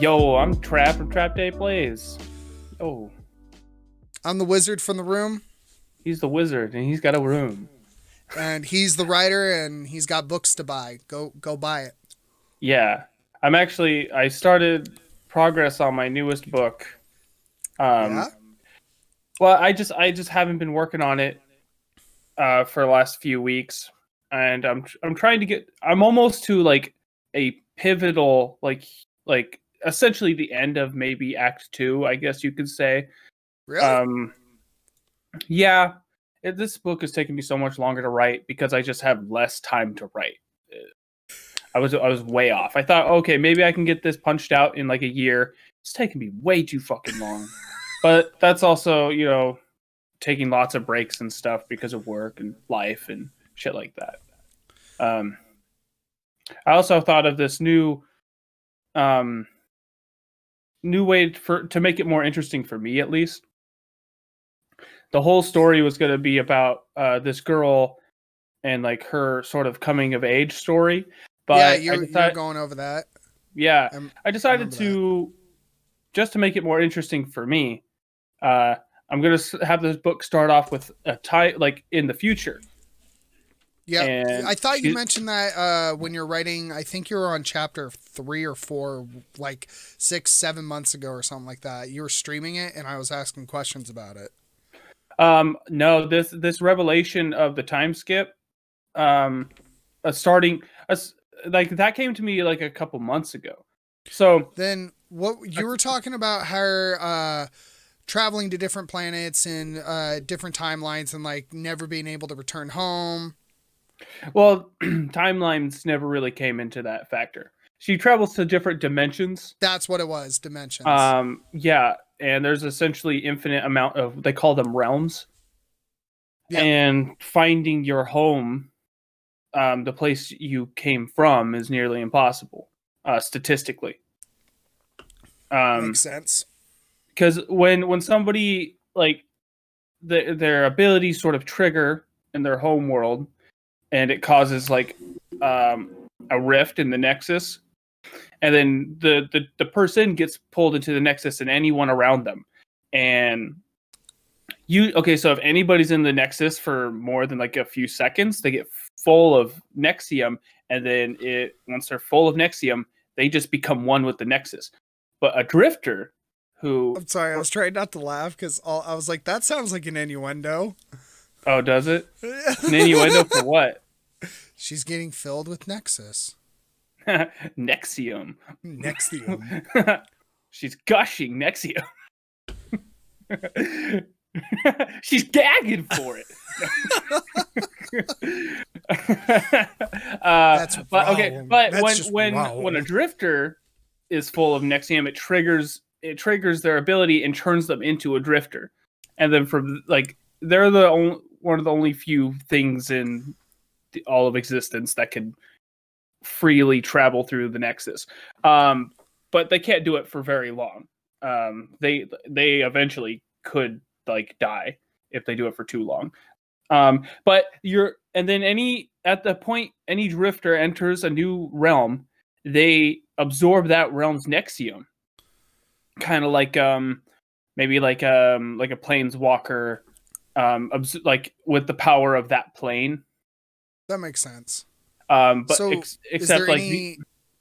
Yo, I'm Trap from Trap Day Plays. Yo, I'm the wizard from the room, he's the wizard and he's got a room. and he's the writer, and he's got books to buy. Go go buy it. Yeah, I'm actually. I started progress on my newest book. Um, yeah. Well, I just I just haven't been working on it uh, for the last few weeks, and I'm I'm trying to get. I'm almost to like a pivotal like like essentially the end of maybe Act Two, I guess you could say. Really? Um, yeah, it, this book is taking me so much longer to write because I just have less time to write. I was I was way off. I thought, okay, maybe I can get this punched out in like a year. It's taking me way too fucking long. but that's also, you know, taking lots of breaks and stuff because of work and life and shit like that. Um, I also thought of this new, um, new way for to make it more interesting for me at least. The whole story was going to be about uh, this girl and like her sort of coming of age story. But yeah, you're, you're going over that. yeah, I'm- I decided to just to make it more interesting for me. Uh, I'm gonna have this book start off with a tie like in the future. Yeah, And I thought you she- mentioned that uh, when you're writing. I think you were on chapter three or four, like six, seven months ago or something like that. You were streaming it, and I was asking questions about it. Um, no, this this revelation of the time skip, um, uh, starting uh, like that came to me like a couple months ago. So Then what you were talking about her uh, traveling to different planets and uh, different timelines, and like never being able to return home. Well, timelines never really came into that factor. She travels to different dimensions. That's what it was. Dimensions. Um, yeah, and there's essentially infinite amount of they call them realms. Yeah. And finding your home, um, the place you came from, is nearly impossible, uh, statistically. Um, Makes sense. because when when somebody like the, their abilities sort of trigger in their home world and it causes like um, a rift in the nexus and then the, the the person gets pulled into the nexus and anyone around them and you okay so if anybody's in the nexus for more than like a few seconds they get full of nexium and then it once they're full of nexium they just become one with the nexus but a drifter who I'm sorry. I was trying not to laugh because I was like, that sounds like an innuendo. Oh does it? An innuendo for what? She's getting filled with Nexus. nexium. Nexium. she's gushing nexium. She's gagging for it. Uh, That's but okay but That's when when wrong. when a drifter is full of nexium it triggers it triggers their ability and turns them into a drifter. And then from like they're the only one of the only few things in the, all of existence that can freely travel through the nexus. Um but they can't do it for very long. Um they they eventually could like die if they do it for too long. Um but you're and then any at the point any drifter enters a new realm they absorb that realm's nexium. Kind of like um maybe like um like a planeswalker um abs- like with the power of that plane that makes sense. um but So, ex- Is except there like any?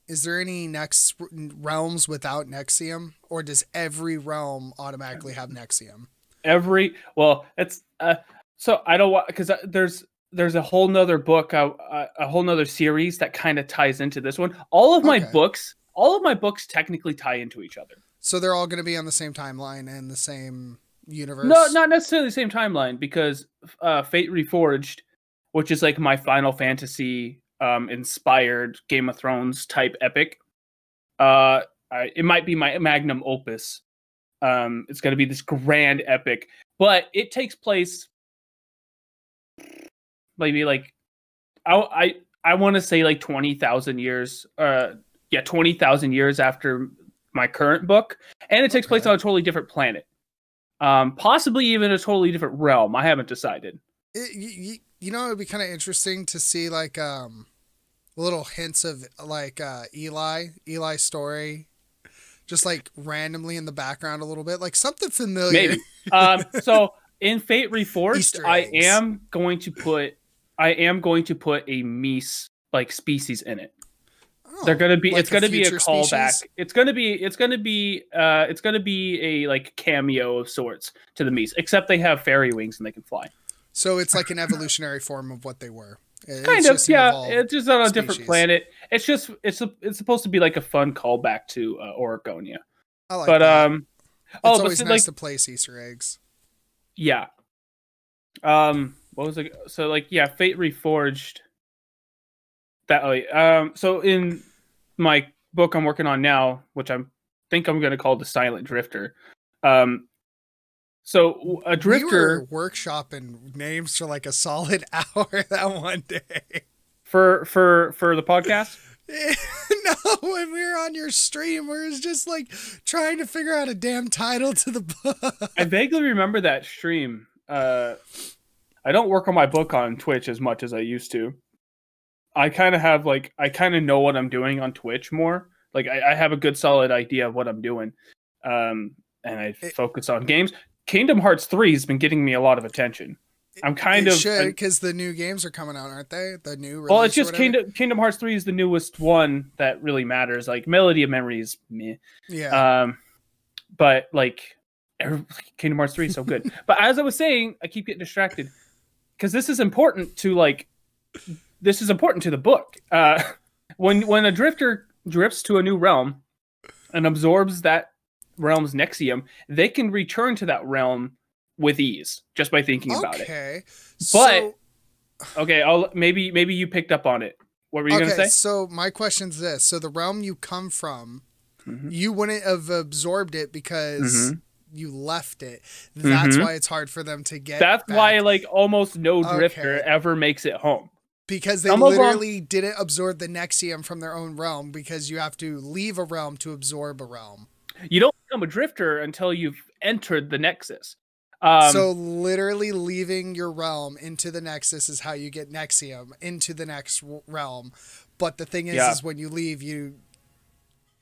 Is there any next realms without Nexium, or does every realm automatically have Nexium? every well it's uh so i don't want because there's there's a whole nother book uh, uh, a whole nother series that kind of ties into this one all of my Okay. books all of my books technically tie into each other So they're all going to be on the same timeline and the same universe. no not necessarily the same timeline because uh fate reforged which is like my final fantasy um inspired game of thrones type epic uh I, it might be my magnum opus. Um it's going to be this grand epic but it takes place maybe like i i, I want to say like 20,000 years uh yeah 20,000 years after my current book and it takes place on a totally different planet um possibly even a totally different realm i haven't decided It, you, you know, it'd be kind of interesting to see like um, little hints of like uh, Eli, Eli's story, just like randomly in the background a little bit, like something familiar. Maybe. um, so in Fate Reforged, I am going to put I am going to put a Mies like species in it. Oh, They're gonna be like it's gonna be a callback. species? It's gonna be it's gonna be uh it's gonna be a like cameo of sorts to the Mies, except they have fairy wings and they can fly. So it's like an evolutionary form of what they were. It's kind of, yeah. It's just on a different planet. It's just it's a, it's supposed to be like a fun callback to uh, Oregonia. I like but that. um, it's oh, always so, nice like to place Easter eggs. yeah. Um, what was it? So like yeah, Fate Reforged. That way. Um, so in my book I'm working on now, which I'm think I'm going to call the Silent Drifter. Um, so a drifter We were workshopping names for like a solid hour that one day. for for for the podcast. no, when we were on your stream, we was just like trying to figure out a damn title to the book. I vaguely remember that stream. Uh, I don't work on my book on Twitch as much as I used to. I kind of have like I kind of know what I'm doing on Twitch more. Like I, I have a good solid idea of what I'm doing, um, and I It- focus on games. Kingdom Hearts three has been getting me a lot of attention. I'm kind it of because the new games are coming out, aren't they? The new well, it's just? Kingdom Kingdom Hearts three is the newest one that really matters. Like Melody of Memories, meh. Yeah, Um, but like Kingdom Hearts 3 is so good. but as I was saying, I keep getting distracted because this is important to like this is important to the book. Uh, when when a drifter drifts to a new realm and absorbs that realm's nexium, they can return to that realm with ease just by thinking about it. okay. But- so, Okay, I'll maybe maybe you picked up on it. What were you okay, gonna say? so my question's this: so the realm you come from, Mhm. you wouldn't have absorbed it because Mhm. you left it. That's Mhm. why it's hard for them to get. That's back. why like almost no drifter Okay. ever makes it home. Because they Some literally didn't absorb the Nexium from their own realm because you have to leave a realm to absorb a realm. You don't become a drifter until you've entered the Nexus. Um, so literally leaving your realm into the Nexus is how you get Nexium into the next realm. But the thing is, Yeah. is when you leave, you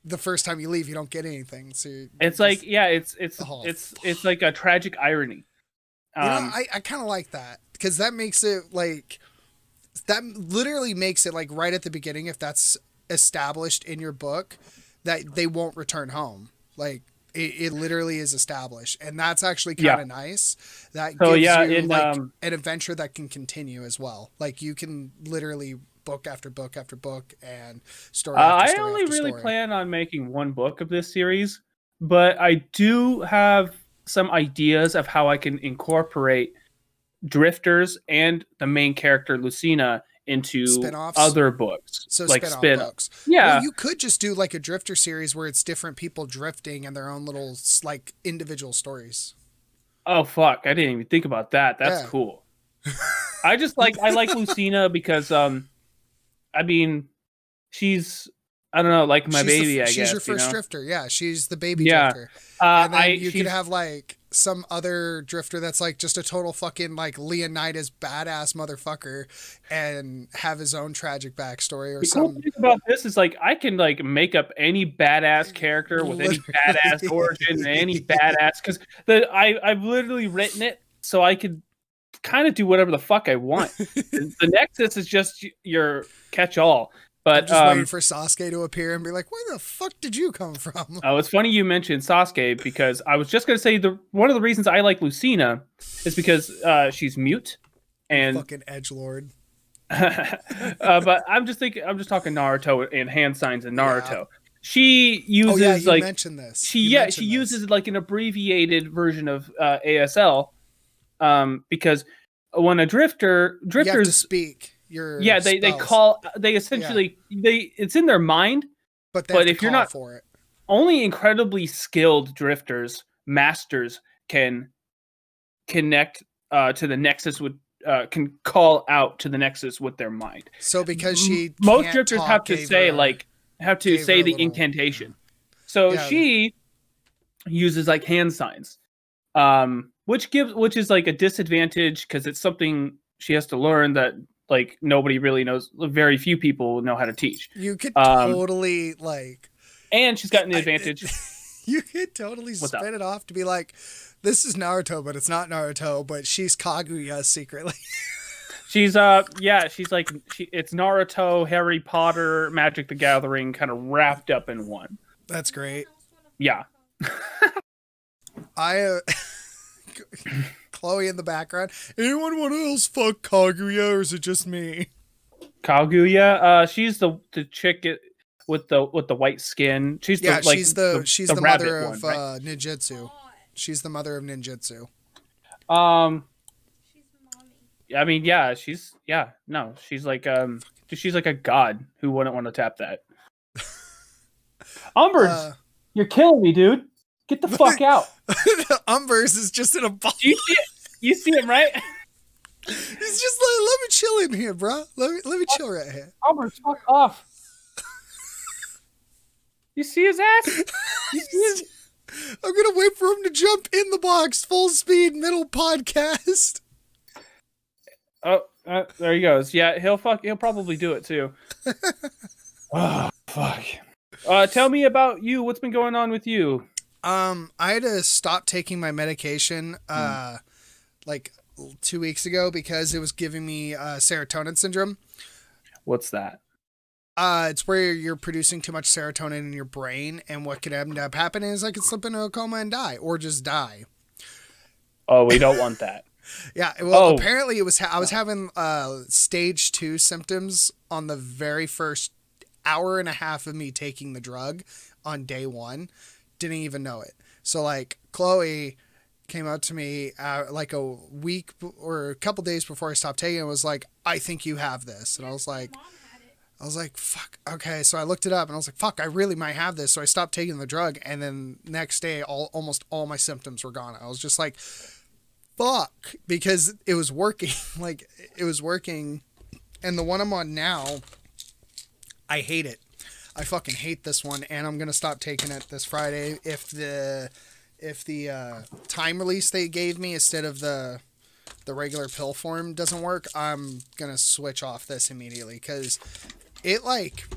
the first time you leave, you don't get anything. So you it's just- like yeah, it's it's Oh, it's it's like a tragic irony. You know, Um, I, I kind of like that because that makes it like that literally makes it like right at the beginning if that's established in your book that they won't return home. Like it, it literally is established, and that's actually kind Yeah. of nice. That So, gives yeah, you in, like um, an adventure that can continue as well. Like you can literally book after book after book and story. uh, I story only really story. plan on making one book of this series, but I do have some ideas of how I can incorporate drifters and the main character Lucina into Spin-offs? other books, So like spin-off books. Yeah, Well, you could just do like a drifter series where it's different people drifting and their own little like individual stories. Oh fuck! I didn't even think about that. That's Yeah. cool. I just like I like Lucina because um, I mean, she's I don't know like my she's the baby. I guess. she's guess your first you know? drifter. Yeah, she's the baby Yeah. drifter. Uh, And then I you could have like some other drifter that's like just a total fucking like Leonidas badass motherfucker and have his own tragic backstory or the cool some thing about this is like I can like make up any badass character with any badass origin and any badass because the I I've literally written it so I could kind of do whatever the fuck I want. the, the Nexus is just your catch all. I'm But just um, waiting for Sasuke to appear and be like, "Where the fuck did you come from?" Oh, it's funny you mentioned Sasuke because I was just gonna say the one of the reasons I like Lucina is because uh, she's mute, and fucking edge lord. uh, but I'm just thinking I'm just talking Naruto and hand signs in Naruto. She uses Oh yeah, like mentioned this. she You yeah she this. uses like an abbreviated version of uh, ASL, um, because when a drifter You have to drifters speak your yeah they they call they essentially they it's in their mind but, but if you're not- for it. only incredibly skilled drifters, masters can connect uh, to the nexus with uh, can call out to the nexus with their mind. So because she Most drifters talk, have to say her- like have to say the little- incantation. So Yeah. she uses like hand signs, um, which gives which is like a disadvantage because it's something she has to learn that like nobody really knows. Very few people know how to teach, you could um, totally like and she's gotten the an I- advantage. You could totally What's spin up? it off to be like, this is Naruto, but it's not Naruto, but she's Kaguya secretly. She's uh yeah, she's like she it's Naruto, Harry Potter, Magic the Gathering kind of wrapped up in one. That's great. Yeah. I, uh, Chloe in the background. Anyone want else fuck Kaguya, or is it just me? Kaguya, uh she's the the chick with the with the white skin. She's Yeah, the, like, she's the, she's the, rabbit mother one, of right? uh, ninjutsu. She's the mother of ninjutsu. Um She's mommy. I mean, yeah, she's yeah, no, she's like um she's like a god who wouldn't want to tap that. Umbers, Uh, you're killing me, dude. Get the fuck out. Umbers is just in a box. You see it? You see him, right? He's just like, let me chill in here, bro. Let me let me chill right here. Umbers, fuck off. You see his ass? See his I'm gonna wait for him to jump in the box, full speed, middle podcast. Oh, uh, there he goes. Yeah, he'll fuck. He'll probably do it too. oh fuck. Uh, tell me about you. What's been going on with you? Um, I had to stop taking my medication, uh, like two weeks ago because it was giving me uh, serotonin syndrome. What's that? Uh, it's where you're producing too much serotonin in your brain, and what could end up happening is I could slip into a coma and die, or just die. Oh, we don't want that. Yeah, well, Oh. apparently it was. Ha- I was having uh, stage two symptoms on the very first hour and a half of me taking the drug on day one. Didn't even know it. So like Chloe came up to me uh, like a week or a couple days before I stopped taking it. Was like, I think you have this, and I was like. I was like, fuck. Okay, so I looked it up and I was like, fuck, I really might have this. So I stopped taking the drug, and then next day, all almost all my symptoms were gone. I was just like, fuck, because it was working. like it was working, and the one I'm on now, I hate it. I fucking hate this one, and I'm gonna stop taking it this Friday if the if the uh, time release they gave me instead of the the regular pill form doesn't work, I'm gonna switch off this immediately because it like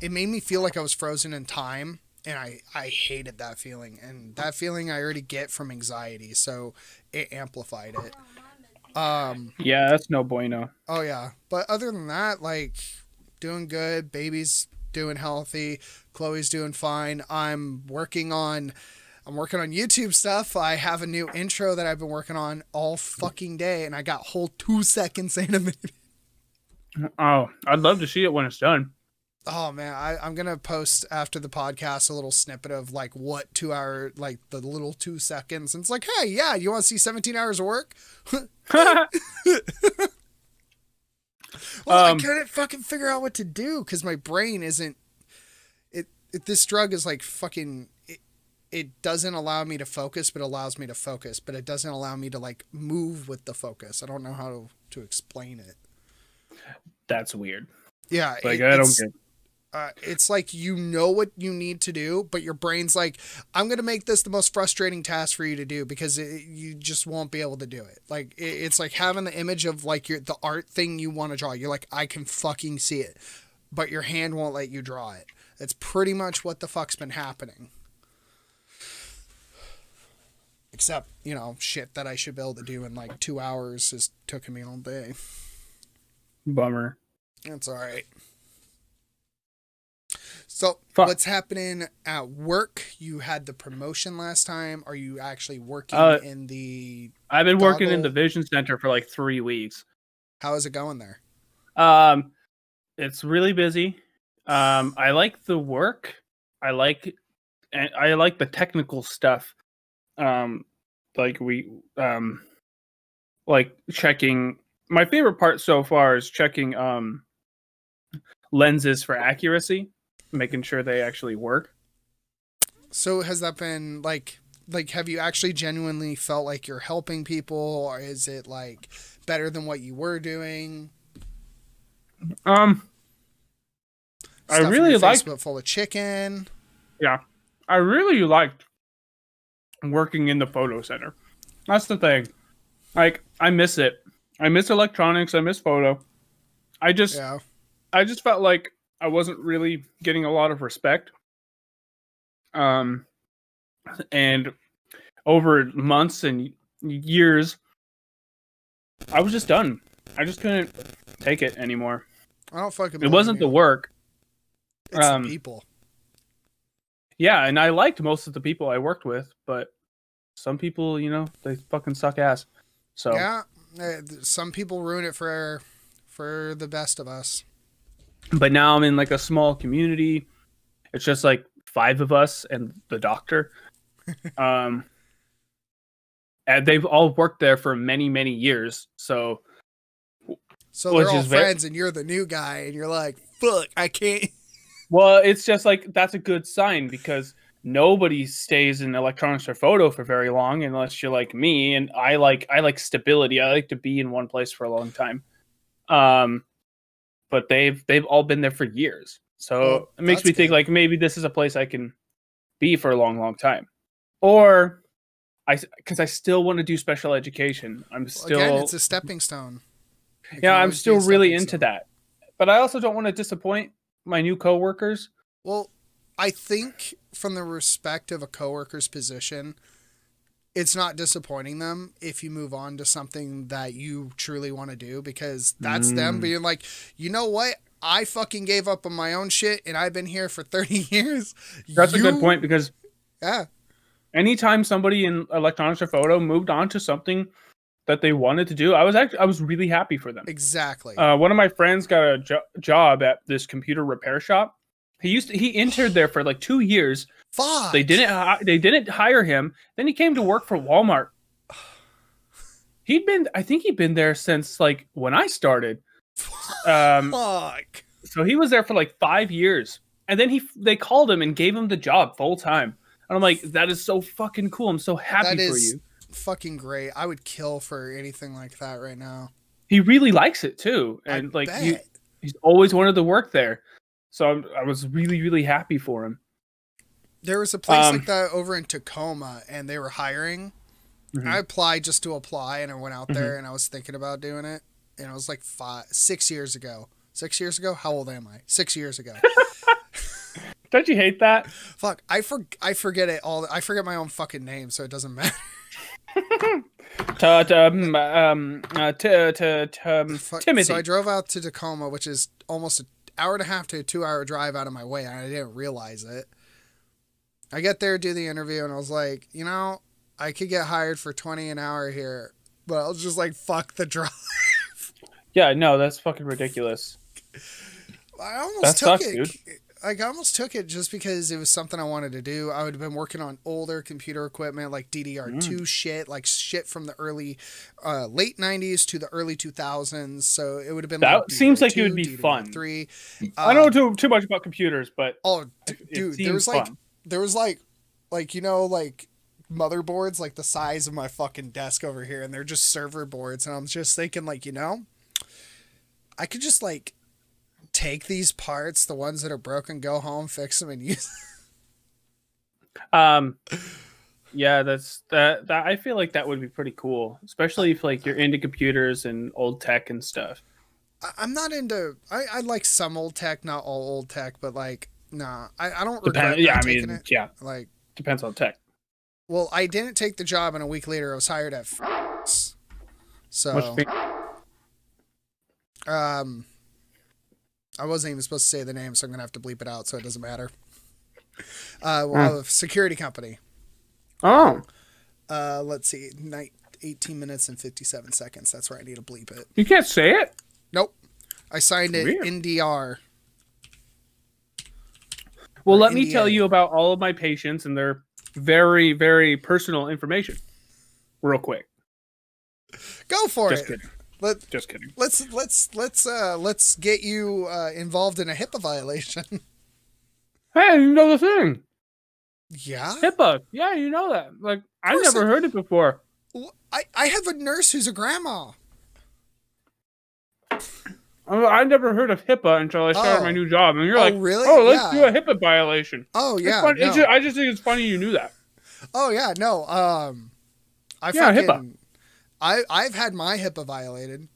it made me feel like I was frozen in time and I I hated that feeling and that feeling I already get from anxiety so it amplified it. Um Yeah, that's no bueno. oh yeah, but other than that like doing good, baby's doing healthy, Chloe's doing fine. I'm working on I'm working on YouTube stuff. I have a new intro that I've been working on all fucking day and I got whole 2 seconds animated. Oh, I'd love to see it when it's done. Oh man, I, I'm gonna post after the podcast a little snippet of like what two hour like the little two seconds. And it's like, hey, yeah, you want to see 17 hours of work? Well, Um, I couldn't fucking figure out what to do because my brain isn't. It, it this drug is like fucking. It, it doesn't allow me to focus, but allows me to focus, but it doesn't allow me to like move with the focus. I don't know how to, to explain it. that's weird. Yeah, Like it- I don't get. Uh, it's like you know what you need to do, but your brain's like, I'm gonna make this the most frustrating task for you to do because it, you just won't be able to do it. Like it, it's like having the image of like your the art thing you want to draw. You're like, I can fucking see it, but your hand won't let you draw it. That's pretty much what the fuck's been happening. Except, you know, shit that I should be able to do in like two hours is taking me all day. Bummer. That's all right. So, Fuck. what's happening at work? You had the promotion last time. Are you actually working Uh, in the? I've been working in the vision center for like three weeks. How is it going there? Um, it's really busy. Um, I like the work. I like, and I like the technical stuff. Um, like we, um, like checking. My favorite part so far is checking um lenses for accuracy, making sure they actually work. So, has that been like, like, have you actually genuinely felt like you're helping people, or is it like better than what you were doing? Um, I Stuff in really your like Facebook full of chicken. Yeah. I really liked working in the photo center. That's the thing. Like I miss it. I miss electronics, I miss photo. I just Yeah, I just felt like I wasn't really getting a lot of respect. Um and over months and years, I was just done. I just couldn't take it anymore. I don't fucking. It wasn't the work. It's um, the people. Yeah, and I liked most of the people I worked with, but some people, you know, they fucking suck ass. So Yeah, uh, some people ruin it for for the best of us. But now I'm in like a small community. It's just like five of us and the doctor. um and they've all worked there for many, many years. So So they're all is very- friends, and you're the new guy, and you're like, "Fuck, I can't." well, it's just like that's a good sign because nobody stays in electronics or photo for very long unless you're like me and I like I like stability. I like to be in one place for a long time. Um but they've they've all been there for years. So Well, it makes me think like maybe this is a place I can be for a long long time. Or I cuz I still want to do special education. I'm still Again, it's a stepping stone. It Yeah, I'm still really into stone. that. But I also don't want to disappoint my new coworkers. Well, I think from the respect of a coworker's position, it's not disappointing them if you move on to something that you truly want to do because that's them Mm. being like, you know what? I fucking gave up on my own shit and I've been here for 30 years. That's a good point because Yeah. anytime somebody in electronics or photo moved on to something that they wanted to do, I was actually I was really happy for them. Exactly. Uh, one of my friends got a jo- job at this computer repair shop. He used to, he interned there for like two years. Fuck. They didn't they didn't hire him. Then he came to work for Walmart. He'd been I think he'd been there since like when I started. Um, Fuck. so he was there for like five years, and then he they called him and gave him the job full time. And I'm like, that is so fucking cool. I'm so happy That for is you. fucking great. I would kill for anything like that right now. He really likes it too, I and like he, he's always wanted to work there. So I'm, I was really really happy for him. There was a place Um, like that over in Tacoma, and they were hiring. Mhm. I applied just to apply, and I went out Mm-hmm. there, and I was thinking about doing it, and it was like five, six years ago. Six years ago? How old am I? Six years ago. Don't you hate that? Fuck, I for I forget it all. I forget my own fucking name, so it doesn't matter. To, to, um, um, uh, to, to, to, um, Fuck. Timothy. So I drove out to Tacoma, which is almost an hour and a half to a two hour drive out of my way, and I didn't realize it. I get there, do the interview, and I was like, you know, I could get hired for twenty an hour here, but I was just like, fuck the drive. yeah, no, that's fucking ridiculous. I almost That took sucks, it. dude. Like I almost took it just because it was something I wanted to do. I would have been working on older computer equipment like DDR2 Mm. shit, like shit from the early, uh, late '90s to the early 2000s. So it would have been That like seems like it DDR2, would be fun. Three. I don't know too too much about computers, but Oh, d- dude, there was like fun. there was like like you know like motherboards like the size of my fucking desk over here and they're just server boards and I'm just thinking like, you know, I could just like take these parts, the ones that are broken, go home, fix them and use Um, yeah, that's that. That I feel like that would be pretty cool, especially if like you're into computers and old tech and stuff. I, I'm not into I, I like some old tech, not all old tech, but like nah, I, I don't regret Depend, yeah, I mean, it. yeah, Like depends on tech. well, I didn't take the job and a week later I was hired at F- so Um, I wasn't even supposed to say the name, so I'm gonna have to bleep it out, so it doesn't matter. Uh, well, a security company. oh, Uh, let's see, night, 18 minutes and 57 seconds. That's where I need to bleep it. you can't say it. Nope, I signed it. NDA. Well, Or let me tell you about all of my patients and their very, very personal information, real quick. Go for Just it. kidding. Let Just kidding. let's let's let's uh let's get you uh, involved in a HIPAA violation. Hey, you know the thing, yeah, HIPAA. Yeah, you know that. Like I course never I- heard it before. I I have a nurse who's a grandma. I I never heard of HIPAA until I started Oh. my new job, and you're Oh, like, really? "Oh, let's Yeah. do a HIPAA violation." Oh It's yeah, it's no. ju- I just think it's funny you knew that. Oh yeah, no. Um, I Yeah, fucking, HIPAA. I I've had my HIPAA violated.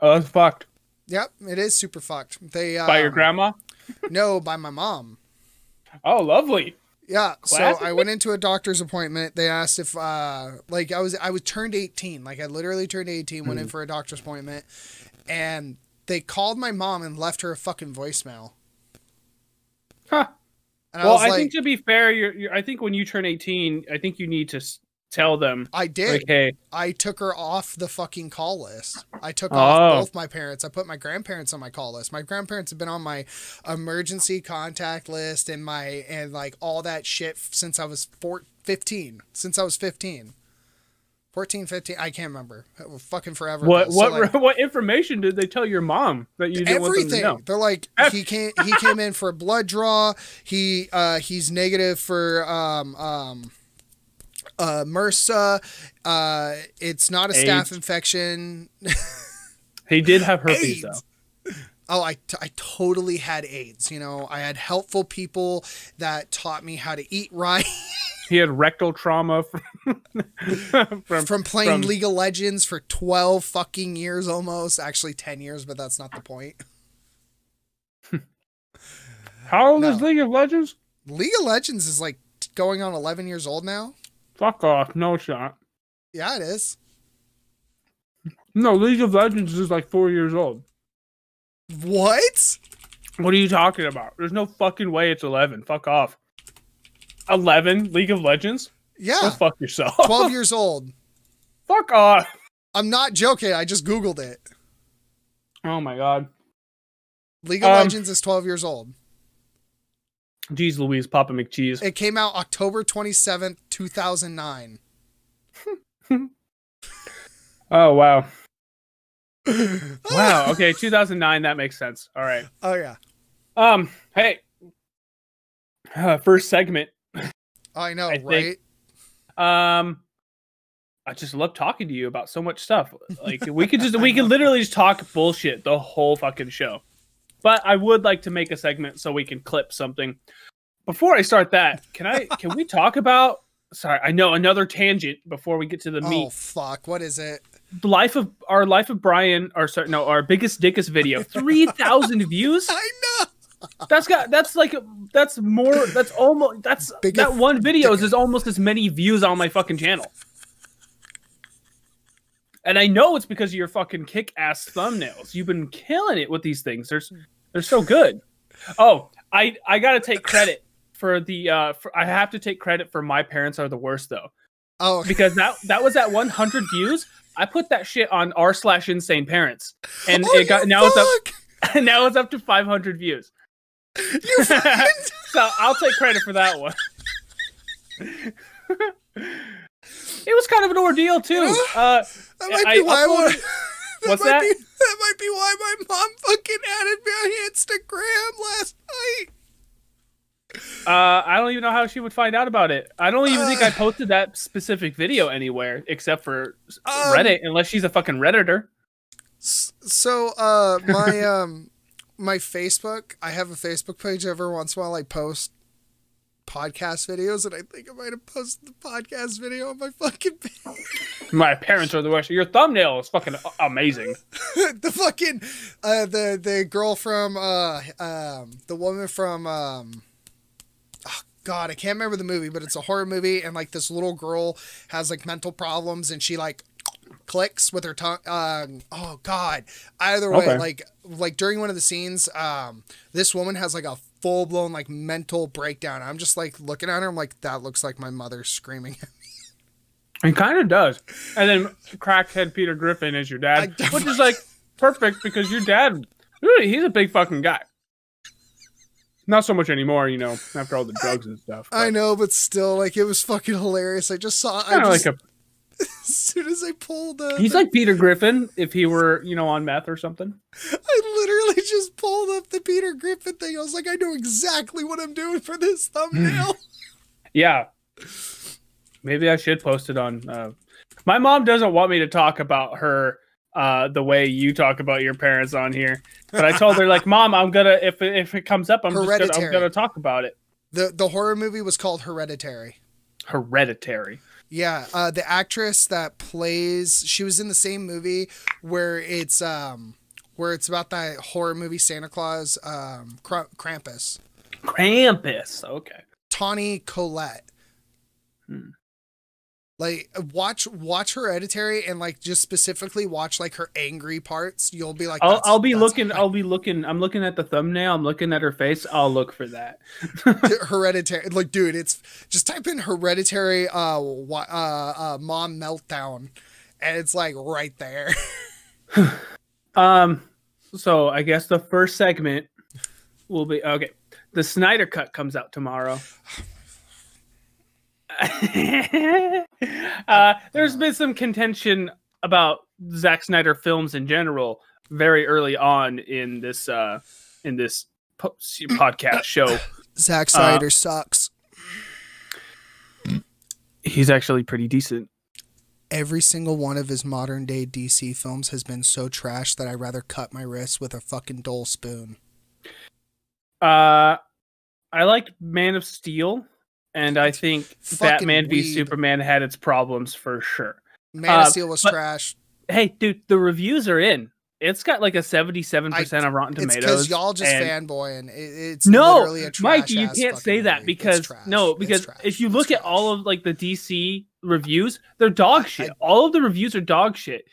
Oh, that's fucked. Yep, it is super fucked. They um, By your grandma? No, by my mom. Oh, lovely. Yeah, so I went into a doctor's appointment. They asked if uh like I was I was turned 18. Like I literally turned 18, went Hmm. in for a doctor's appointment and they called my mom and left her a fucking voicemail. Huh. And well, I was I like think to be fair, you're, you're. I think when you turn 18, I think you need to tell them I did. like, hey, I took her off the fucking call list. I took Oh. off both my parents. I put my grandparents on my call list. My grandparents have been on my emergency contact list and my and like all that shit since I was four, 15. Since I was 15. 14, 15, I can't remember. It was fucking forever. what. So, what like, what information did they tell your mom that you didn't want them everything. They're like he came he came in for a blood draw. He uh he's negative for um um uh MRSA. Uh it's not a staph AIDS. infection. He did have herpes AIDS. though. Oh, I, t- I totally had AIDS. You know, I had helpful people that taught me how to eat right He had rectal trauma from from, from playing from- League of Legends for 12 fucking years almost. Actually, 10 years, but that's not the point. How old is League of Legends? League of Legends is like going on 11 years old now. Fuck off, no shot. Yeah, it is. No, League of Legends is like four years old. What? What are you talking about? There's no fucking way it's 11. Fuck off. 11 League of Legends? Go Yeah, fuck yourself. 12 years old. fuck off. I'm not joking. I just Googled it. Oh my god. League of Um, Legends is 12 years old. Jeez Louise, Papa McCheese. It came out October 27th, 2009. Oh wow. Wow. Okay, 2009. That makes sense. All right. Oh, yeah. Um. Hey. Uh, first segment. I know, I think- right? Um. I just love talking to you about so much stuff. Like we could just we could literally just talk bullshit the whole fucking show. But I would like to make a segment so we can clip something. Before I start that, can I can we talk about sorry, I know another tangent before we get to the Oh, meat. Oh fuck. What is it? Life of our life of Brian or sorry, no, our biggest dickest video. 3000 views. I know. That's got that's like that's more that's almost that's Biggest that one video is almost as many views on my fucking channel. And I know it's because of your fucking kick ass thumbnails. You've been killing it with these things. They're s- they're so good. Oh, I I gotta take credit for the uh for, I have to take credit for my parents are the worst though Oh, because that that was at 100 views. I put that shit on r slash insane parents, and oh, it got now it's up fuck! now it's up to 500 views. You so I'll take credit for that one. it was kind of an ordeal too. Uh, That might I be why. I uploaded- wanna- that What's might that? Be, that might be why my mom fucking added me on Instagram last night. uh, I don't even know how she would find out about it. I don't even think I Uh. posted that specific video anywhere except for Um, Reddit, unless she's a fucking redditor. So, uh, my um, my Facebook. I have a Facebook page. Every once in a while, I post podcast videos, and I think I might have posted the podcast video on my fucking. My parents are the worst. Your thumbnail is fucking amazing. the fucking uh, the the girl from uh um the woman from um oh, God I can't remember the movie but it's a horror movie and like this little girl has like mental problems and she like clicks with her tongue um oh god either way Okay. like like during one of the scenes um this woman has like a full blown like mental breakdown I'm just like looking at her I'm like that looks like my mother screaming It kind of does. And then crackhead Peter Griffin is your dad, which is like perfect because your dad, really, he's a big fucking guy. Not so much anymore, you know, after all the drugs and stuff. I know but still like it was fucking hilarious I just saw I Kind of just, like a. as soon as I pulled the He's like Peter Griffin if he were, you know, on meth or something. I literally just pulled up the Peter Griffin thing. I was like, I know exactly what I'm doing for this thumbnail. Yeah. Maybe I should post it on. Uh... My mom doesn't want me to talk about her uh, the way you talk about your parents on here, but I told her like, Mom, I'm gonna if if it comes up, I'm just gonna, I'm gonna talk about it. the The horror movie was called Hereditary. Hereditary. Yeah, uh, the actress that plays she was in the same movie where it's um where it's about that horror movie Santa Claus um Kra- Krampus. Krampus. Okay. Toni Collette. Hmm. Like watch watch Hereditary and like just specifically watch like her angry parts. You'll be like, I'll, I'll be looking. I'll be looking. I'm looking at the thumbnail. I'm looking at her face. I'll look for that. Hereditary. Like, dude, it's just type in Hereditary uh, uh uh mom meltdown, and it's like right there. Um. So I guess the first segment will be okay. The Snyder Cut comes out tomorrow. uh, there's been some contention about Zack Snyder films in general very early on in this uh, in this po- podcast show. Zack Snyder sucks. He's actually pretty decent. Every single one of his modern day DC films has been so trash that I'd rather cut my wrists with a fucking dull spoon. Uh, I liked Man of Steel, and I think Fucking Batman v. Superman had its problems for sure. Man Uh, of Steel was trash. Hey, dude, the reviews are in. It's got like a seventy-seven percent of Rotten Tomatoes. because y'all just and- fanboying. It, it's No, literally a trash Mike, you can't say that movie. Because no, because if you look at all of like the DC reviews, they're dog shit. all of the reviews are dog shit.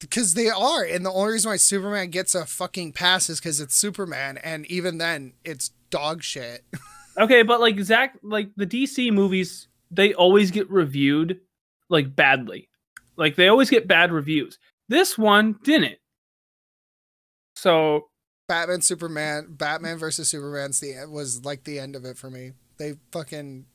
because they are, and the only reason why Superman gets a fucking pass is because it's Superman, and even then, it's dog shit. Okay, but like Zach, like the DC movies, they always get reviewed like badly. Like they always get bad reviews. This one didn't. So Batman, Superman, Batman versus Superman's the was like the end of it for me. They fucking.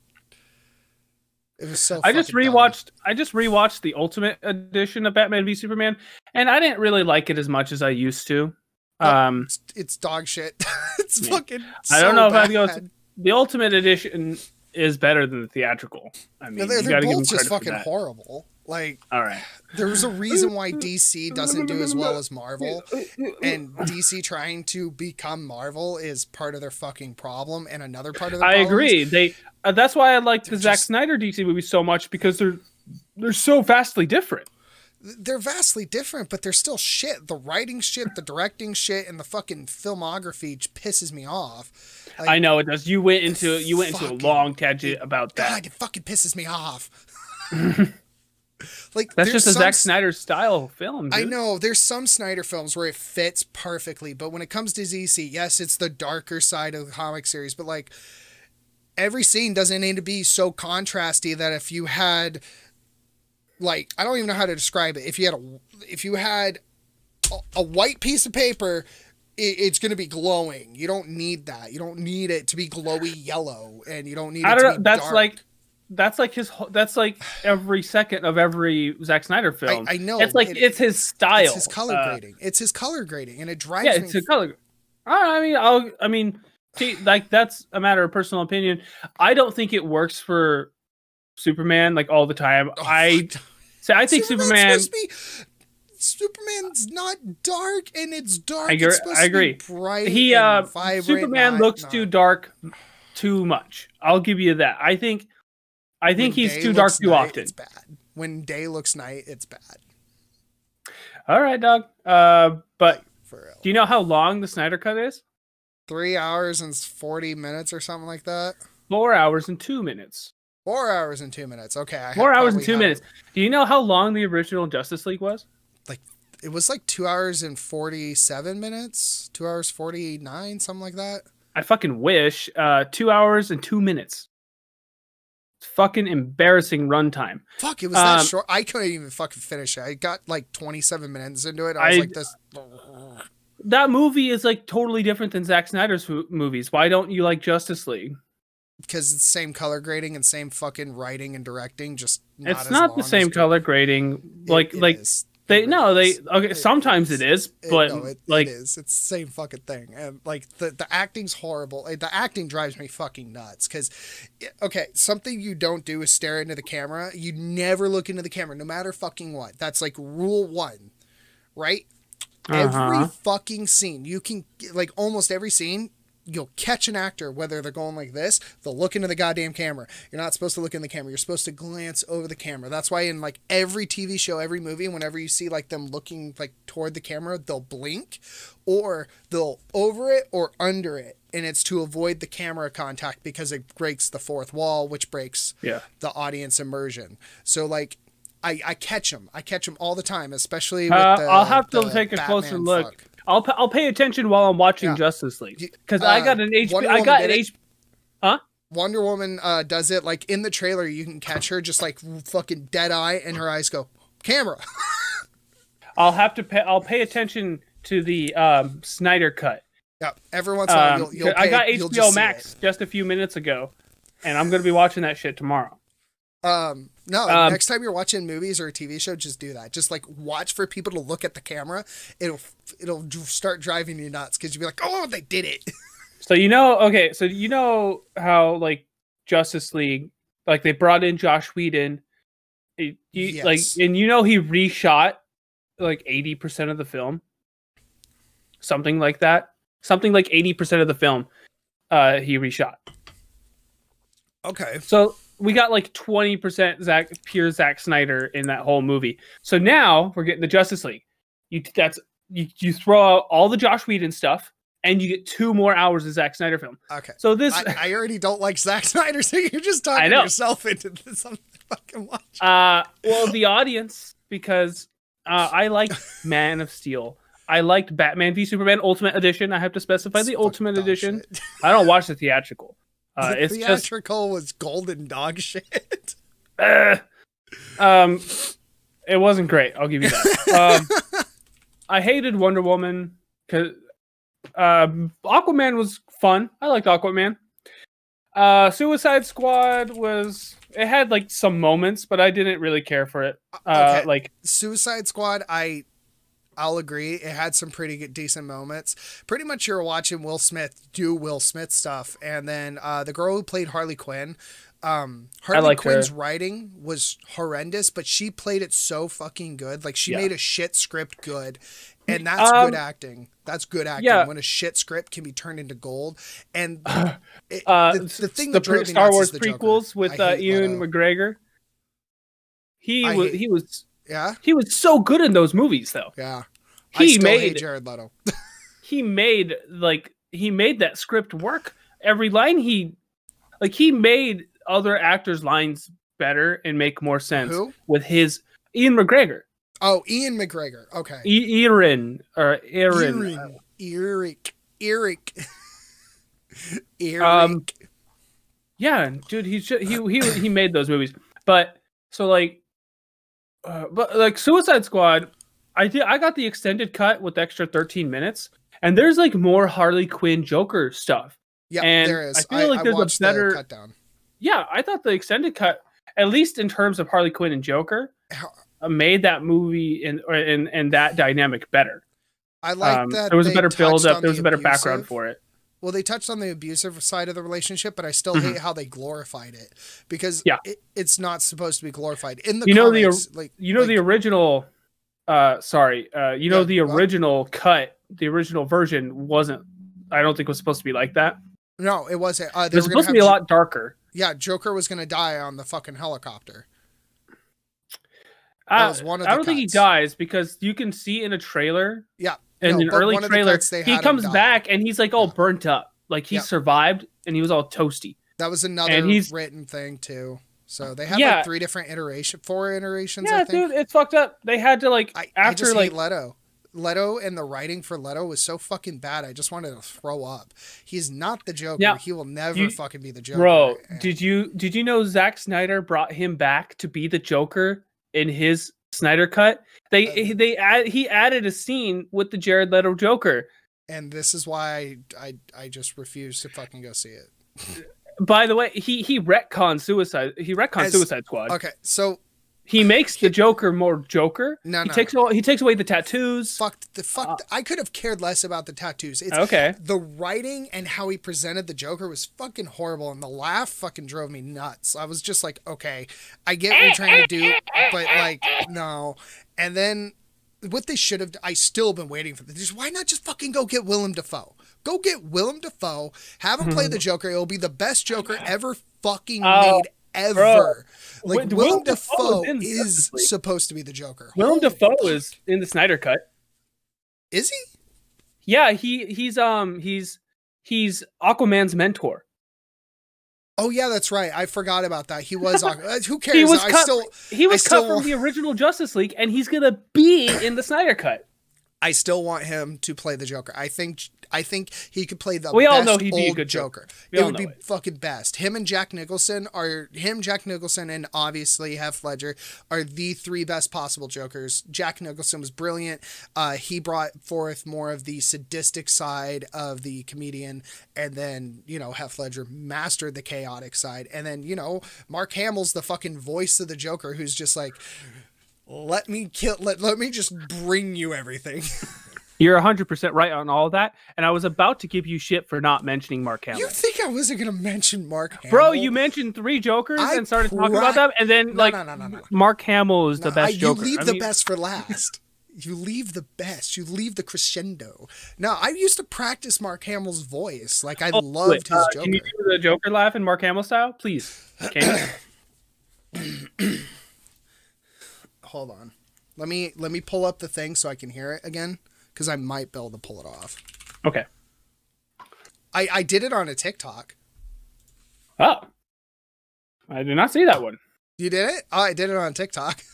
It was so. I just fucking dumb. rewatched. I just rewatched the Ultimate Edition of Batman v Superman, and I didn't really like it as much as I used to. Um, It's, it's dog shit. it's Yeah. fucking. I don't so know if I'd go. The Ultimate Edition is better than the theatrical. I mean, they're they're got to give both just fucking horrible. Like All right. there's a reason why DC doesn't do as well as Marvel, and DC trying to become Marvel is part of their fucking problem, and another part of their I agree. They. Uh, that's why I like the They're Zack Snyder DC movie so much because they're they're so vastly different. They're vastly different, but they're still shit. The writing shit, the directing shit, and the fucking filmography pisses me off. Like, I know it does. You went into you went into a long tangent about that. God, it fucking pisses me off. like That's just a some Zack Snyder style film. I know there's some Snyder films where it fits perfectly, but when it comes to DC, yes, it's the darker side of the comic series, but like every scene doesn't need to be so contrasty that if you had like I don't even know how to describe it. If you had a if you had a, a white piece of paper it, it's going to be glowing. You don't need that. You don't need it to be glowy yellow, and you don't need. I to don't know. be That's dark. like that's like his. That's like every second of every Zack Snyder film. I know, It's like it- it's his style. It's his color Uh, grading. It's his color grading, and it drives Yeah, me. it's a color. I mean, I'll. I mean, see, like that's a matter of personal opinion. I don't think it works for Superman like all the time. Oh, I say I think Superman. be- Superman's not dark, and it's dark. I agree- It's supposed I to be agree. bright He and uh, vibrant, Superman looks not- too dark, too much. I'll give you that. I think. I think when he's too dark too night, often. It's bad. When day looks night, it's bad. All right, dog. Uh, but do you know how long the Snyder Cut is? Three hours and forty minutes or something like that. Four hours and two minutes. Four hours and two minutes. Okay. I Four hours and two minutes. Do you know how long the original Justice League was? Like, it was like two hours and forty-seven minutes. Two hours forty-nine, something like that. I fucking wish. Uh, two hours and two minutes. It's fucking embarrassing runtime. Fuck, it was that Um, short. I couldn't even fucking finish it. I got like twenty-seven minutes into it. I was I- like, this. That movie is like totally different than Zack Snyder's movies. Why don't you like Justice League? Because it's same color grading and same fucking writing and directing. Just not it's not the same color grading. Like it like is. they It no they okay. It sometimes it is, It- but no, it, like it is. It's the same fucking thing, and like the the acting's horrible. The acting drives me fucking nuts. Because, okay, something you don't do is stare into the camera. You never look into the camera, no matter fucking what. That's like rule one, right? Every Uh-huh. fucking scene, you can like almost every scene. You'll catch an actor whether they're going like this. They'll look into the goddamn camera. You're not supposed to look in the camera. You're supposed to glance over the camera. That's why in like every TV show, every movie, whenever you see like them looking like toward the camera, they'll blink, or they'll over it or under it. and it's to avoid the camera contact because it breaks the fourth wall, which breaks Yeah. the audience immersion. So like. I, I catch them. I catch them all the time, especially with Uh, the. I'll have to take a closer look. fuck. I'll I'll pay attention while I'm watching Yeah. Justice League because I uh, got an HP. I got an. H. Wonder Woman uh, does it like in the trailer. You can catch her just like fucking dead eye, and her eyes go camera. I'll have to pay. I'll pay attention to the um, Snyder cut. yeah, every once in a while Um, you'll, you'll I got HBO just Max just a few minutes ago, and I'm gonna be watching that shit tomorrow. Um, no, Um, next time you're watching movies or a TV show, just do that. Just like watch for people to look at the camera. It'll it'll start driving you nuts because you'll be like, oh, they did it. So you know, okay, so you know how like Justice League, like they brought in Josh Whedon, it- you- like, and you know he reshot like eighty percent of the film, something like that, something like eighty percent of the film, uh, he reshot. Okay. So we got like twenty percent Zack pure Zack Snyder in that whole movie. So now we're getting the Justice League. You that's you you throw out all the Josh Whedon stuff, and you get two more hours of Zack Snyder film. Okay. So this I, I already don't like Zack Snyder, so you're just talking yourself into this. Fucking watch. Uh, well, the audience because uh, I liked Man of Steel. I liked Batman v Superman Ultimate Edition. I have to specify It's the Ultimate Edition. shit. I don't watch the theatrical. Uh, the it's just theatrical was golden dog shit. uh, um, it wasn't great. I'll give you that. Um, I hated Wonder Woman because um, Aquaman was fun. I liked Aquaman. Uh, Suicide Squad was it had like some moments, but I didn't really care for it. Uh, Okay. like Suicide Squad, I I'll agree. It had some pretty good, decent moments. Pretty much you're watching Will Smith do Will Smith stuff, and then uh, the girl who played Harley Quinn. Um, Harley liked her. Quinn's writing was horrendous, but she played it so fucking good. Like she Yeah. made a shit script good, and that's Um, good acting. That's good acting yeah. when a shit script can be turned into gold. And it, uh, the, the thing the that drove pre- me Star Wars the Joker. prequels with uh, Ian Leto. McGregor. He I was hate- he was Yeah, he was so good in those movies though. yeah. I He made Jared Leto. he made like he made that script work. Every line he like he made other actors' lines better and make more sense Who? with his Ian McGregor. Oh, Ian McGregor. Okay. E- Aaron or. Erin. Eric. Eric. Eric. Um, Yeah, dude, he should, he he he made those movies. But so like, uh, but like Suicide Squad, I did I got the extended cut with extra thirteen minutes, and there's like more Harley Quinn Joker stuff. yeah, and there is. I feel like there's a better- the cut down. Yeah, I thought the extended cut, at least in terms of Harley Quinn and Joker, uh, made that movie and or- and and that dynamic better. I like Um, that there was a better build up. There was the a better background for it. Well, they touched on the abusive side of the relationship, but I still Mhm. hate how they glorified it because Yeah. it, it's not supposed to be glorified in the You know the like You know like, the original. Uh, sorry. Uh, you know Yeah, the original cut. The original version wasn't. I don't think it was supposed to be like that. no, it wasn't. Uh, It was supposed to be a lot darker. Yeah, Joker was gonna die on the fucking helicopter. Uh, was one of I the don't think he dies because you can see in a trailer. Yeah, In no, an early one of the trailer, he comes back and he's like all burnt up. Like he Yeah. survived and he was all toasty. That was another And he's- written thing too. So they had Yeah. like three different iteration, four iterations. I Yeah, think. dude, it's fucked up. They had to like I, I after just like Leto. Leto and the writing for Leto was so fucking bad. I just wanted to throw up. He's not the Joker. Yeah. He will never You- fucking be the Joker. Bro, And- did you did you know Zack Snyder brought him back to be the Joker in his Snyder cut? They Uh, they add, he added a scene with the Jared Leto Joker. and this is why I, I I just refuse to fucking go see it. By the way, he he retconned Suicide. He retconned As- Suicide Squad. Okay, so He makes the Joker more Joker. no, He no, takes away, he takes away the tattoos. fuck the fuck. Uh, I could have cared less about the tattoos. It's Okay. the writing and how he presented the Joker was fucking horrible, and the laugh fucking drove me nuts. I was just like, okay, I get what you're trying to do, but like, no. And then what they should have, I still been waiting for this. Why not just fucking go get Willem Dafoe? Go get Willem Dafoe, have him play the Joker. It'll be the best Joker ever fucking Oh, made ever. Like Wi- Willem Willem Dafoe is League. supposed to be the Joker. Willem Holy Dafoe fuck. is in the Snyder cut. Is he? Yeah, he he's um he's he's Aquaman's mentor. Oh yeah, that's right. I forgot about that. He was. uh, who cares? He was I cut- still, He was still cut from want- the original Justice League, and he's gonna be in the Snyder Cut. I still want him to play the Joker. I think, I think he could play the. We all know he'd be a good Joker. Joker. It would be it. fucking best. Him and Jack Nicholson are him, Jack Nicholson, and obviously Heath Ledger are the three best possible Jokers. Jack Nicholson was brilliant. Uh, he brought forth more of the sadistic side of the comedian, and then you know Heath Ledger mastered the chaotic side, and then you know Mark Hamill's the fucking voice of the Joker, who's just like. Let me kill. Let, let me just bring you everything. You're 100 percent right on all that, and I was about to give you shit for not mentioning Mark Hamill. You think I wasn't gonna mention Mark Hamill? Bro, you mentioned three Jokers I and started talking about them, and then No, like no, no. Mark Hamill is the best I- you Joker. leave I the mean, best for last. You leave the best. You leave the crescendo. No, I used to practice Mark Hamill's voice. Like I Oh, loved his uh, Joker. Can you do the Joker laugh in Mark Hamill style, please? Can you? Hold on. Let me let me pull up the thing so I can hear it again because I might be able to pull it off. okay. I I did it on a TikTok. Oh, I did not see that one. You did it? Oh, I did it on TikTok.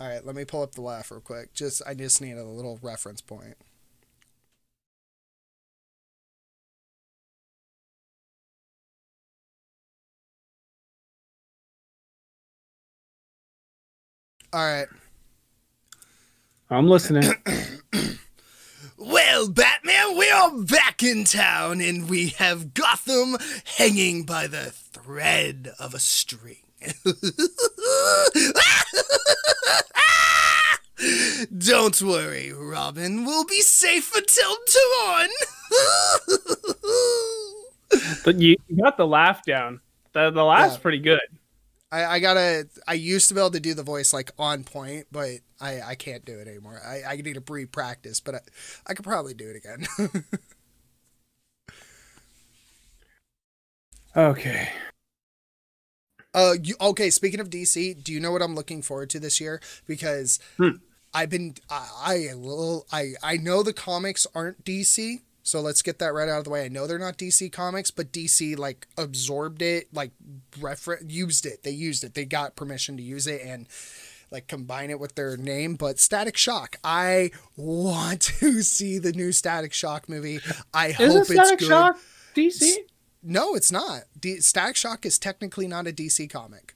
All right, let me pull up the laugh real quick. Just I just need a little reference point. All right. I'm listening. Well, Batman, we are back in town and we have Gotham hanging by the thread of a string. Don't worry, Robin. We'll be safe until dawn. but you got the laugh down. The the laugh's Yeah. pretty good. I, I gotta. I used to be able to do the voice like on point, but I, I can't do it anymore. I, I need to pre-practice, but I, I could probably do it again. Okay. Uh, you, okay. Speaking of DC, do you know what I'm looking forward to this year? Because Hmm. I've been, I, I, I, I know the comics aren't DC, so let's get that right out of the way. I know they're not DC comics, but DC like absorbed it, like refer, used it. They used it. They got permission to use it and like combine it with their name. But Static Shock, I want to see the new Static Shock movie. I Isn't hope it's Static good. Shock DC? No, it's not. D- Static Shock is technically not a DC comic.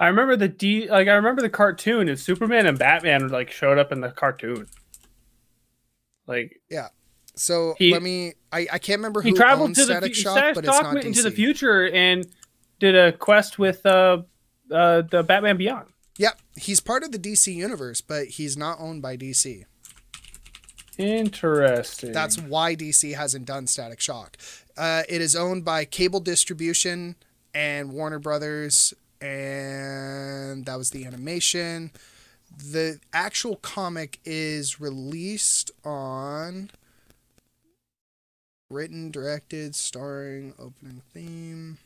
I remember the D like I remember the cartoon and Superman and Batman like showed up in the cartoon. Like So He- let me. I, I can't remember he who traveled owns to the Static Shock, Static but it's Shock not went DC. into the future and did a quest with uh uh the Batman Beyond. Yep, he's part of the DC universe, but he's not owned by DC. Interesting. That's why DC hasn't done Static Shock. Uh, it is owned by Cable Distribution and Warner Brothers, and that was the animation. The actual comic is released on written, directed, starring, opening theme.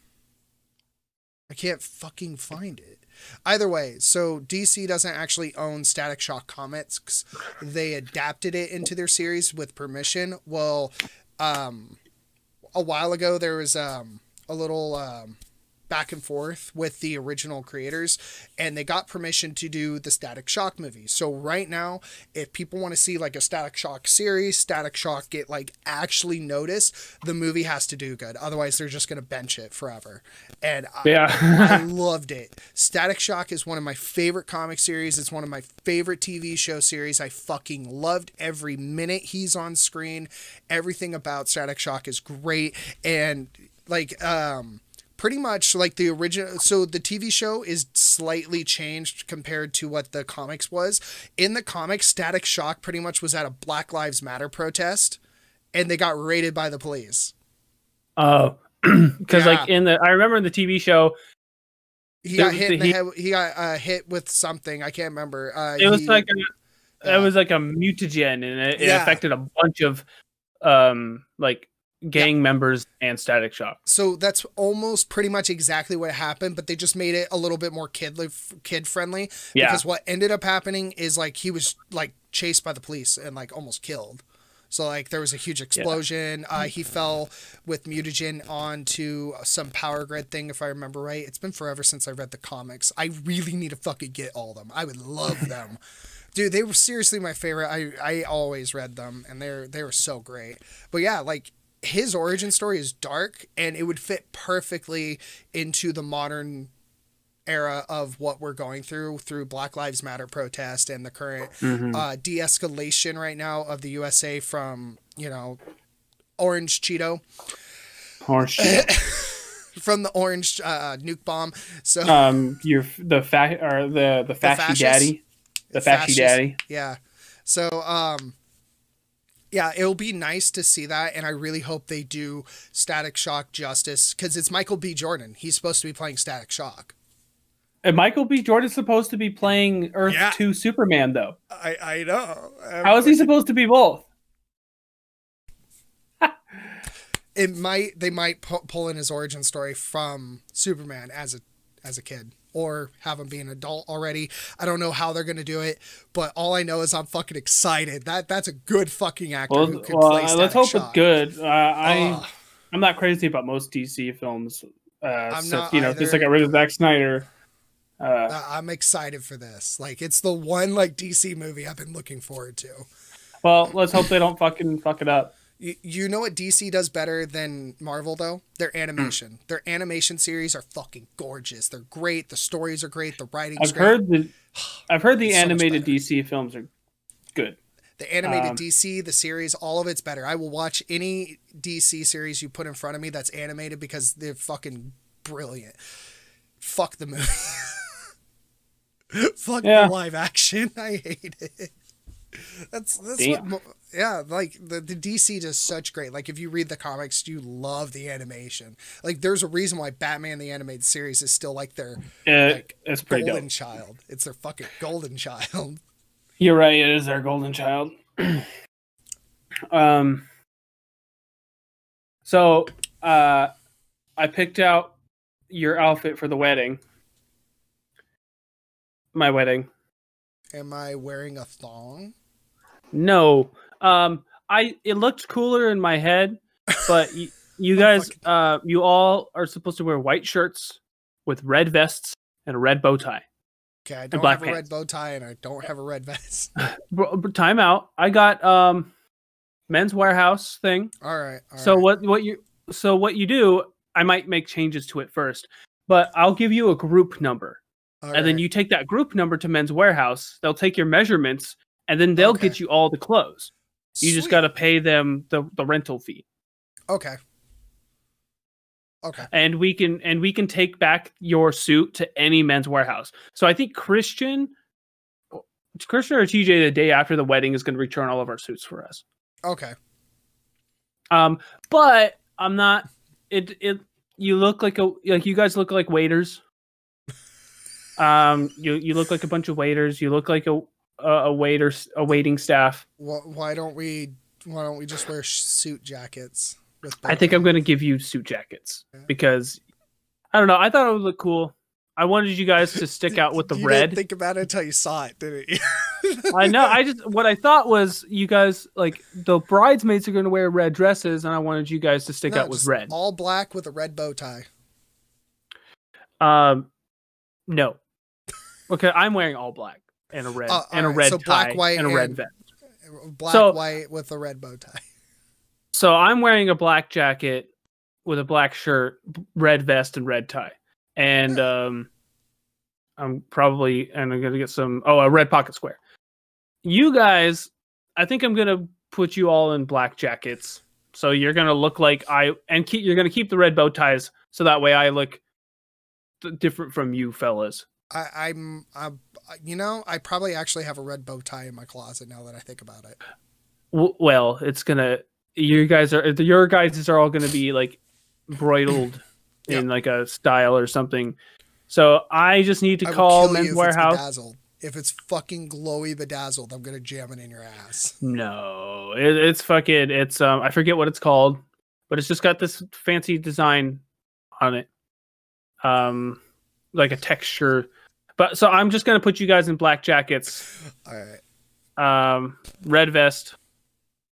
I can't fucking find it. Either way, so DC doesn't actually own Static Shock Comics. They adapted it into their series with permission. Well, um, a while ago there was um, a little um, back and forth with the original creators, and they got permission to do the Static Shock movie. So right now, if people want to see like a Static Shock series, Static Shock get like actually noticed, the movie has to do good. Otherwise, they're just gonna bench it forever. And I, I loved it. Static Shock is one of my favorite comic series. It's one of my favorite TV show series. I fucking loved every minute he's on screen. Everything about Static Shock is great. And like um pretty much like the original so the TV show is slightly changed compared to what the comics was. In the comics, Static Shock pretty much was at a Black Lives Matter protest and they got raided by the police. Oh, because Yeah. like in the I remember in the TV show He got hit the- in the he- head. He got uh, hit with something. I can't remember. Uh, it was he- like a, yeah. it was like a mutagen and it, it Yeah. affected a bunch of um like gang members and Static Shock. so that's almost pretty much exactly what happened, but they just made it a little bit more kid kid friendly. Yeah. Because what ended up happening is like he was like chased by the police and like almost killed. So like there was a huge explosion. Uh, he fell with mutagen onto some power grid thing, if I remember right. It's been forever since I read the comics. I really need to fucking get all of them. I would love them. Dude, they were seriously my favorite. I, I always read them and they're they were so great. But yeah, like his origin story is dark and it would fit perfectly into the modern era of what we're going through through Black Lives Matter protest and the current Mhm. uh, de-escalation right now of the USA from you know orange Cheeto shit. from the orange uh, nuke bomb. So um, you're the fa- or the the fasci fascist? daddy, the Fascist. daddy. yeah, so um, yeah, it'll be nice to see that, and I really hope they do Static Shock justice because it's Michael B. Jordan. He's supposed to be playing Static Shock. And Michael B. Jordan's supposed to be playing Earth Yeah. Two Superman, though. I I know. How is he supposed to be both? it might they might pu- pull in his origin story from Superman as a as a kid or have him be an adult already. I don't know how they're gonna do it, but all I know is I'm fucking excited. That that's a good fucking actor Well, who could well play uh, let's hope it's good. Uh, I Ugh. I'm not crazy about most DC films. Uh, so, you know, just like I read with Zack Snyder. Uh, Uh, I'm excited for this. Like it's the one like DC movie I've been looking forward to. well, let's hope they don't fucking fuck it up. You, know what DC does better than Marvel though? Their animation. Their animation series are fucking gorgeous. They're great. The stories are great. The writing's I've great. heard the I've heard the It's so animated better. DC films are good. The animated Um, DC, the series, all of it's better. I will watch any DC series you put in front of me that's animated because they're fucking brilliant. Fuck the movie. Fuck Yeah. the live action. I hate it. That's that's what, Damn. yeah, like the, the DC does such great. Like if you read the comics, you love the animation. Like there's a reason why Batman the animated series is still like their Uh, Like, it's pretty golden dope. child. It's their fucking golden child. You're right. It is their golden child. um. So, uh, I picked out your outfit for the wedding. My wedding. Am I wearing a thong? No. Um. I it looked cooler in my head, but y- you Oh, guys, uh, you all are supposed to wear white shirts with red vests and a red bow tie. Okay, I don't black have a red bow tie and I don't have a red vest. Time out. I got um, Men's Wearhouse thing. All right. all so right. what what you so what you do i might make changes to it first but i'll give you a group number All and then you take that group number to Men's Wearhouse they'll take your measurements and then they'll Okay. get you all the clothes you just got to pay them the, the rental fee Okay. Okay. and we can and we can take back your suit to any Men's Wearhouse so i think christian christian or tj the day after the wedding is going to return all of our suits for us Okay. Um, but I'm not. It it you look like a like you guys look like waiters. Um, you you look like a bunch of waiters. You look like a a, a waiter a waiting staff. Wh- why don't we? Why don't we just wear suit jackets? I think I'm gonna give you suit jackets because I don't know. I thought it would look cool. I wanted you guys to stick out with the you red. Didn't think about it until you saw it, didn't you? I know. I just what I thought was you guys like the bridesmaids are gonna wear red dresses, and I wanted you guys to stick No, out with red. All black with a red bow tie. Um, no. Okay, I'm wearing all black and a red Uh, and a alright, red so black, tie white, and a red and- vest. Black, So- white with a red bow tie. So I'm wearing a black jacket with a black shirt, red vest, and red tie. And um, I'm probably and I'm gonna get some oh a red pocket square. You guys, I think I'm gonna put you all in black jackets. So you're gonna look like I and keep you're gonna keep the red bow ties so that way I look different from you fellas. I, I'm, I'm, you know, I probably actually have a red bow tie in my closet now that I think about it. Well, it's gonna. You guys are your guys are all gonna be like broidled in like a style or something. So I just need to I call Men's you if it's Wearhouse. If it's fucking glowy bedazzled, I'm gonna jam it in your ass. No, it, it's fucking. It's um. I forget what it's called, but it's just got this fancy design on it. Um, like a texture. But so I'm just gonna put you guys in black jackets, All right. um, red vest,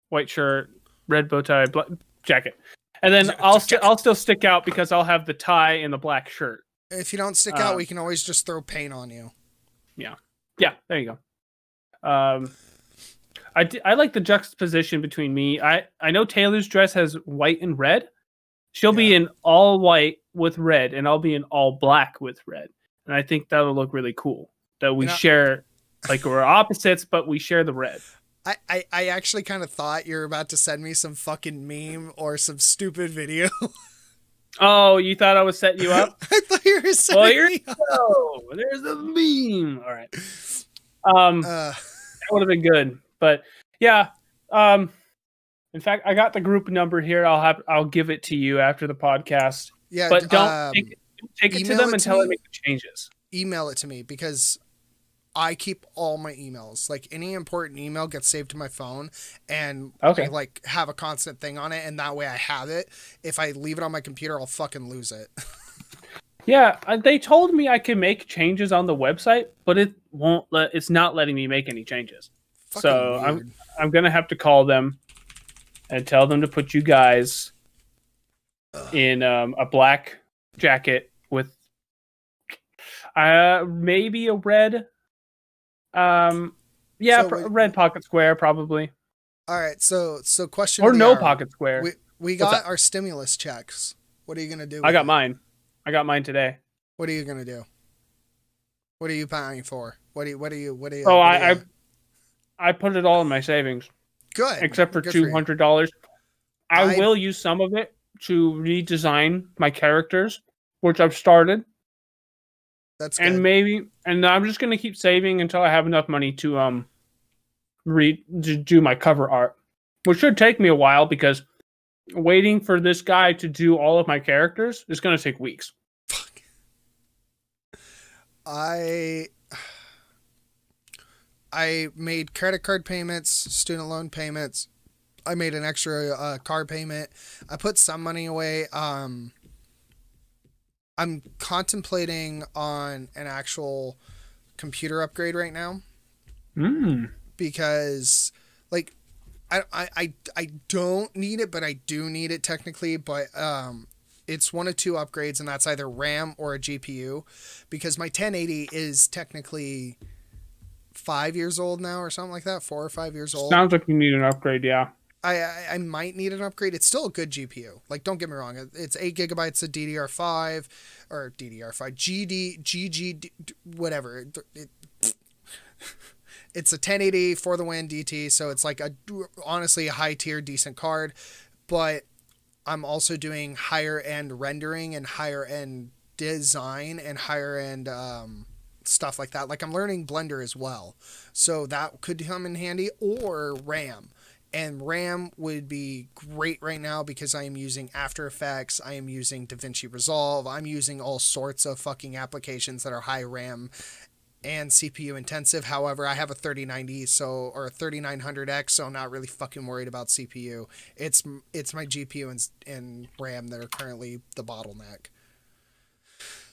white shirt, red bow tie, black jacket, and then I'll st- I'll still stick out because I'll have the tie and the black shirt. If you don't stick out, Uh, we can always just throw paint on you. Yeah, Yeah. there you go. Um, I, d- I like the juxtaposition between me. I I know Taylor's dress has white and red. She'll be in all white with red, and I'll be in all black with red. And I think that'll look really cool. That we You know- share, like we're opposites, but we share the red. I, I, I actually kind of thought you were about to send me some fucking meme or some stupid video. Oh, you thought I was setting you up? I thought you were sending Well, here me. oh, there's a meme. All right. Um, Uh, that would have been good. But yeah, um, in fact, I got the group number here. I'll have I'll give it to you after the podcast. yeah, But don't um, take, it- take it to them it and to tell them me. to make the changes. email it to me because I keep all my emails. Like any important email gets saved to my phone and Okay. I like have a constant thing on it and that way I have it. If I leave it on my computer, I'll fucking lose it. Yeah, uh, they told me I can make changes on the website, but it won't let. It's not letting me make any changes. Fucking So, I'm- I'm gonna have to call them and tell them to put you guys in um, a black jacket uh maybe a red um yeah So pr- we- red pocket square probably All right, so so question or no hour. pocket square We we got our stimulus checks. What are you gonna do? i got it? mine i got mine today What are you gonna do? What are you buying for? What do you? What are you? What are you? oh I, do I i put it all in my savings good. except for two hundred dollars I, I- will use some of it to redesign my characters which i've started That's good. and maybe and i'm just gonna keep saving until i have enough money to um read to do my cover art which should take me a while because waiting for this guy to do all of my characters is gonna take weeks Fuck. I I made credit card payments, student loan payments. I made an extra uh, car payment. I put some money away. Um, I'm contemplating on an actual computer upgrade right now mm. because, like, I, I, I, I don't need it, but I do need it technically. But um, it's one of two upgrades, and that's either RAM or a GPU, because my 1080 is technically five years old now, or something like that, four or five years old. sounds like you need an upgrade yeah I, I I might need an upgrade. It's still a good GPU. Like, don't get me wrong. It's eight gigabytes of DDR5 or DDR5 GD GG whatever. It, it- it's a 1080 for the win DT, so it's like a honestly a high tier decent card, but I'm also doing higher end rendering and higher end design and higher end um, stuff like that. Like I'm learning Blender as well, so that could come in handy or RAM and RAM would be great right now because I am using After Effects, I am using DaVinci Resolve, I'm using all sorts of fucking applications that are high RAM and CPU intensive. However, I have a 3090 so or a 3900X, so I'm not really fucking worried about CPU. It's it's my GPU and, and RAM that are currently the bottleneck.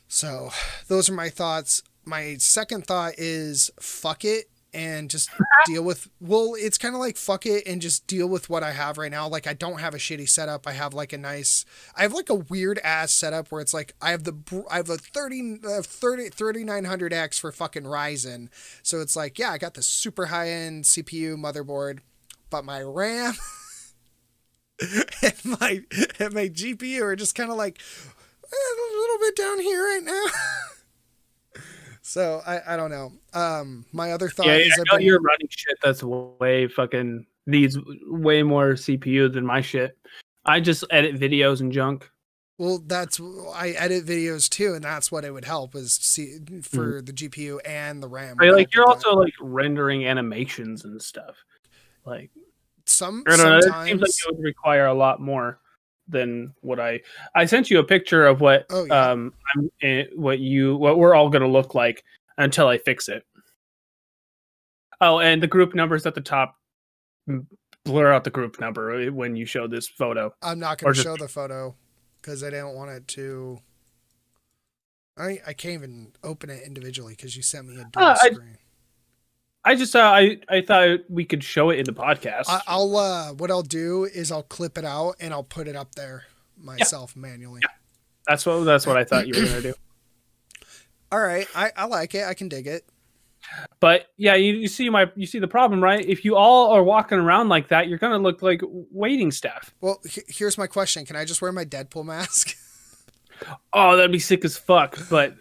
So, those are my thoughts. My second thought is fuck it and just deal with well it's kind of like fuck it and just deal with what i have right now. Like i don't have a shitty setup. I have like a nice i have like a weird ass setup where it's like i have the i have a 30 uh, 30 3900x for fucking ryzen. So it's like yeah i got the super high end cpu motherboard but my ram and my and my gpu are just kind of like eh, a little bit down here right now So I, I don't know. Um, my other thought yeah, is I know been- you're running shit that's way fucking needs way more CPU than my shit. I just edit videos and junk. well, that's I edit videos too, and that's what it would help is see for the GPU and the RAM. Right, like you're also like rendering animations and stuff. Like some I don't know. It seems like it would require a lot more than what I. I sent you a picture of what Oh, yeah. um I'm, eh, what you what we're all gonna look like until I fix it. Oh, and the group numbers at the top. Blur out the group number eh, when you show this photo. I'm not going to show the photo because I don't want it to. I I can't even open it individually because you sent me a dual Uh, screen. I just uh, I I thought we could show it in the podcast. I, I'll uh, what I'll do is I'll clip it out and I'll put it up there myself manually. that's what that's what I thought you were gonna do. All right, I, I like it. I can dig it. But yeah, you, you see my you see the problem, right? If you all are walking around like that, you're gonna look like waiting staff. Well, he- here's my question: Can I just wear my Deadpool mask? Oh, that'd be sick as fuck. But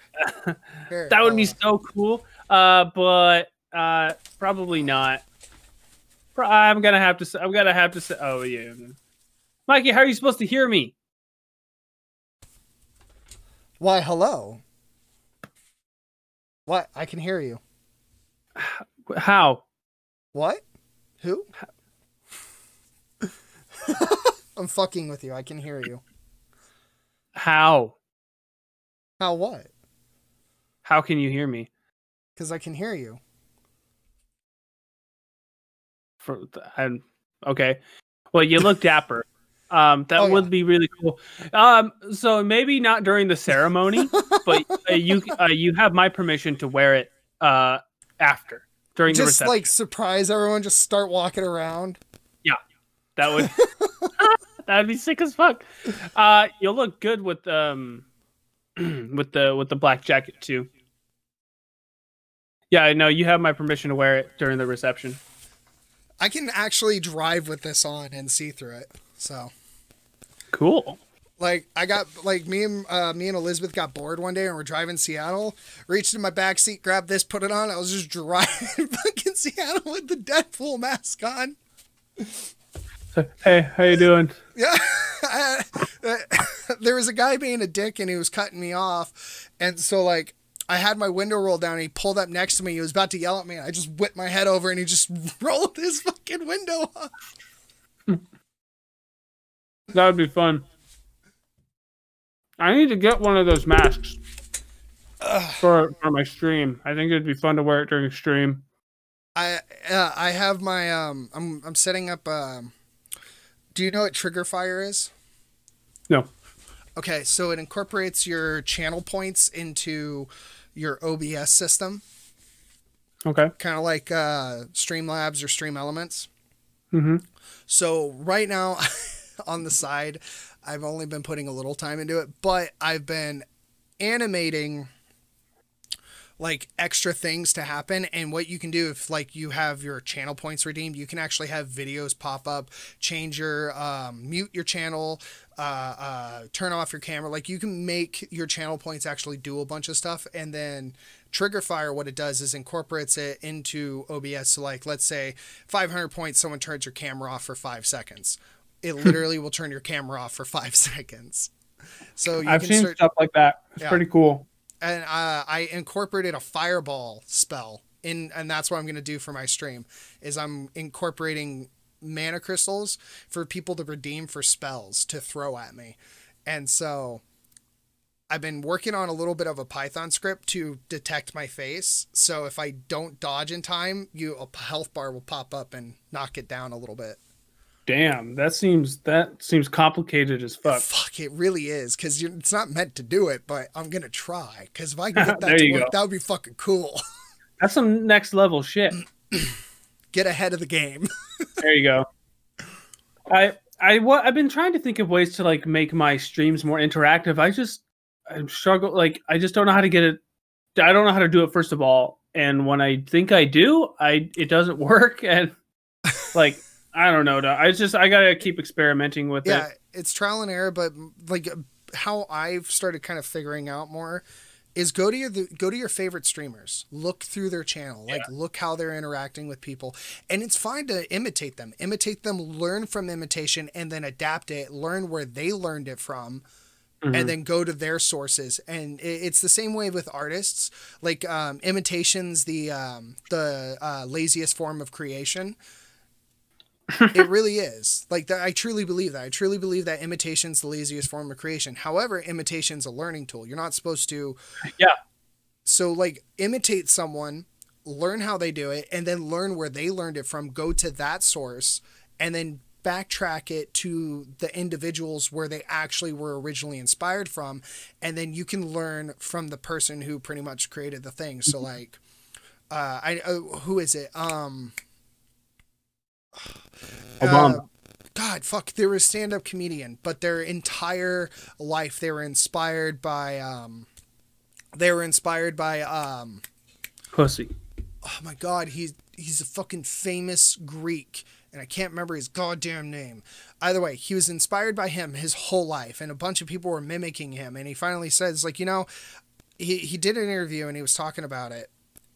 that would be uh, so cool. Uh, but uh, probably not. Pro- I'm gonna have to. Say, I'm gonna have to say. Oh yeah, Mikey, how are you supposed to hear me? Why? Hello. What? I can hear you. How? What? Who? I'm fucking with you. I can hear you. How? How what? How can you hear me? Because I can hear you. For I'm okay. Well, you look dapper. Um, that Oh, yeah. would be really cool. Um, so maybe not during the ceremony, but uh, you uh, you have my permission to wear it uh after during the Just reception. like surprise everyone. Just start walking around. Yeah, that would that'd be sick as fuck. Uh, you'll look good with um with the with the black jacket too. Yeah, I know you have my permission to wear it during the reception. I can actually drive with this on and see through it. So, Cool. like, I got like me and uh, me and Elizabeth got bored one day and we're driving Seattle. Reached in my back seat, grabbed this, put it on. I was just driving fucking Seattle with the Deadpool mask on. Hey, how you doing? Yeah. I- there was a guy being a dick and he was cutting me off. And so, like, I had my window rolled down. And he pulled up next to me. He was about to yell at me. And I just whipped my head over and he just rolled his fucking window up. That would be fun. I need to get one of those masks for for my stream. I think it'd be fun to wear it during stream. I uh, I have my um I'm I'm setting up um do you know what TriggerFyre is? No. Okay, so it incorporates your channel points into your OBS system, Okay. kind of like uh Streamlabs or StreamElements. Mm-hmm. So right now on the side, I've only been putting a little time into it, but I've been animating like extra things to happen and what you can do if like you have your channel points redeemed you can actually have videos pop up change your um, mute your channel uh, uh, turn off your camera like you can make your channel points actually do a bunch of stuff and then TriggerFyre what it does is incorporates it into obs so like let's say 500 points someone turns your camera off for five seconds it literally will turn your camera off for five seconds so you I've can seen start stuff like that. It's Yeah. pretty cool. and uh, I incorporated a fireball spell in, and that's what I'm going to do for my stream. Is I'm incorporating mana crystals for people to redeem for spells to throw at me, and so I've been working on a little bit of a Python script to detect my face. So if I don't dodge in time, you a health bar will pop up and knock it down a little bit. Damn, that seems that seems complicated as fuck. Fuck, it really is because it's not meant to do it, but I'm gonna try because if I can get that to work, go. that would be fucking cool. That's some next level shit. get ahead of the game. There you go. I I what I've been trying to think of ways to like make my streams more interactive. I just I struggle like I just don't know how to get it. I don't know how to do it first of all, and when I think I do, I it doesn't work, and like I don't know. I just I gotta keep experimenting with yeah, it. Yeah, it's trial and error, but like how I've started kind of figuring out more is go to your go to your favorite streamers, look through their channel, like look how they're interacting with people, and it's fine to imitate them, imitate them, learn from imitation, and then adapt it, learn where they learned it from. Mhm. and then go to their sources. And it's the same way with artists. Like um, imitations the um, the uh, laziest form of creation it really is like that i truly believe that i truly believe that imitation's the laziest form of creation however imitation's a learning tool you're not supposed to Yeah. so like imitate someone learn how they do it and then learn where they learned it from go to that source and then backtrack it to the individuals where they actually were originally inspired from and then you can learn from the person who pretty much created the thing so like uh, I uh, who is it? Um. Uh, God, fuck, they were a stand-up comedian, but their entire life they were inspired by um, they were inspired by um, Pussy. oh my god, he's he's a fucking famous Greek, and I can't remember his goddamn name. Either way, he was inspired by him his whole life, and a bunch of people were mimicking him. And he finally says, like, you know, he he did an interview and he was talking about it,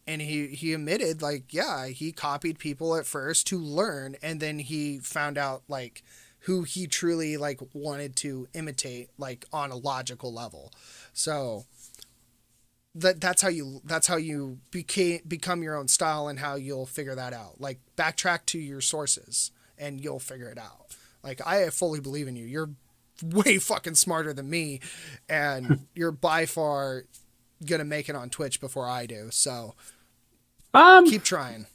and he he admitted, like, yeah, he copied people at first to learn, and then he found out like who he truly like wanted to imitate, like on a logical level. So that that's how you that's how you became become your own style and how you'll figure that out. Like backtrack to your sources and you'll figure it out. Like I fully believe in you. You're way fucking smarter than me and you're by far gonna make it on Twitch before I do. So Um, keep trying.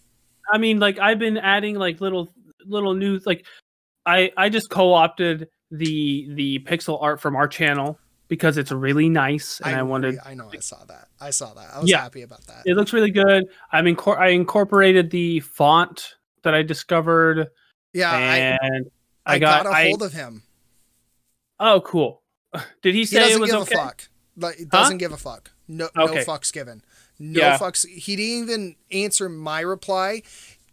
I mean, like I've been adding like little little news. Like I I just co-opted the the pixel art from our channel because it's really nice, and I, wanted. I know I saw that. I saw that. I was Yeah. happy about that. It looks really good. I mean, incor- I incorporated the font that I discovered, Yeah, I, and I, I, got. got, a I, hold of him. oh, cool. Did he He say it doesn't was give okay? a fuck. Like he doesn't give a fuck. No no fucks given. No Yeah. fucks. He didn't even answer my reply.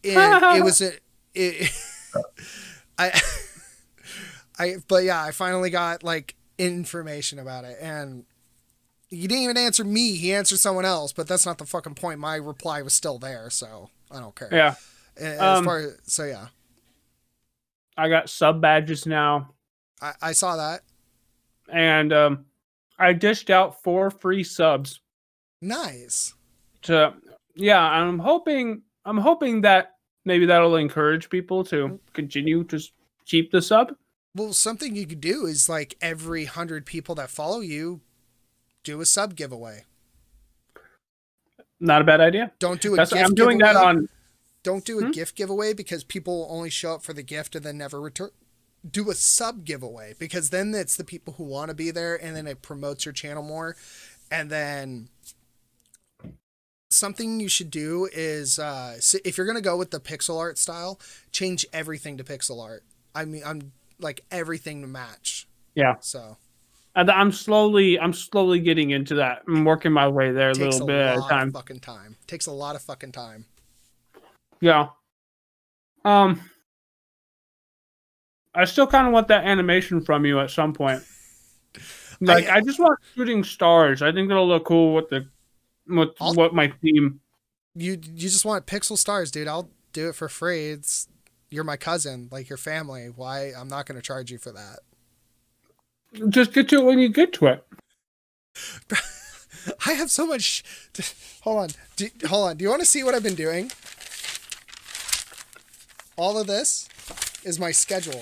And it was a it, I I but yeah, I finally got like information about it and he didn't even answer me. He answered someone else, but that's not the fucking point. My reply was still there, so I don't care. Yeah, As Um, far as, so yeah, I got sub badges now, I, I saw that. and um, I dished out four free subs Nice. to. Yeah, I'm hoping. I'm hoping that maybe that'll encourage people to continue to keep the sub. Well, something you could do is like every hundred people that follow you, do a sub giveaway. Not a bad idea. Don't do a That's gift I'm doing that on. Don't do a Hmm? gift giveaway because people will only show up for the gift and then never return. Do a sub giveaway because then it's the people who want to be there and then it promotes your channel more. And then something you should do is uh, if you're going to go with the pixel art style, change everything to pixel art. I mean, I'm like everything to match. Yeah. So And I'm slowly. I'm slowly getting into that. I'm working my way there a takes little a bit at a time. of fucking time. Takes a lot of fucking time. Yeah. Um. I still kind of want that animation from you at some point. Like I, just want shooting stars. I think it'll look cool with the with I'll- what my theme. You you just want pixel stars, dude. I'll do it for free. It's you're my cousin, like your family. Why I'm not going to charge you for that. Just get to it when you get to it. I have so much. Hold on. Do, hold on. Do you want to see what I've been doing? All of this is my schedule.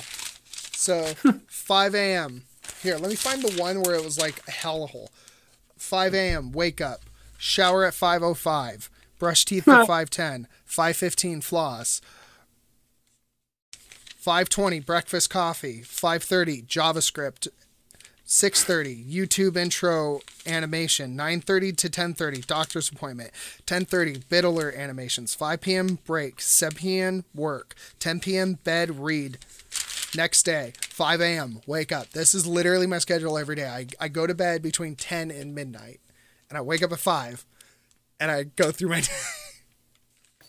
So 5 a.m. Here, let me find the one where it was like a hellhole. 5 a.m. Wake up. Shower at 5:05. Brush teeth at 5:10. 5:15 floss. 5:20 breakfast coffee. 5:30 JavaScript 6:30 YouTube intro animation 9:30 to 10:30 doctor's appointment 10:30 bit alert animations 5 p.m. break 7 p.m. work 10 p.m. bed read next day 5 a.m. wake up this is literally my schedule every day I, I go to bed between 10 and midnight and I wake up at 5 and I go through my day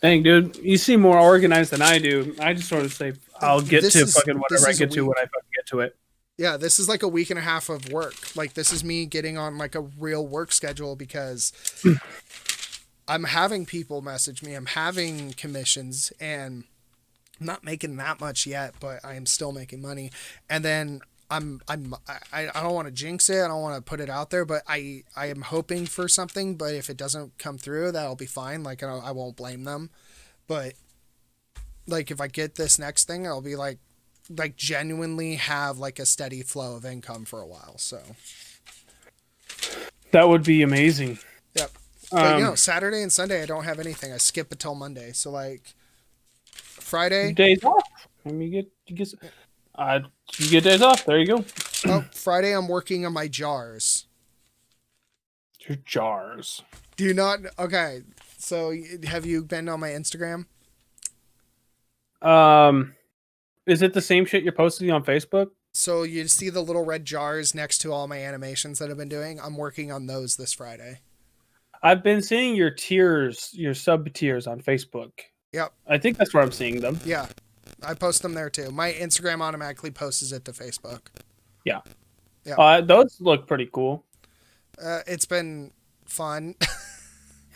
Dang, dude, you seem more organized than I do. I just sort of say I'll get This to is- fucking whatever I get to when I fucking get to it. yeah this is like a week and a half of work like this is me getting on like a real work schedule because i'm having people message me i'm having commissions and i'm not making that much yet but i am still making money and then i'm i'm i, I don't want to jinx it i don't want to put it out there but i i am hoping for something but if it doesn't come through that'll be fine like i, I won't blame them but like if i get this next thing i'll be like like genuinely have like a steady flow of income for a while. So, That would be amazing. yep. But Um, you know, Saturday and Sunday I don't have anything. I skip until Monday. So like Friday, days off. Let me get you get. Uh, you get days off. There you go. oh, Friday I'm working on my jars. Your jars. Do you not okay. So have you been on my Instagram? Um, is it the same shit you're posting on Facebook? So you see the little red jars next to all my animations that I've been doing. I'm working on those this Friday. I've been seeing your tiers, your sub tiers on Facebook. Yep. I think that's where I'm seeing them. Yeah, I post them there too. My Instagram automatically posts it to Facebook. Yeah. Uh, those look pretty cool. Uh, it's been fun.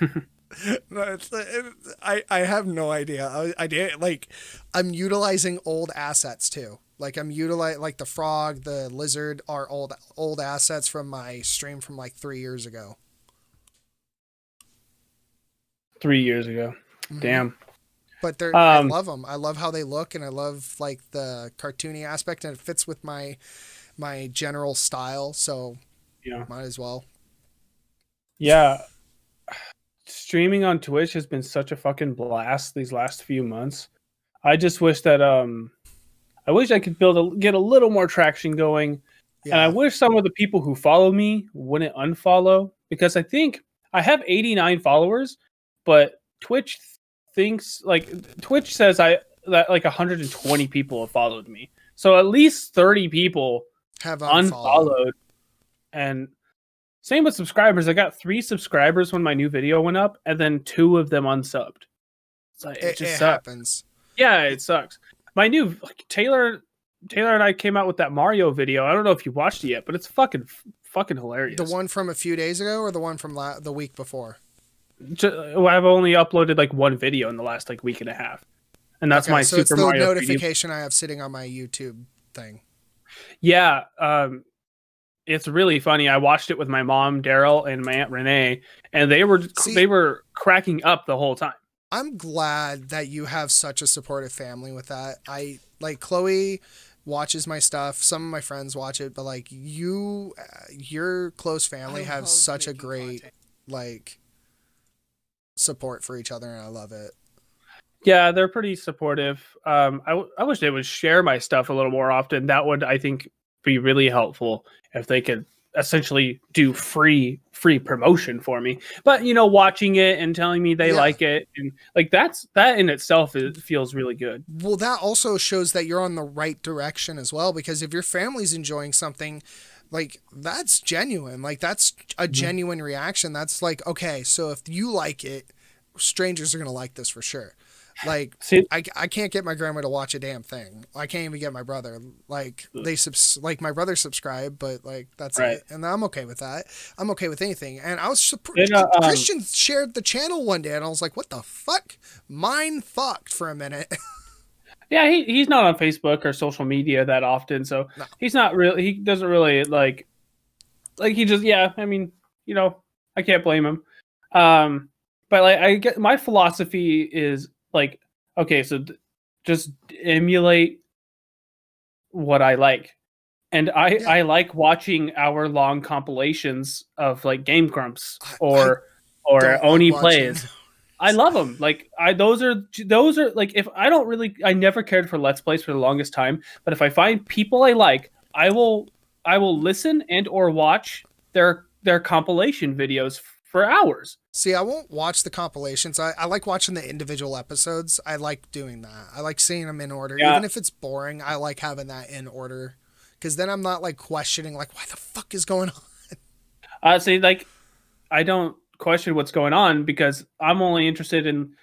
no, it's, it, I I have no idea. I, I did like I'm utilizing old assets too. Like I'm utilizing like the frog, the lizard are old old assets from my stream from like three years ago. Three years ago. Mhm. Damn. But they're I Um, love them. I love how they look, and I love like the cartoony aspect, and it fits with my my general style. So Yeah. might as well. Yeah. Streaming on Twitch has been such a fucking blast these last few months. I just wish that um I wish I could build a get a little more traction going. And I wish some of the people who follow me wouldn't unfollow because I think I have 89 followers, but Twitch thinks like Twitch says I that like 120 people have followed me. So at least 30 people Have unfollowed. unfollowed. And same with subscribers. I got three subscribers when my new video went up, and then two of them unsubbed. Like, it, It, just it happens. Yeah, it sucks. My new like, Taylor Taylor and I came out with that Mario video. I don't know if you watched it yet, but it's fucking fucking hilarious. The one from a few days ago, or the one from la- the week before. Ju- I've only uploaded like one video in the last like week and a half, and that's Okay, my so Super it's the Mario 3D notification I have sitting on my YouTube thing. Yeah, um, it's really funny. I watched it with my mom, Daryl, and my aunt Renee, and they were See- they were cracking up the whole time. I'm glad that you have such a supportive family with that. I like Chloe watches my stuff. Some of my friends watch it, but like you, uh, your close family have such a great like support for each other, and I love it. Yeah, they're pretty supportive. Um, I, w- I wish they would share my stuff a little more often. That would, I think, be really helpful if they could essentially do free free promotion for me. But you know, watching it and telling me they Yeah. like it and like that's that in itself is, feels really good. Well, that also shows that you're on the right direction as well. Because if your family's enjoying something, like that's genuine. Like that's a genuine reaction. That's like okay. So if you like it, strangers are gonna like this for sure. Like See, I, I can't get my grandma to watch a damn thing. I can't even get my brother. Like they subs like my brother subscribed but like that's Right. it. And I'm okay with that. I'm okay with anything. And I was surprised. Uh, um, Christian shared the channel one day, and I was like, "What the fuck?" Mine fucked for a minute. Yeah, he, he's not on Facebook or social media that often, so No. he's not really he doesn't really like like he just yeah, I mean, you know, I can't blame him. Um but like I get my philosophy is like okay, so th- just emulate what I like. And I Yeah. I like watching hour long compilations of like Game Grumps or Don't or Oni watching- plays. I love them. Like I those are those are like if I don't really I never cared for let's plays for the longest time, but if I find people I like, I will I will listen and or watch their their compilation videos for hours. See, I won't watch the compilations. I, I like watching the individual episodes. I like doing that. I like seeing them in order. Yeah. Even if it's boring, I like having that in order. Because then I'm not like questioning, like, what the fuck is going on? Uh see like I don't question what's going on because I'm only interested in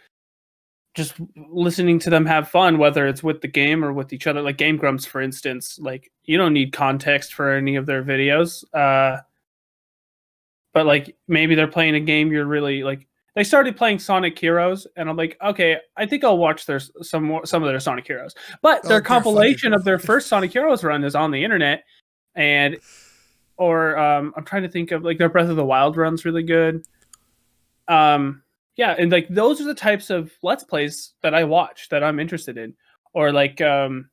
just listening to them have fun, whether it's with the game or with each other. Like Game Grumps, for instance, like you don't need context for any of their videos. Uh, but like maybe they're playing a game you're really like. They started playing Sonic Heroes, and I'm like, okay, I think I'll watch their some more some of their Sonic Heroes. But Oh, their compilation of their first Sonic Heroes run is on the internet, and or um, I'm trying to think of like their Breath of the Wild run's really good. Um, yeah, and like those are the types of let's plays that I watch that I'm interested in, or like um,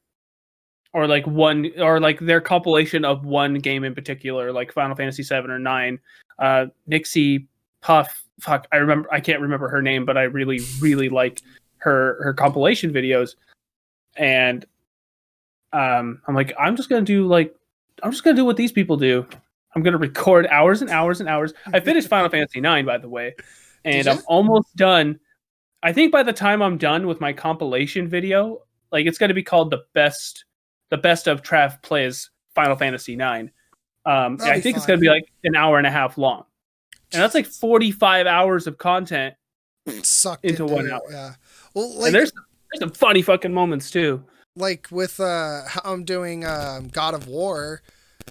or like one or like their compilation of one game in particular, like Final Fantasy seven or nine. Uh, Nixie Puff, fuck, I remember I can't remember her name, but I really really like her her compilation videos, and um, I'm like I'm just gonna do like I'm just gonna do what these people do. I'm gonna record hours and hours and hours. I finished Final Fantasy nine, by the way. And I'm almost done. I think by the time I'm done with my compilation video, like it's going to be called the best, the best of Trav plays Final Fantasy Nine. Um, I think it's going to be like an hour and a half long, and that's like 45 hours of content. sucked into one hour. Yeah. Well, like and there's there's some funny fucking moments too. like with uh how I'm doing um God of War.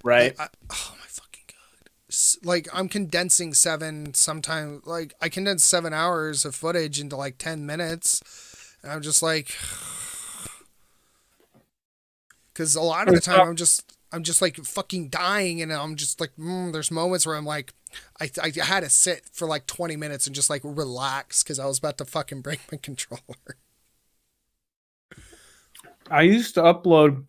Right. I, oh my fucking god! S- Like I'm condensing seven sometimes Like I condense seven hours of footage into like ten minutes. And I'm just like, because a lot of the time I'm just I'm just like fucking dying, and I'm just like, mm, there's moments where I'm like, I I had to sit for like 20 minutes and just like relax because I was about to fucking break my controller. I used to upload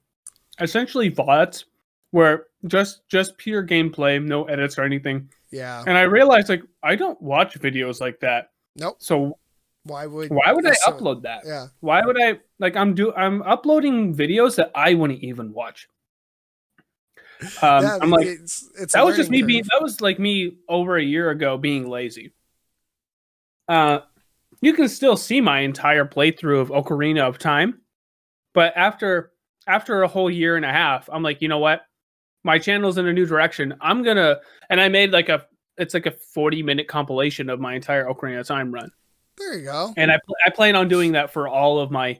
essentially VODs where just just pure gameplay, no edits or anything. Yeah. And I realized like I don't watch videos like that. Nope. So Why would why would I so- upload that? Yeah. Why would I like I'm do I'm uploading videos that I wouldn't even watch. Um, yeah, I'm like it's, it's that was just me learning being that was like me over a year ago being lazy. Uh you can still see my entire playthrough of Ocarina of Time, but after after a whole year and a half, I'm like, you know what? My channel's in a new direction. I'm gonna and I made like a it's like a 40 minute compilation of my entire Ocarina of Time run. There you go. And I pl- I plan on doing that for all of my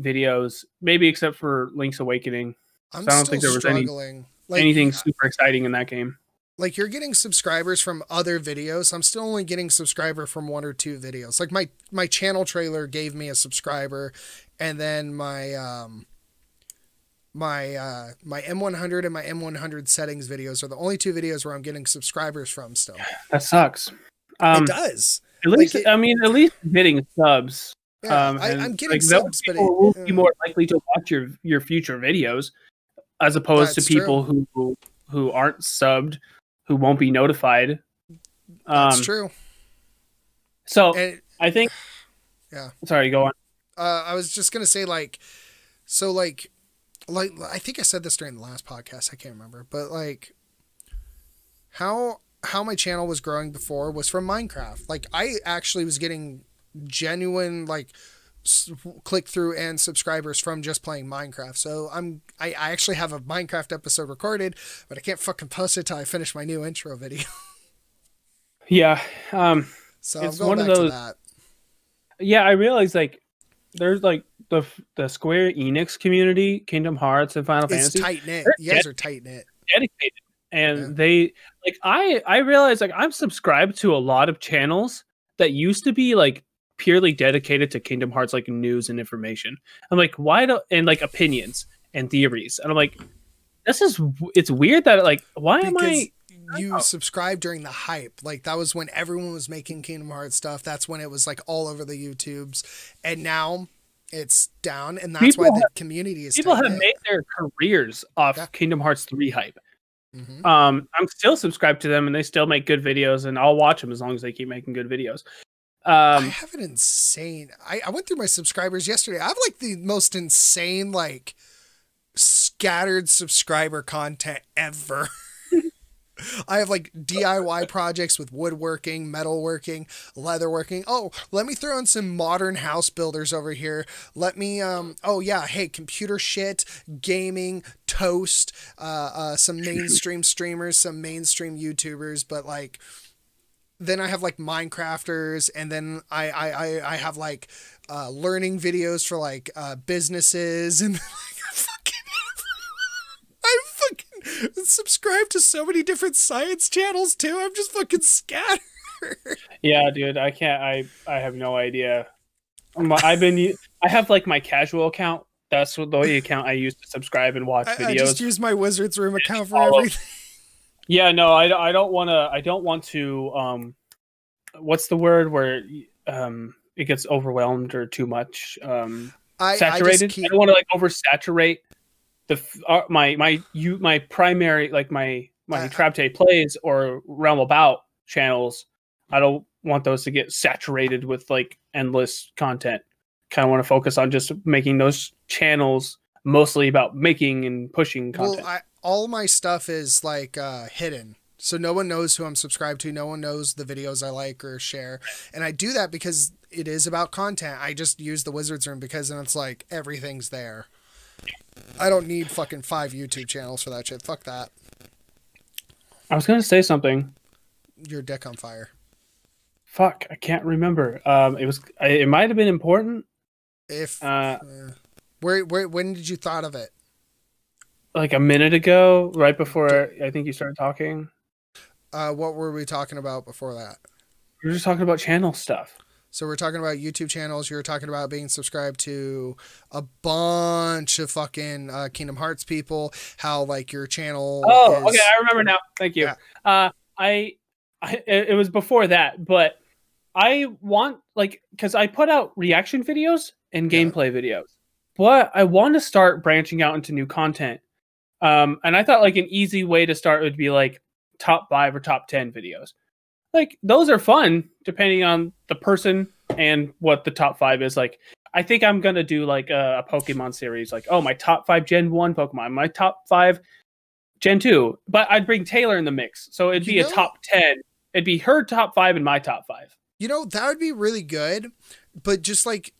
videos, maybe except for Link's Awakening. I'm I don't still think there was any- struggling. like, Anything super exciting in that game. like you're getting subscribers from other videos. I'm still only getting subscriber from one or two videos. Like my my channel trailer gave me a subscriber, and then my um my uh my M100 and my M100 settings videos are the only two videos where I'm getting subscribers from still. That sucks. Um, it does. At least, it- I mean, at least getting subs. Yeah, um, I, I'm getting like, subs, but it, people will be more likely to watch your your future videos, as opposed to people who, who who aren't subbed, who won't be notified. Um, that's true. so And I think. Yeah. Sorry, go on. uh, I was just gonna say like, so like, like I think I said this during the last podcast. I can't remember, but like, how how my channel was growing before was from Minecraft. Like I actually was getting genuine like click through and subscribers from just playing Minecraft. So I'm I, I actually have a Minecraft episode recorded, but I can't fucking post it till I finish my new intro video. Yeah. Um. So It's one of those- to that. Yeah, I realized like there's like the the Square Enix community, Kingdom Hearts, and Final It's Fantasy. tight knit. You guys are tight knit. dedicated and Yeah. they like i i realize like i'm subscribed to a lot of channels that used to be like purely dedicated to kingdom hearts like news and information i'm like why do and like opinions and theories and i'm like this is it's weird that like why am i you subscribed during the hype. Like that was when everyone was making Kingdom Hearts stuff. That's when it was like all over the YouTubes. And now it's down and that's why People the community is people have made their careers off Yeah. kingdom hearts 3 hype Mhm. um i'm still subscribed to them and they still make good videos and i'll watch them as long as they keep making good videos I um have an insane I, I went through my subscribers yesterday. I have like the most insane like scattered subscriber content ever. I have like DIY projects with woodworking, metalworking, leatherworking. Oh, let me throw in some modern house builders over here. Let me um oh yeah, hey, computer shit, gaming, toast, uh, uh some mainstream streamers, some mainstream YouTubers, but like then I have like Minecrafters, and then I I I, I have like uh, learning videos for like uh, businesses, and like, I fucking I fucking subscribe to so many different science channels too. I'm just fucking scattered. Yeah, dude, I can't. I I have no idea. I've been. I have like my casual account. That's what the only account I use to subscribe and watch I, videos. I just use my Wizards Room account for everything. yeah, no, I, I don't want to. I don't want to. Um, what's the word where um it gets overwhelmed or too much um I, I saturated? I, keep, don't want to like oversaturate the uh, my my you my primary like my my I- Trapte plays or Realm About channels. I don't want those to get saturated with like endless content. Kind of want to focus on just making those channels mostly about making and pushing content. well. I all my stuff is like uh, hidden. So no one knows who I'm subscribed to. No one knows the videos I like or share. And I do that because it is about content. I just use the Wizards Room because then it's like everything's there. I don't need fucking five YouTube channels for that shit. Fuck that. I was gonna say something. Your dick on fire. Fuck, I can't remember. Um, it was. It might have been important. If Uh, uh, where where when did you thought of it? like a minute ago, right before I think you started talking. Uh, what were we talking about before that? We were just talking about channel stuff. So we're talking about YouTube channels. You're talking about being subscribed to a bunch of fucking uh, Kingdom Hearts people. How like your channel. Oh, is- okay, I remember now. Thank you. Yeah. Uh, I, I, it was before that, but I want like because I put out reaction videos and Yeah. gameplay videos, but I want to start branching out into new content. Um, and I thought like an easy way to start would be like top five or top ten videos. Like those are fun depending on the person and what the top five is. Like I think I'm gonna do like a, a Pokemon series, like oh my top five Gen One Pokemon, my top five Gen 2, but I'd bring Taylor in the mix. So it'd be You a top 10. It'd be her top 5 and my top 5. You know, that would be really good, but just like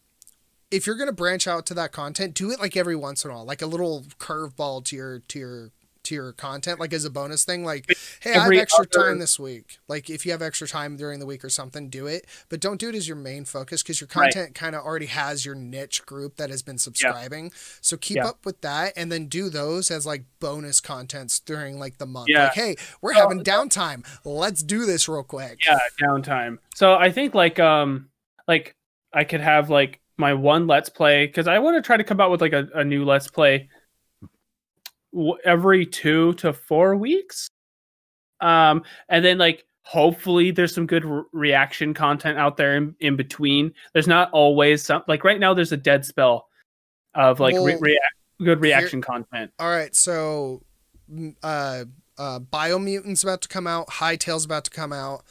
if you're gonna branch out to that content, do it like every once in a while, like a little curveball to your to your to your content, like as a bonus thing. Like, hey, I have extra other- time this week. Like, if you have extra time during the week or something, do it. But don't do it as your main focus because your Right. content kind of already has your niche group that has been subscribing. So keep Yeah. up with that, and then do those as like bonus contents during like the month. Yeah. Like, hey, we're So- having downtime. Let's do this real quick. Yeah, downtime. So I think like um like I could have like my one let's play cuz I want to try to come out with like a, a new let's play every 2 to 4 weeks. Um and then like hopefully there's some good re- reaction content out there in, in between. There's not always some like right now there's a dead spell of like re- Well, react good reaction content. All right, so uh, uh, Biomutant's about to come out, High Hytale's about to come out,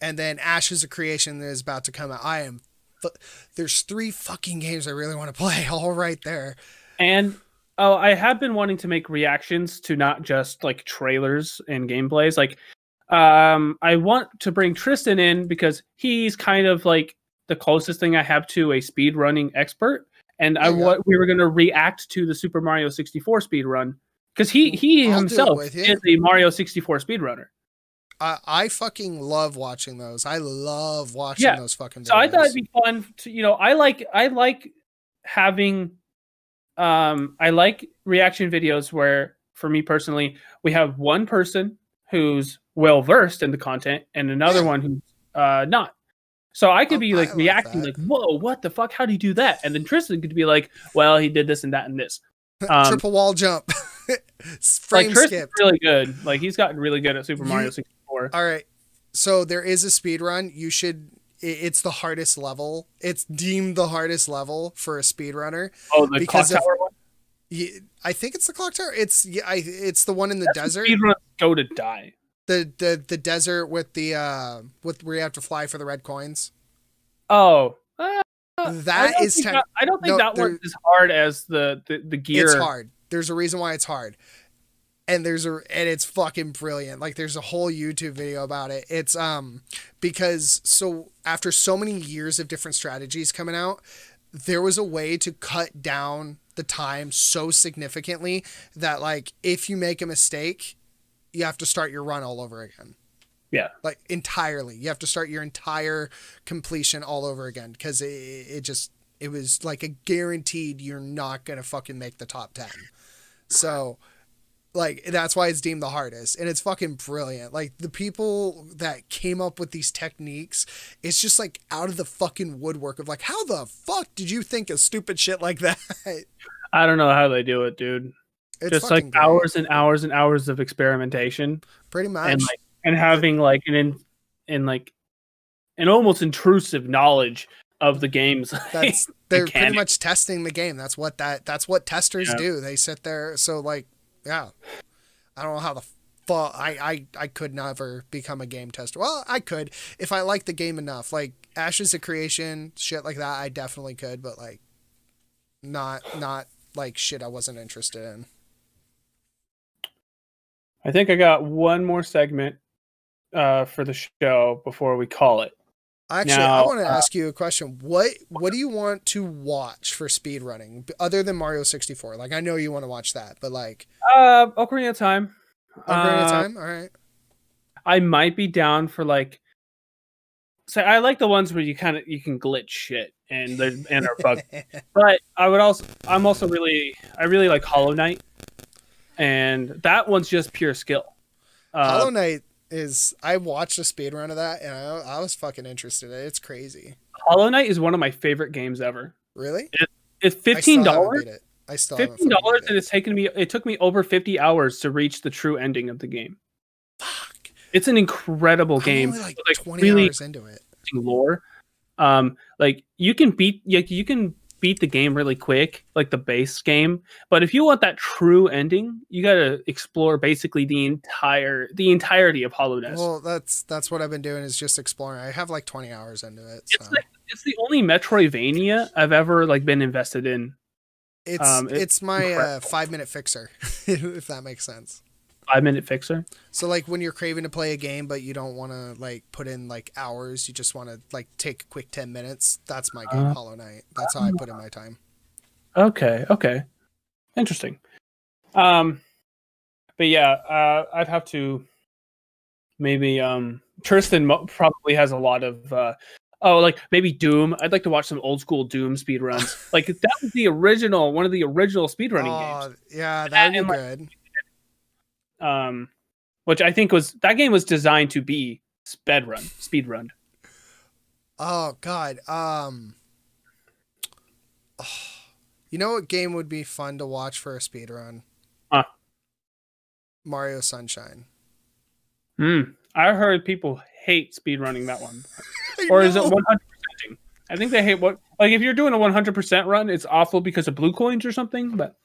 and then Ashes of Creation is about to come out. I am. Fu- There's three fucking games I really want to play, all right there. And oh, I have been wanting to make reactions to not just like trailers and gameplays. Like, um, I want to bring Tristan in because he's kind of like the closest thing I have to a speed running expert. And I what we were gonna react to the Super Mario 64 speed run because he he I'll himself is a Mario 64 speedrunner. I, I fucking love watching those. I love watching Yeah, those fucking videos. So I thought it'd be fun to you know I like I like having um I like reaction videos where for me personally we have one person who's well versed in the content and another one who's uh not. So I could Oh, be like like reacting that. like whoa what the fuck how do you do that and then Tristan could be like well he did this and that and this. Um, triple wall jump, like frame Tristan's skip. really good like he's gotten really good at Super Mario 64. All right. So there is a speed run. You should. It's the hardest level. It's deemed the hardest level for a speedrunner. Oh the clock because tower one. I think it's the clock tower. It's yeah, I, it's the one in the That's desert. Speedrunners go to die. The the the desert with the uh with where you have to fly for the red coins. Oh, uh, That is ten- that- I don't think no, that one's as hard as the the, the gear. It's hard. There's a reason why it's hard. And there's a and it's fucking brilliant. Like there's a whole YouTube video about it. It's um because so after so many years of different strategies coming out, there was a way to cut down the time so significantly that like if you make a mistake, you have to start your run all over again. Yeah. Like entirely. You have to start your entire completion all over again because it, it just it was like a guaranteed you're not gonna fucking make the top ten. So like that's why it's deemed the hardest. And it's fucking brilliant. Like the people that came up with these techniques it's just like out of the fucking woodwork of like how the fuck did you think of stupid shit like that? I don't know how they do it, dude. it's Just like hours and hours and hours of experimentation. Pretty much. and like and having like an in, in like an almost intrusive knowledge of the games. that's they're pretty much testing the game. That's what that that's what testers Yeah. do. They sit there so like yeah. I don't know how the fuck I, I i could never become a game tester. Well i could if i like the game enough. Like ashes of creation shit like that i definitely could but like not not like shit i wasn't interested in. I think I got one more segment uh, for the show before we call it. Actually, I want to uh, ask you a question. What what do you want to watch for speed running other than Mario 64? Like I know you want to watch that, but like Uh, Ocarina of Time. Ocarina of Uh, Time, all right. I might be down for like. So I like the ones where you kind of you can glitch shit and they're and are bugged. but I would also I'm also really I really like Hollow Knight, and that one's just pure skill. Uh, Hollow Knight is I watched a speed run of that and I, I was fucking interested. in it. It's crazy. Hollow Knight is one of my favorite games ever. Really? It's fifteen dollars. I still Fifteen dollars, and it. it's taken me. It took me over fifty hours to reach the true ending of the game. Fuck. It's an incredible I'm game. like with, 20 really hours into it. lore. Um, like you can beat like you can beat the game really quick, like the base game. But if you want that true ending, you got to explore basically the entire the entirety of Hallownest. Well, that's that's what I've been doing is just exploring. I have like 20 hours into it. it's So. like it's the only Metroidvania I've ever like been invested in. It's Um, it's, it's my uh, five minute fixer, if that makes sense. Five minute fixer. So like when you're craving to play a game, but you don't want to like put in like hours, you just want to like take a quick ten minutes. That's my game, Uh, Hollow Knight. That's how I put in my time. Okay, okay. Interesting. Um but yeah, uh I'd have to maybe um Tristan mo- probably has a lot of uh oh like maybe Doom. I'd like to watch some old school Doom speed runs. like that was the original one of the original speedrunning Oh games. yeah, that would be and, like, good. Um which I think was that game was designed to be sped run, speed run. Oh god. Um. You know what game would be fun to watch for a speed run? Huh. Mario Sunshine. Hmm. I heard people hate speed running that one. or is it 100%ing? I think they hate what like if you're doing a 100% run, it's awful because of blue coins or something. But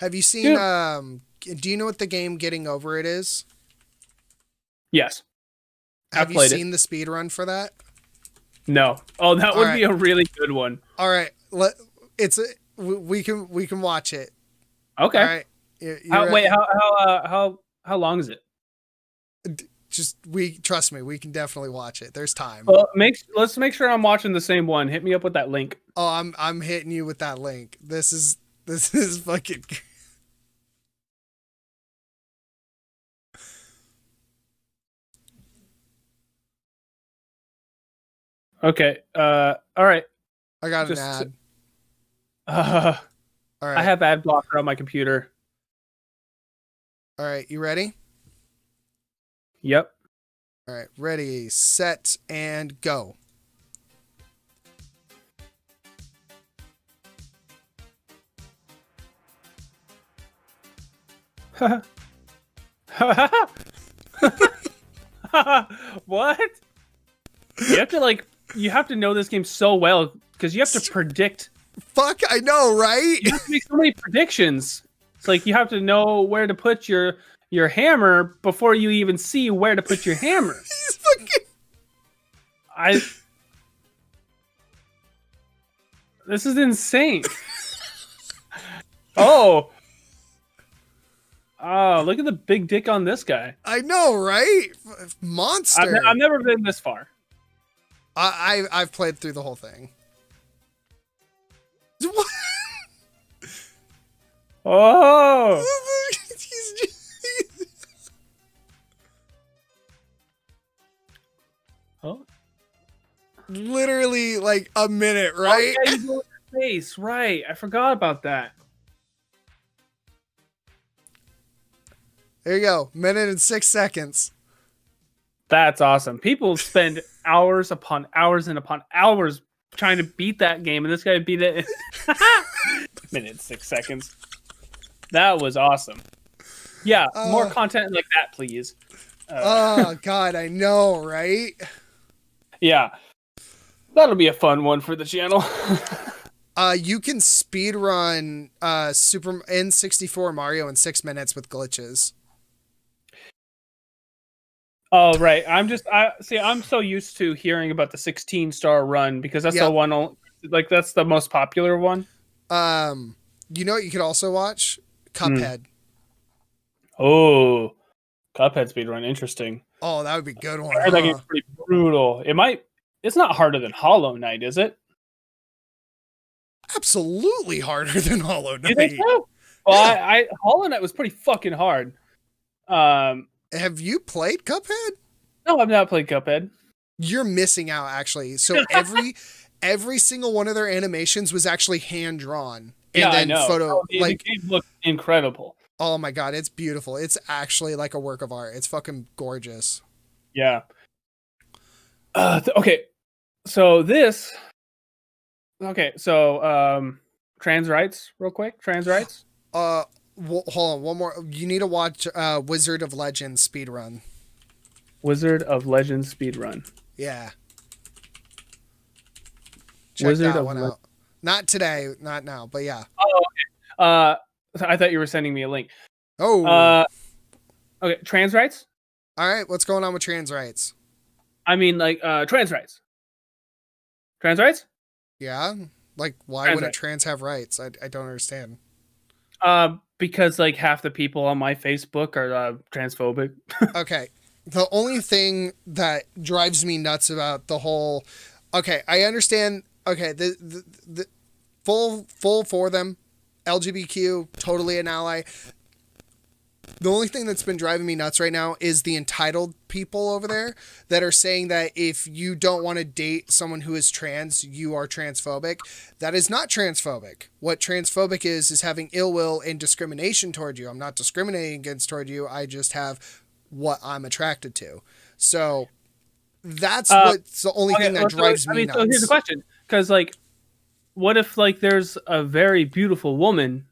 Have you seen? Um. Do you know what the game Getting Over It is? yes, I've you played it. seen the speed run for that? no. Oh, that would All be a really good one. All right. Let it's a, we we can we can watch it. Okay. All right. You How, wait, how how uh, how how long is it? Just we trust me. We can definitely watch it. There's time. Well, make let's make sure I'm watching the same one. Hit me up with that link. Oh, I'm I'm hitting you with that link. This is this is fucking. Okay. Uh. All right. I got Just- an ad. Uh, All right. I have ad blocker on my computer. All right. You ready? Yep. All right. Ready, set, and go. what? You have to like you have to know this game so well because you have to predict. Fuck, I know, right? You have to make so many predictions. It's like you have to know where to put your your hammer before you even see where to put your hammer. He's fucking. I. This is insane. oh. Oh, look at the big dick on this guy. I know, right? Monster. I've, I've never been this far. I, I I've played through the whole thing. What? Oh. Oh. literally like a minute, oh, right? Oh, yeah, you go in your face. Right. I forgot about that. There you go. Minute and six seconds. That's awesome. People spend hours upon hours and upon hours trying to beat that game, and this guy beat it in minute six seconds. That was awesome. Yeah, more Uh. content like that, please. Uh, Oh god, I know, right? yeah, that'll be a fun one for the channel. Uh, you can speed run uh Super N64 Mario in six minutes with glitches. Oh right, I'm just I see. I'm so used to hearing about the 16 star run because that's Yeah. the one. Like that's the most popular one. Um, you know what you could also watch? Hmm. Cuphead. Oh, Cuphead speed run, interesting. Oh, that would be a good one. I heard that huh? game's pretty brutal. It might. It's not harder than Hollow Knight, is it? Absolutely harder than Hollow Do you think Knight. so? Well, I, I Hollow Knight was pretty fucking hard. Um, Have you played Cuphead? no, I've not played Cuphead. You're missing out actually. So every every single one of their animations was actually hand drawn. And yeah, then photo Oh, the, like the game looked incredible. oh my god, it's beautiful. It's actually like a work of art. It's fucking gorgeous. Yeah. Uh, th- okay, so this. Okay, so um, trans rights, real quick. Trans rights. Uh w- hold on, one more. You need to watch uh Wizard of Legends speedrun. Wizard of Legends speedrun. Yeah. Check Wizard that one Le- out. Not today, not now, but yeah. Oh uh, I thought you were sending me a link. Oh, Uh, okay, trans rights. all right. What's going on with trans rights? I mean, like uh, trans rights. Trans rights. Yeah, like why Trans would a trans have rights? I, I don't understand. Uh, because like half the people on my Facebook are uh, transphobic. okay, the only thing that drives me nuts about the whole, okay, I understand. Okay, the the, the full full for them, LGBTQ, totally an ally. The only thing that's been driving me nuts right now is the entitled people over there that are saying that if you don't want to date someone who is trans, you are transphobic. That is not transphobic. What transphobic is is having ill will and discrimination toward you. I'm not discriminating against toward you. I just have what I'm attracted to. So that's Uh, what's the only thing that so, drives I me mean, nuts. so here's the question: because like, what if like there's a very beautiful woman,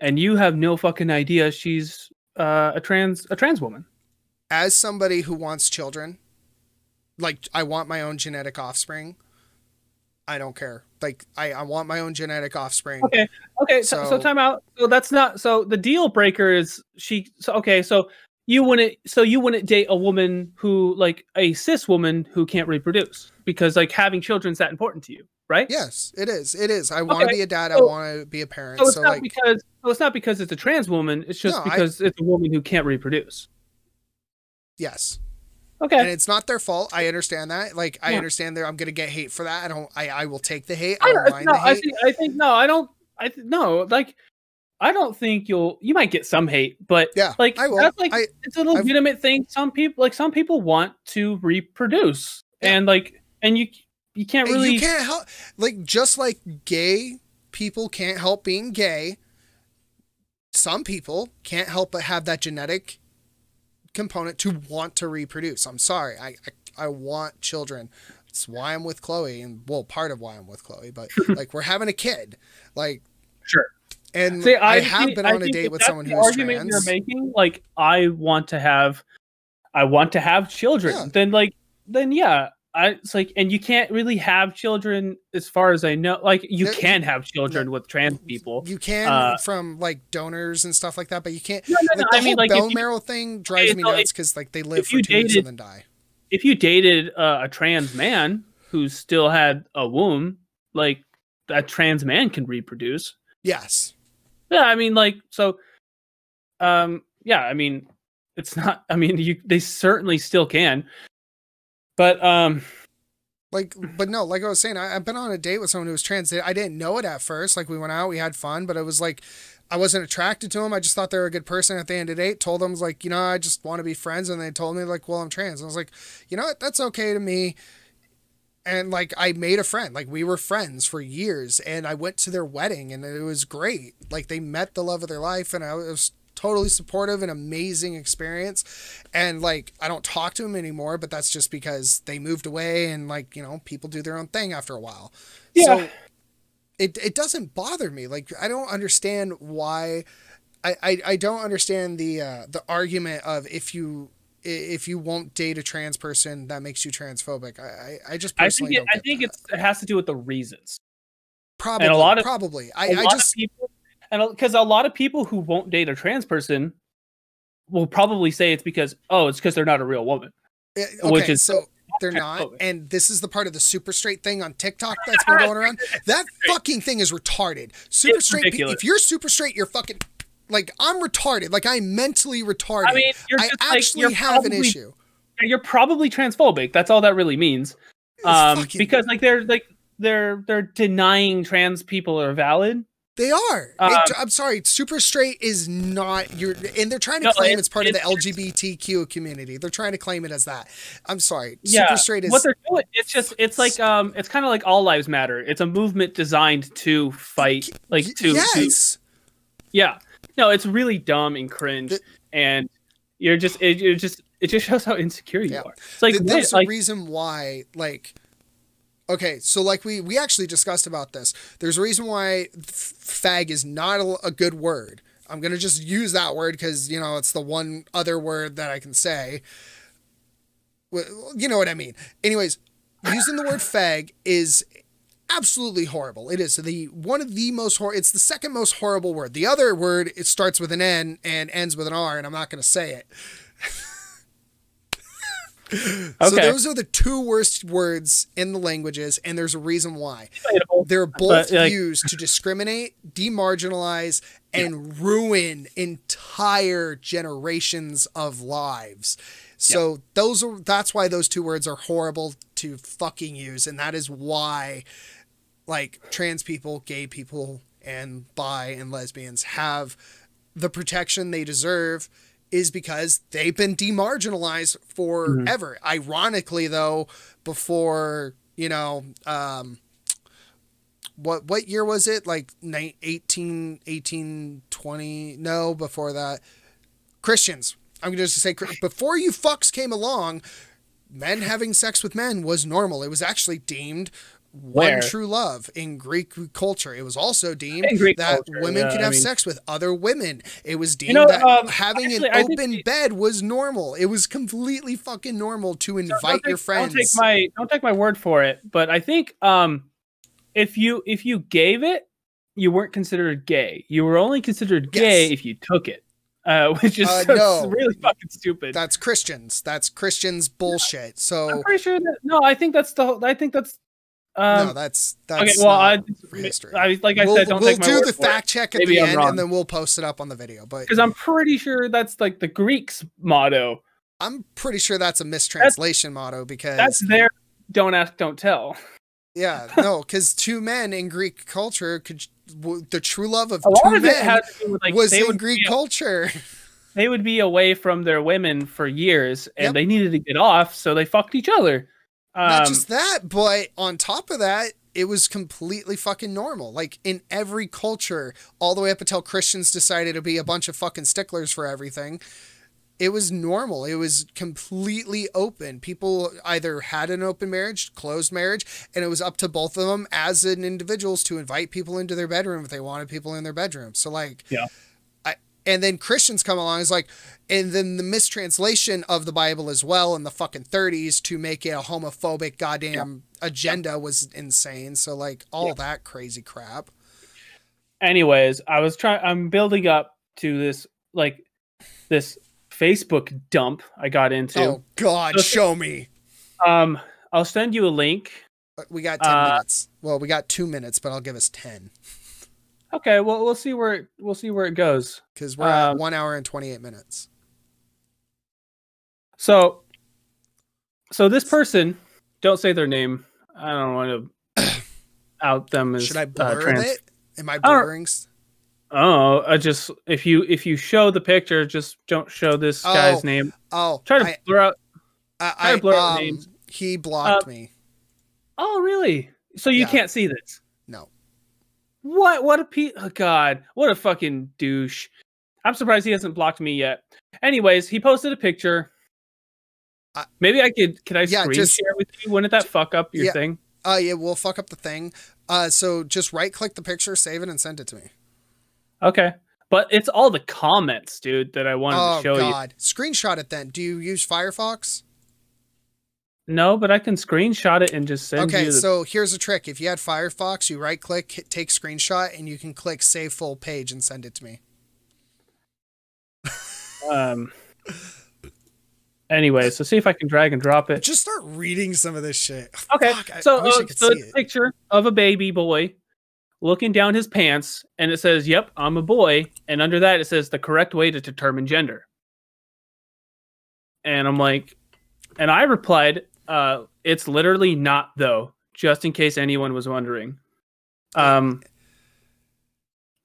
and you have no fucking idea she's uh, a trans a trans woman? As somebody who wants children, like I want my own genetic offspring. I don't care. Like I, I want my own genetic offspring. Okay, okay. So, so So- time out. So that's not. So the deal breaker is she. So okay. So you wouldn't. So you wouldn't date a woman who like a cis woman who can't reproduce because like having children's that important to you, right? Yes, it is. It is. I want to be a dad. I want to be a parent. So it's So, not like, because. So it's not because it's a trans woman. It's just No, I- because it's a woman who can't reproduce. yes, Okay. and it's not their fault. I understand that. Like I understand that I'm gonna get hate for that. I don't. I, I will take the hate. I I don't, mind no, I think I think no, I don't. I th- no, like I don't think you'll. You might get some hate, but Yeah, like I will. that's like I- it's a legitimate thing. Some people like some people want to reproduce, Yeah. and like and you you can't really. You can't help. Like just like gay people can't help being gay. Some people can't help but have that genetic component to want to reproduce. I'm sorry. I I, I want children. It's why I'm with Chloe, and well, part of why I'm with Chloe. But like we're having a kid. Like Sure. and See, I, I, have think- been on a date with someone the who is argument trans. You're making like I want to have, I want to have children. Yeah. Then like then yeah, I it's like and you can't really have children as far as I know. Like you There- can have children with trans people. You can Uh, from like donors and stuff like that, but you can't. No, no, Like, the I mean, whole like, if bone you- marrow thing drives me nuts because like they live for two weeks dated- and then die. if you dated uh, a trans man who still had a womb, like that trans man can reproduce. Yes. Yeah, I mean, like so. Um. Yeah, I mean, it's not. I mean, you they certainly still can. But um. Like, but no, like I was saying, I, I've been on a date with someone who was trans. I didn't know it at first. Like, we went out, we had fun, but it was like, I wasn't attracted to him. I just thought they were a good person at the end of the date. Told them, like, you know, I just want to be friends. And they told me, like, well, I'm trans. I was like, you know what? That's okay to me. And like, I made a friend. Like, we were friends for years. And I went to their wedding and it was great. Like, they met the love of their life. And I was totally supportive and amazing experience and like i don't talk to him anymore but that's just because they moved away and like you know people do their own thing after a while Yeah. so it, it doesn't bother me like i don't understand why i i, I don't understand the uh the argument of if you if you won't date a trans person that makes you transphobic i i, I just I personally think it, I think that. it's, it has to do with the reasons. probably a lot of- probably i i just people, and because a lot of people who won't date a trans person will probably say it's because oh, it's because they're not a real woman. Eh, which is so they're not, and this is the part of the super straight thing on TikTok that's been going around. That fucking thing is retarded. Super It's straight. ridiculous. If you're super straight, you're fucking like I'm retarded. Like I'm mentally retarded. I mean, I like, actually you're have an issue. you're probably transphobic. That's all that really means. Um, fucking- because like they're like they're they're denying trans people are valid. They are. um, It- I'm sorry, super straight is not your, and they're trying to No, claim it- it's part of the LGBTQ community. They're trying to claim it as that. I'm sorry, Yeah, super straight is what they're doing. It's just it's like um it's kind of like all lives matter. It's a movement designed to fight like to, to yes. yeah. No, it's really dumb and cringe, The- and you're just it, you're just it just shows how insecure you Yeah. are. It's like there's like reason why like okay so like we we actually discussed about this. There's a reason why fag is not a, a good word. I'm gonna just use that word because you know it's the one other word that i can say. Wh- you know what i mean. Anyways using the word fag is absolutely horrible. It is the one of the most hor- it's the second most horrible word. The other word it starts with an n and ends with an r and i'm not gonna say it So those are the two worst words in the languages, and there's a reason why. They're both But, like- used to discriminate, demarginalize, and ruin entire generations of lives. So those are that's why those two words are horrible to fucking use, and that is why like trans people, gay people, and bi and lesbians have the protection they deserve is because they've been demarginalized forever. Ironically, though, before you know, um, what what year was it? Like ni- 18, 18, 20? No, before that, Christians. I'm going to just say before you fucks came along, men having sex with men was normal. It was actually deemed one Where? true love in Greek culture. It was also deemed that culture, women yeah, could I have mean- sex with other women. It was deemed know, that um, having actually, an I think open the- bed was normal. It was completely fucking normal to invite don't your take- friends. Don't take my don't take my word for it, but I think um if you if you gave it, you weren't considered gay. You were only considered gay Yes. if you took it. Uh, which is Uh, so- no. really fucking stupid. That's Christians. That's Christians bullshit. So I'm pretty sure that no, I think that's the whole- I think that's um no, that's that's okay, well I. I like I we'll said don't we'll take my do word the for it. fact check at Maybe the I'm end, wrong. and then we'll post it up on the video. But because I'm pretty sure that's like the Greeks motto. I'm pretty sure that's a mistranslation motto because That's their don't ask, don't tell. yeah, no, because two men in Greek culture could the true love of A lot two of it men has to do with like was in Greek be, culture. they would be away from their women for years, and Yep. they needed to get off, so they fucked each other. Um, Not just that, but on top of that, it was completely fucking normal. Like in every culture, all the way up until Christians decided to be a bunch of fucking sticklers for everything. It was normal. It was completely open. People either had an open marriage, closed marriage, and it was up to both of them as an individuals to invite people into their bedroom if they wanted people in their bedroom. So like Yeah. And then Christians come along is like and then the mistranslation of the Bible as well in the fucking 30s to make it a homophobic goddamn agenda was insane. So like all Yeah. that crazy crap. anyways, I was trying. I'm building up to this like this Facebook dump I got into. Oh God, So- show me. Um, I'll send you a link. We got 10 Uh, minutes. Well, we got 2 minutes, but I'll give us 10 Okay, well we'll see where it, we'll see where it goes. cuz we're at Um, 1 hour and 28 minutes. So, so this person, don't say their name. I don't want to out them as Should I uh, blur trans. it? Am I blurring? Oh, I just if you if you show the picture, just don't show this guy's Oh, name. Oh, Try to I, blur out. I, try to I- blur out um, names. he blocked Uh, me. Oh, really? So you Yeah. can't see this? No. What? What a pe? Oh, God! What a fucking douche! I'm surprised he hasn't blocked me yet. Anyways, he posted a picture. I- Maybe I could. Could I Yeah, screen just- share with you? Wouldn't that fuck up your Yeah. thing? Uh yeah, we'll fuck up the thing. Uh so just right click the picture, save it and send it to me. Okay, but it's all the comments, dude, that I wanted Oh to show you. Oh god. Screenshot it then. Do you use Firefox? No, but I can screenshot it and just send Okay, you. The, so here's a trick. If you had Firefox, you right click, hit, take screenshot, and you can click save full page and send it to me. um. Anyway, so see if I can drag and drop it. Just start reading some of this shit. Okay, Fuck, I- so, I uh, so it's a picture of a baby boy looking down his pants, and it says, "Yep, I'm a boy," and under that it says the correct way to determine gender. And I'm like, and I replied, uh, "It's literally not though." Just in case anyone was wondering, um,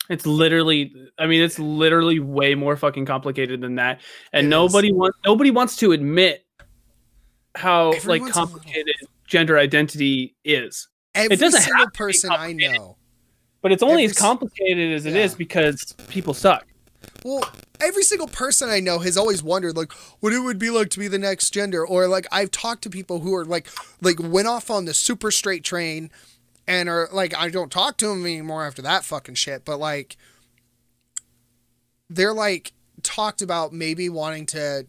it's literally. I mean, it's literally way more fucking complicated than that, and It is. nobody wants nobody wants to admit how like Everyone's little- complicated gender identity is. Every doesn't single person I know. But it's only Every as complicated as it is Yeah. because people suck. Well, every single person I know has always wondered like what it would be like to be the next gender or like I've talked to people who are like like went off on the super straight train and are like I don't talk to them anymore after that fucking shit, but like they're like talked about maybe wanting to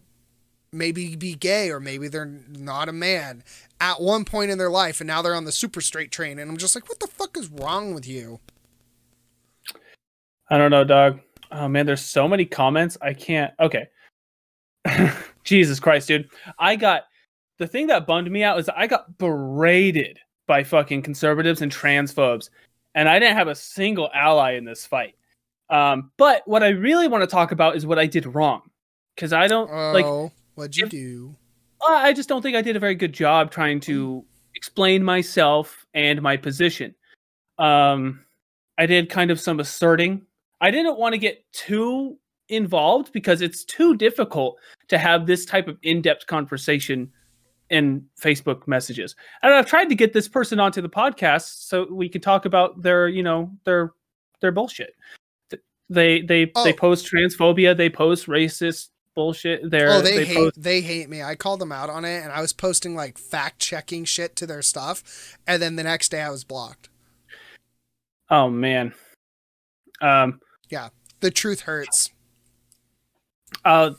maybe be gay or maybe they're not a man at one point in their life and now they're on the super straight train and I'm just like what the fuck is wrong with you? I don't know, dog. Oh man, there's so many comments. I can't. Okay. Jesus Christ, dude. I got the thing that bummed me out is I got berated by fucking conservatives and transphobes, and I didn't have a single ally in this fight. Um, but what I really want to talk about is what I did wrong, because I don't like. Oh, what'd you if- do? I just don't think I did a very good job trying to explain myself and my position. Um, I did kind of some asserting. I didn't want to get too involved because it's too difficult to have this type of in-depth conversation in Facebook messages. And I've tried to get this person onto the podcast so we could talk about their, you know, their their bullshit. They they Oh. they post transphobia, they post racist bullshit. They're, Oh, they, they hate post they hate me. I called them out on it, and I was posting like fact checking shit to their stuff, and then the next day I was blocked. Oh man. Um yeah, The truth hurts. uh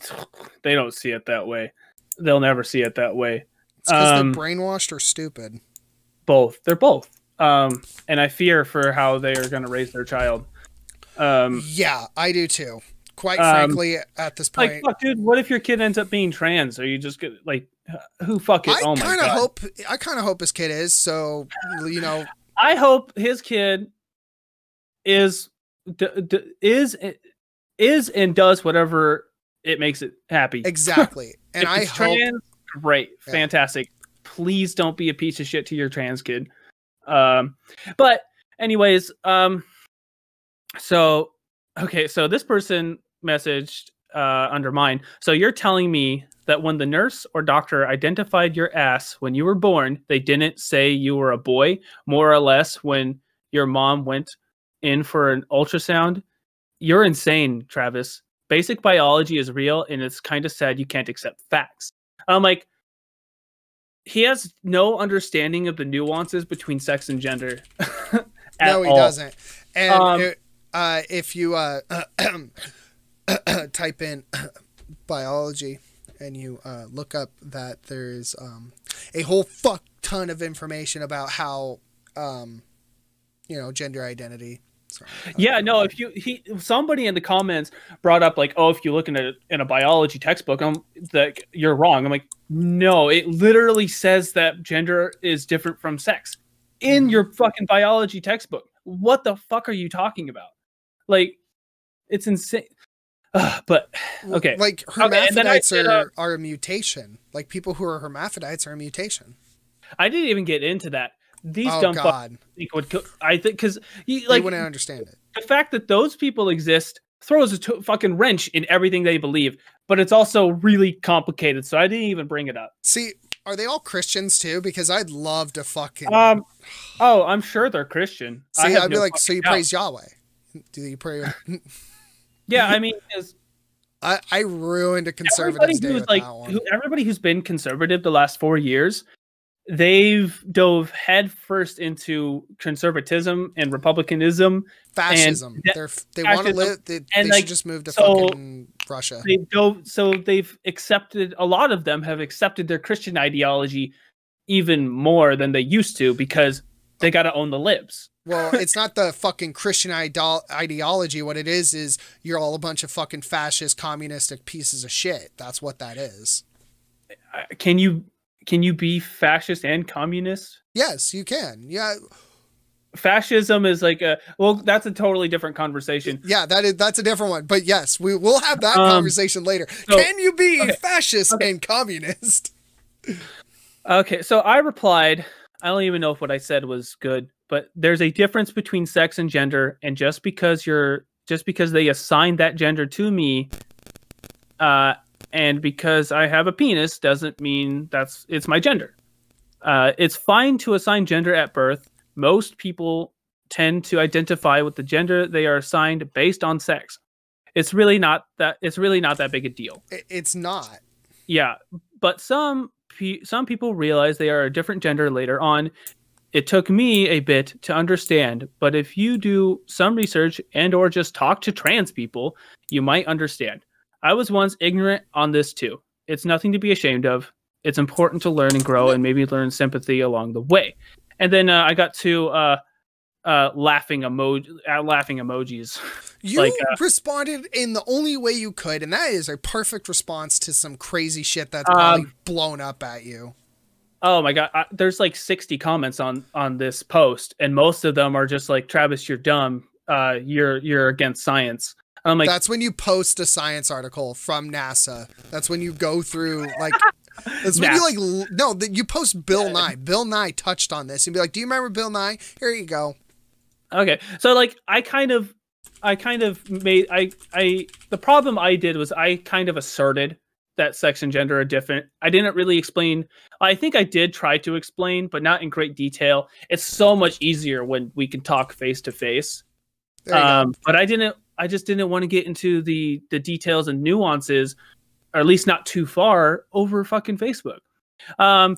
they don't see it that way. They'll never see it that way. It's because Um, they're brainwashed or stupid. Both. They're both. Um and I fear for how they are going to raise their child. Um Yeah, I do too. Quite Um, frankly, at this point, like fuck dude, what if your kid ends up being trans? Are you just gonna like who fuck it? I oh my kind of hope I kind of hope his kid is. So you know, I hope his kid is d- d- is is and does whatever it makes it happy. exactly. And I hope trans, great, Yeah. fantastic. Please don't be a piece of shit to your trans kid. Um, but anyways, um, so okay, so this person messaged uh under mine. So you're telling me that when the nurse or doctor identified your ass when you were born, they didn't say you were a boy, more or less when your mom went in for an ultrasound? You're insane, Travis. Basic biology is real and it's kind of sad you can't accept facts. I'm like, he has no understanding of the nuances between sex and gender. at no, he all. doesn't. And Um, it- uh, if you uh, type in biology and you uh, look up that there's um, a whole fuck ton of information about how um, you know gender identity. Sorry. Yeah, no. If you he somebody in the comments brought up like, oh, if you look in a in a biology textbook, I'm that you're wrong. I'm like, no, it literally says that gender is different from sex in your fucking biology textbook. What the fuck are you talking about? Like, it's insane. Ugh, but okay, Like Okay, hermaphrodites said, are, uh, are a mutation. Like people who are hermaphrodites are a mutation. I didn't even get into that. These oh dumb fucks God, think would. I think because they like wouldn't understand it. the fact that those people exist throws a t- fucking wrench in everything they believe, but it's also really complicated. So I didn't even bring it up. See, are they all Christians too? Because I'd love to fucking Um, oh, I'm sure they're Christian. See. have I'd be like, so you doubt. praise Yahweh? Do you pray? Yeah, I mean, I, I ruined a everybody conservative's day who's with like, that one. who, everybody who's been conservative the last four years, they've dove headfirst into conservatism and republicanism. fascism. that- They're they want to live. They, and, they like, should just move to so- fucking Russia. They dove, so they've accepted. A lot of them have accepted their Christian ideology even more than they used to because they got to own the libs. Well, it's not the fucking Christian idol- ideology. What it is is you're all a bunch of fucking fascist, communistic pieces of shit. That's what that is. Can you can you be fascist and communist? Yes, you can. Yeah, Fascism is like a well, that's a totally different conversation. yeah. That is that's a different one. But yes, we will have that Um, conversation later. so- can you be okay, fascist okay. and communist? Okay, so I replied. I don't even know if what I said was good, but there's a difference between sex and gender, and just because you're just because they assign that gender to me, uh, and because I have a penis doesn't mean that's it's my gender. Uh, it's fine to assign gender at birth. Most people tend to identify with the gender they are assigned based on sex. It's really not that it's really not that big a deal. It's not. Yeah, but some pe- some people realize they are a different gender later on. It took me a bit to understand, but if you do some research and or just talk to trans people, you might understand. I was once ignorant on this too. It's nothing to be ashamed of. It's important to learn and grow and maybe learn sympathy along the way. And then uh, I got to uh, uh, laughing emoji, uh, laughing emojis. You Like, uh, responded in the only way you could, and that is a perfect response to some crazy shit that's Um, blown up at you. Oh my god, I, there's like 60 comments on on this post, and most of them are just like, "Travis, you're dumb. Uh, you're you're against science." I'm like, that's when you post a science article from NASA. That's when you go through like. That's when you like no that you post Bill Nye. Bill Nye touched on this and be like, "Do you remember Bill Nye? Here you go." Okay, so like I kind of, I kind of made I I the problem I did was I kind of asserted that sex and gender are different. I didn't really explain. I think I did try to explain, but not in great detail. It's so much easier when we can talk face to face. There you go. Um, but I didn't. I just didn't want to get into the the details and nuances, or at least not too far over fucking Facebook. Um,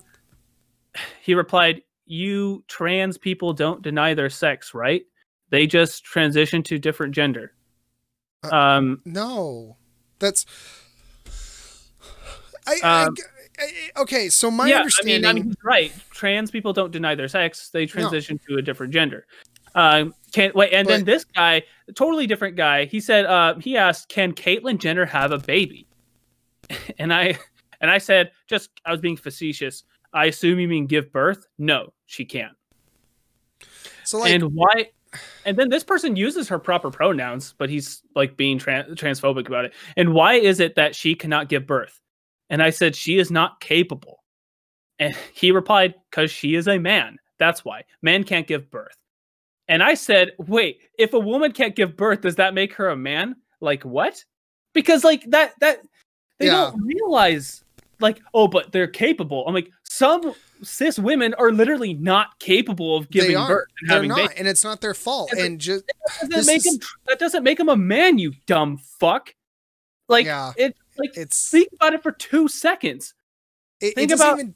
he replied, "You trans people don't deny their sex, right? They just transition to different gender." Uh, Um, No, that's. I, I- Um, I- okay, so my yeah, I mean, understanding. I mean, right. Trans people don't deny their sex; they transition to a different gender. Um, can wait, and then this guy, totally different guy. He said, uh, he asked, "Can Caitlyn Jenner have a baby?" And I, and I said, just I was being facetious. I assume you mean give birth? No, she can't. so like, and why? And then this person uses her proper pronouns, but he's like being tran- transphobic about it. And why is it that she cannot give birth? And I said she is not capable. And he replied, "Because she is a man. That's why men can't give birth." And I said, "Wait, if a woman can't give birth, does that make her a man? Like what? Because like that that they Yeah. don't realize like oh, but they're capable. I'm like some cis women are literally not capable of giving birth and They're having not, babies. and it's not their fault. But- And just That doesn't make is- him that doesn't make him a man, you dumb fuck. Like Yeah. it like it's think about it for two seconds. it, think it doesn't about- even.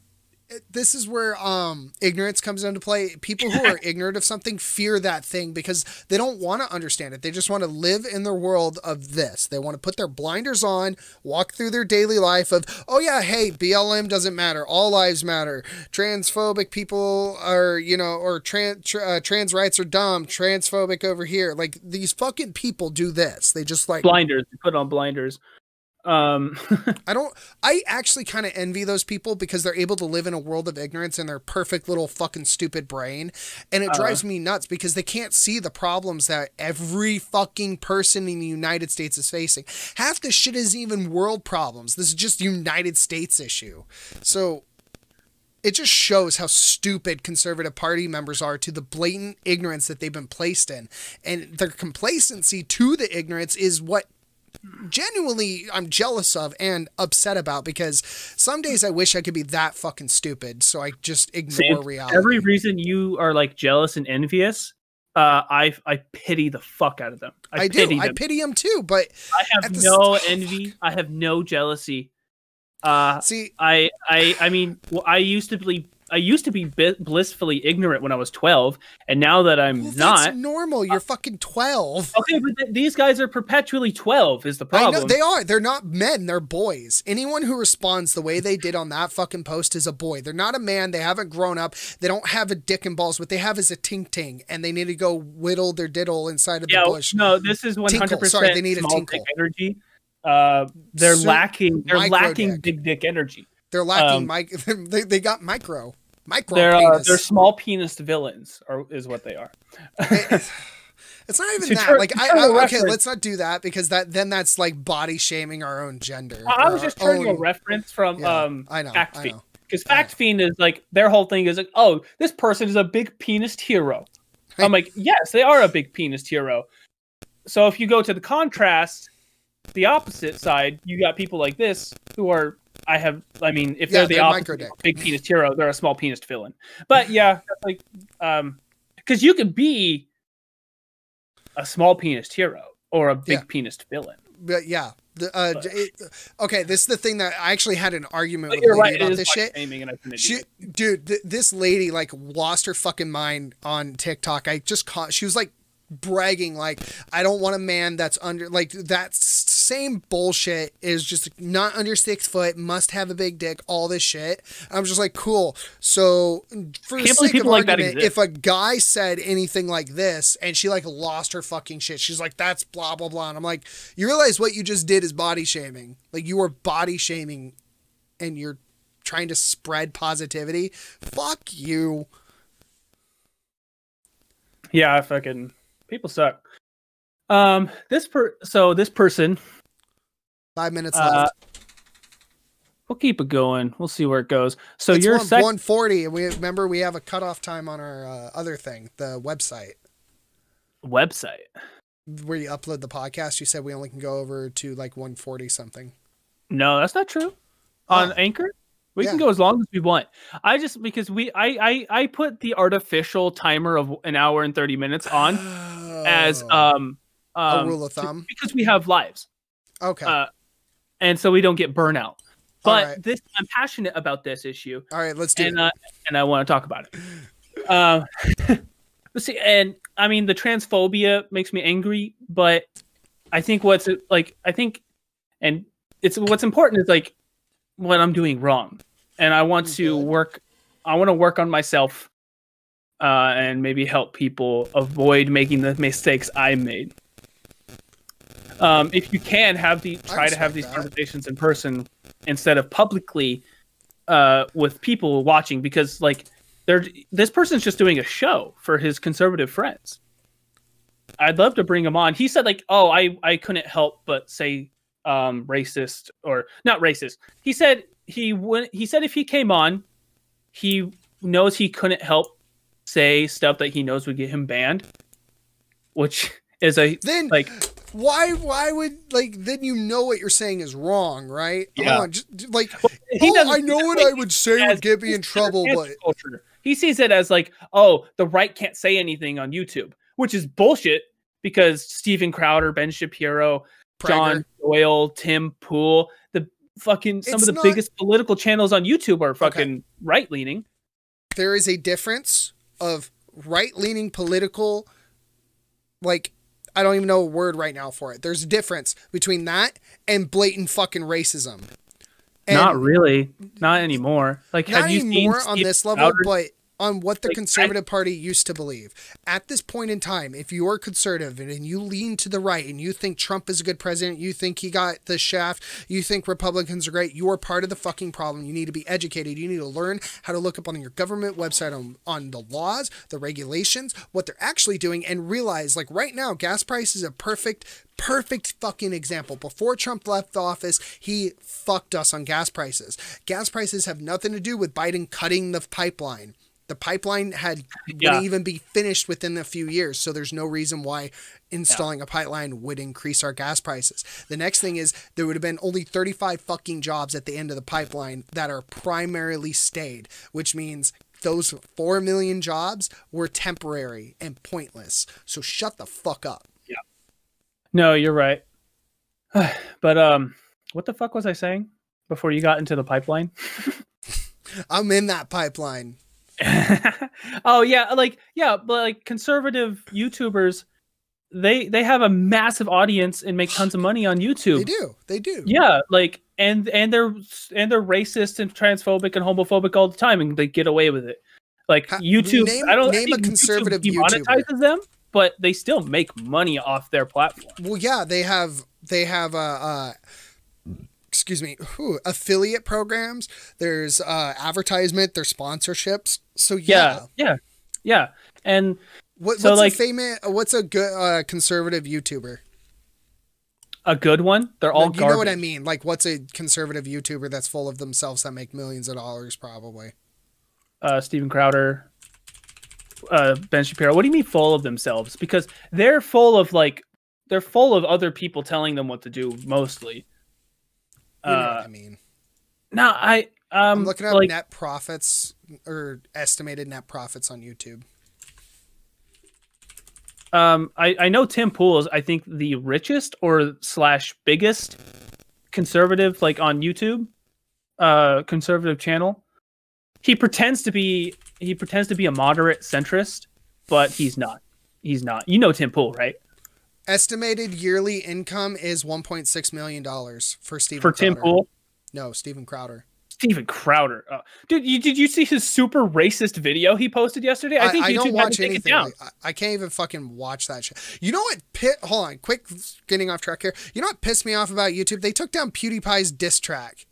It- This is where um ignorance comes into play. People who are ignorant of something fear that thing because they don't want to understand it. They just want to live in the world of this. They want to put their blinders on, walk through their daily life of, oh yeah, hey, BLM doesn't matter. All lives matter. Transphobic people are, you know, or trans uh, trans rights are dumb. Transphobic over here. Like these fucking people do this. They just like Blinders, put on blinders. Um I don't. I actually kind of envy those people because they're able to live in a world of ignorance in their perfect little fucking stupid brain, and it Uh-huh. drives me nuts because they can't see the problems that every fucking person in the United States is facing. Half this shit is even world problems. This is just United States issue. So it just shows how stupid conservative party members are to the blatant ignorance that they've been placed in, and their complacency to the ignorance is what genuinely I'm jealous of and upset about because some days I wish I could be that fucking stupid so I just ignore reality. every reason you are like jealous and envious, uh I I pity the fuck out of them. I, I, pity do. I them. pity him too, but I have no s- envy. I have no jealousy. Uh see, I I I mean, well, I used to be I used to be bi- blissfully ignorant when I was 12, and now that I'm well, not, normal. You're fucking 12. okay, but th- these guys are perpetually 12 is the I problem. know they are. They're not men. They're boys. Anyone who responds the way they did on that fucking post is a boy. They're not a man. They haven't grown up. They don't have a dick and balls. What they have is a ting ting, and they need to go whittle their diddle inside of the bush. no, this is 100% Tinkle. Sorry, they need a tinkle. energy. Uh, they're Su- lacking. They're lacking dick. big dick energy. They're lacking Um, mic. They, they got micro. Micro They're uh, they're small penis villains, or is what they are. It- it's not even that. turn- like I, I okay, reference- let's not do that because that then that's like body shaming our own gender. I was just turning a reference from Yeah, um I know. Fact I know. Because Fact Fiend is like their whole thing is like, oh, this person is a big penis hero. I'm like, yes, they are a big penis hero. So if you go to the contrast, the opposite side, you got people like this who are I have I mean, if Yeah, they're the they're opposite big penis hero, they're a small penis villain. But yeah, like um because you could be a small penis hero or a big Yeah. penis villain. But yeah. The, uh, it, okay, this is the thing that I actually had an argument with lady right, about this shit. shaming, and I couldn't do She, dude, th- this lady like lost her fucking mind on TikTok. I just caught. She was like bragging, like, "I don't want a man that's under like that." Same bullshit is just not under six foot, must have a big dick, all this shit. I'm just like, cool. So for the sake of people like argument, if a guy said anything like this and she like lost her fucking shit, she's like, "That's blah blah blah," and I'm like, you realize what you just did is body shaming. Like you were body shaming, and you're trying to spread positivity. Fuck you. Yeah, I fucking people suck. Um, this per so this person, Five minutes Uh, left. we'll keep it going. We'll see where it goes. So it's your one, second 140, and we remember we have a cutoff time on our uh, other thing, the website website. where you upload the podcast. You said we only can go over to like 140 something. No, that's not true. On Oh. Anchor, we can go as long as we want. I just because we I I I put the artificial timer of an hour and thirty minutes on as Oh. um, a um rule of to- thumb. because we have lives. Okay. uh, and so we don't get burnout. But right. this I'm passionate about this issue. All right, let's do and it. uh, and I want to talk about it. Um, let's see, and I mean the transphobia makes me angry, but I think what's like I think, and it's what's important is like what I'm doing wrong, and I want to work. I want to work on myself, uh, and maybe help people avoid making the mistakes I made. Um, if you can have the try to have these that. conversations in person instead of publicly uh, with people watching because like they're this person's just doing a show for his conservative friends. I'd love to bring him on. He said like, "Oh, I I couldn't help but say um racist or not racist." He said he would he said if he came on, he knows he couldn't help say stuff that he knows would get him banned, which is a then like why why would like then you know what you're saying is wrong, right? Yeah. Hold on, just, just, like he oh, I know what I would say would get me in he sees it as trouble, cancel but culture. he sees it as like, oh, the right can't say anything on YouTube, which is bullshit because Steven Crowder, Ben Shapiro, John Prager. Doyle, Tim Pool, the fucking some It's of the not- biggest political channels on YouTube are fucking right leaning. there is a difference of right leaning political like I don't even know a word right now for it. There's a difference between that and blatant fucking racism. And not really, not anymore. Like, not have you seen anymore on Steven this level, Crowder- but on what the Like, I- conservative party used to believe. At this point in time, if you're conservative and, and you lean to the right and you think Trump is a good president, you think he got the shaft, you think Republicans are great, you are part of the fucking problem. You need to be educated. You need to learn how to look up on your government website on, on the laws, the regulations, what they're actually doing, and realize like right now, gas price is a perfect perfect fucking example. Before Trump left office, he fucked us on gas prices. Gas prices have nothing to do with Biden cutting the pipeline. The pipeline had Yeah. wouldn't even be finished within a few years, so there's no reason why installing a pipeline would increase our gas prices. The next thing is there would have been only 35 fucking jobs at the end of the pipeline that are primarily stayed, which means those 4 million jobs were temporary and pointless. So shut the fuck up. Yeah. No, you're right. but um, what the fuck was I saying before you got into the pipeline? I'm in that pipeline. oh yeah, like yeah, but like conservative YouTubers, they they have a massive audience and make tons of money on YouTube. They do. They do. Yeah, like and and they're and they're racist and transphobic and homophobic all the time, and they get away with it. Like Ha- YouTube, name- I don't name I a conservative YouTube demonetizes them, but they still make money off their platform. Well, yeah, they have they have uh, uh excuse me, whew, affiliate programs. There's uh advertisement, there's sponsorships. So yeah, Yeah, yeah, yeah. And what, So, what's like- a famous? What's a good uh, conservative YouTuber? a good one. They're all you garbage. know what I mean? Like, what's a conservative YouTuber that's full of themselves that make millions of dollars? Probably. uh, Steven Crowder, uh, Ben Shapiro. What do you mean full of themselves? Because they're full of like they're full of other people telling them what to do mostly. You know Uh, what I mean? no, I um I'm looking up like net profits or estimated net profits on YouTube. um I I know Tim Pool is I think the richest or slash biggest conservative like on YouTube, uh conservative channel. He pretends to be he pretends to be a moderate centrist, but he's not. He's not. You know Tim Pool, right? Estimated yearly income is 1.6 million dollars for Steven For Tim Pool. No, Steven Crowder. Steven Crowder. Oh, dude, you, did you see his super racist video he posted yesterday? I think YouTube don't had watch to take it anything. like- I, I can't even fucking watch that shit. You know what? Pit. Hold on, quick. Getting off track here. You know what pissed me off about YouTube? They took down PewDiePie's diss track.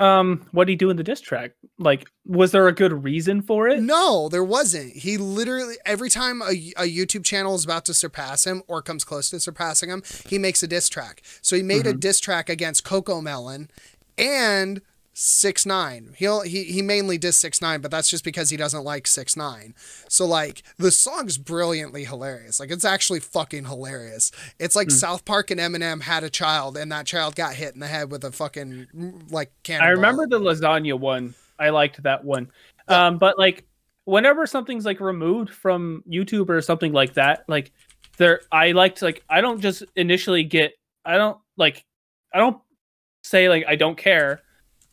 Um, what did he do in the diss track? Like, was there a good reason for it? No, there wasn't. He literally every time a, a YouTube channel is about to surpass him or comes close to surpassing him, he makes a diss track. So he made a diss track against Cocomelon and Six Nine. He'll he he mainly diss Six Nine, but that's just because he doesn't like Six Nine. So like the song's brilliantly hilarious. Like it's actually fucking hilarious. It's like South Park and Eminem had a child, and that child got hit in the head with a fucking like cannon. I remember the lasagna one. I liked that one. Um, but like, whenever something's like removed from YouTube or something like that, like there, I liked like I don't just initially get. I don't like. I don't say like I don't care,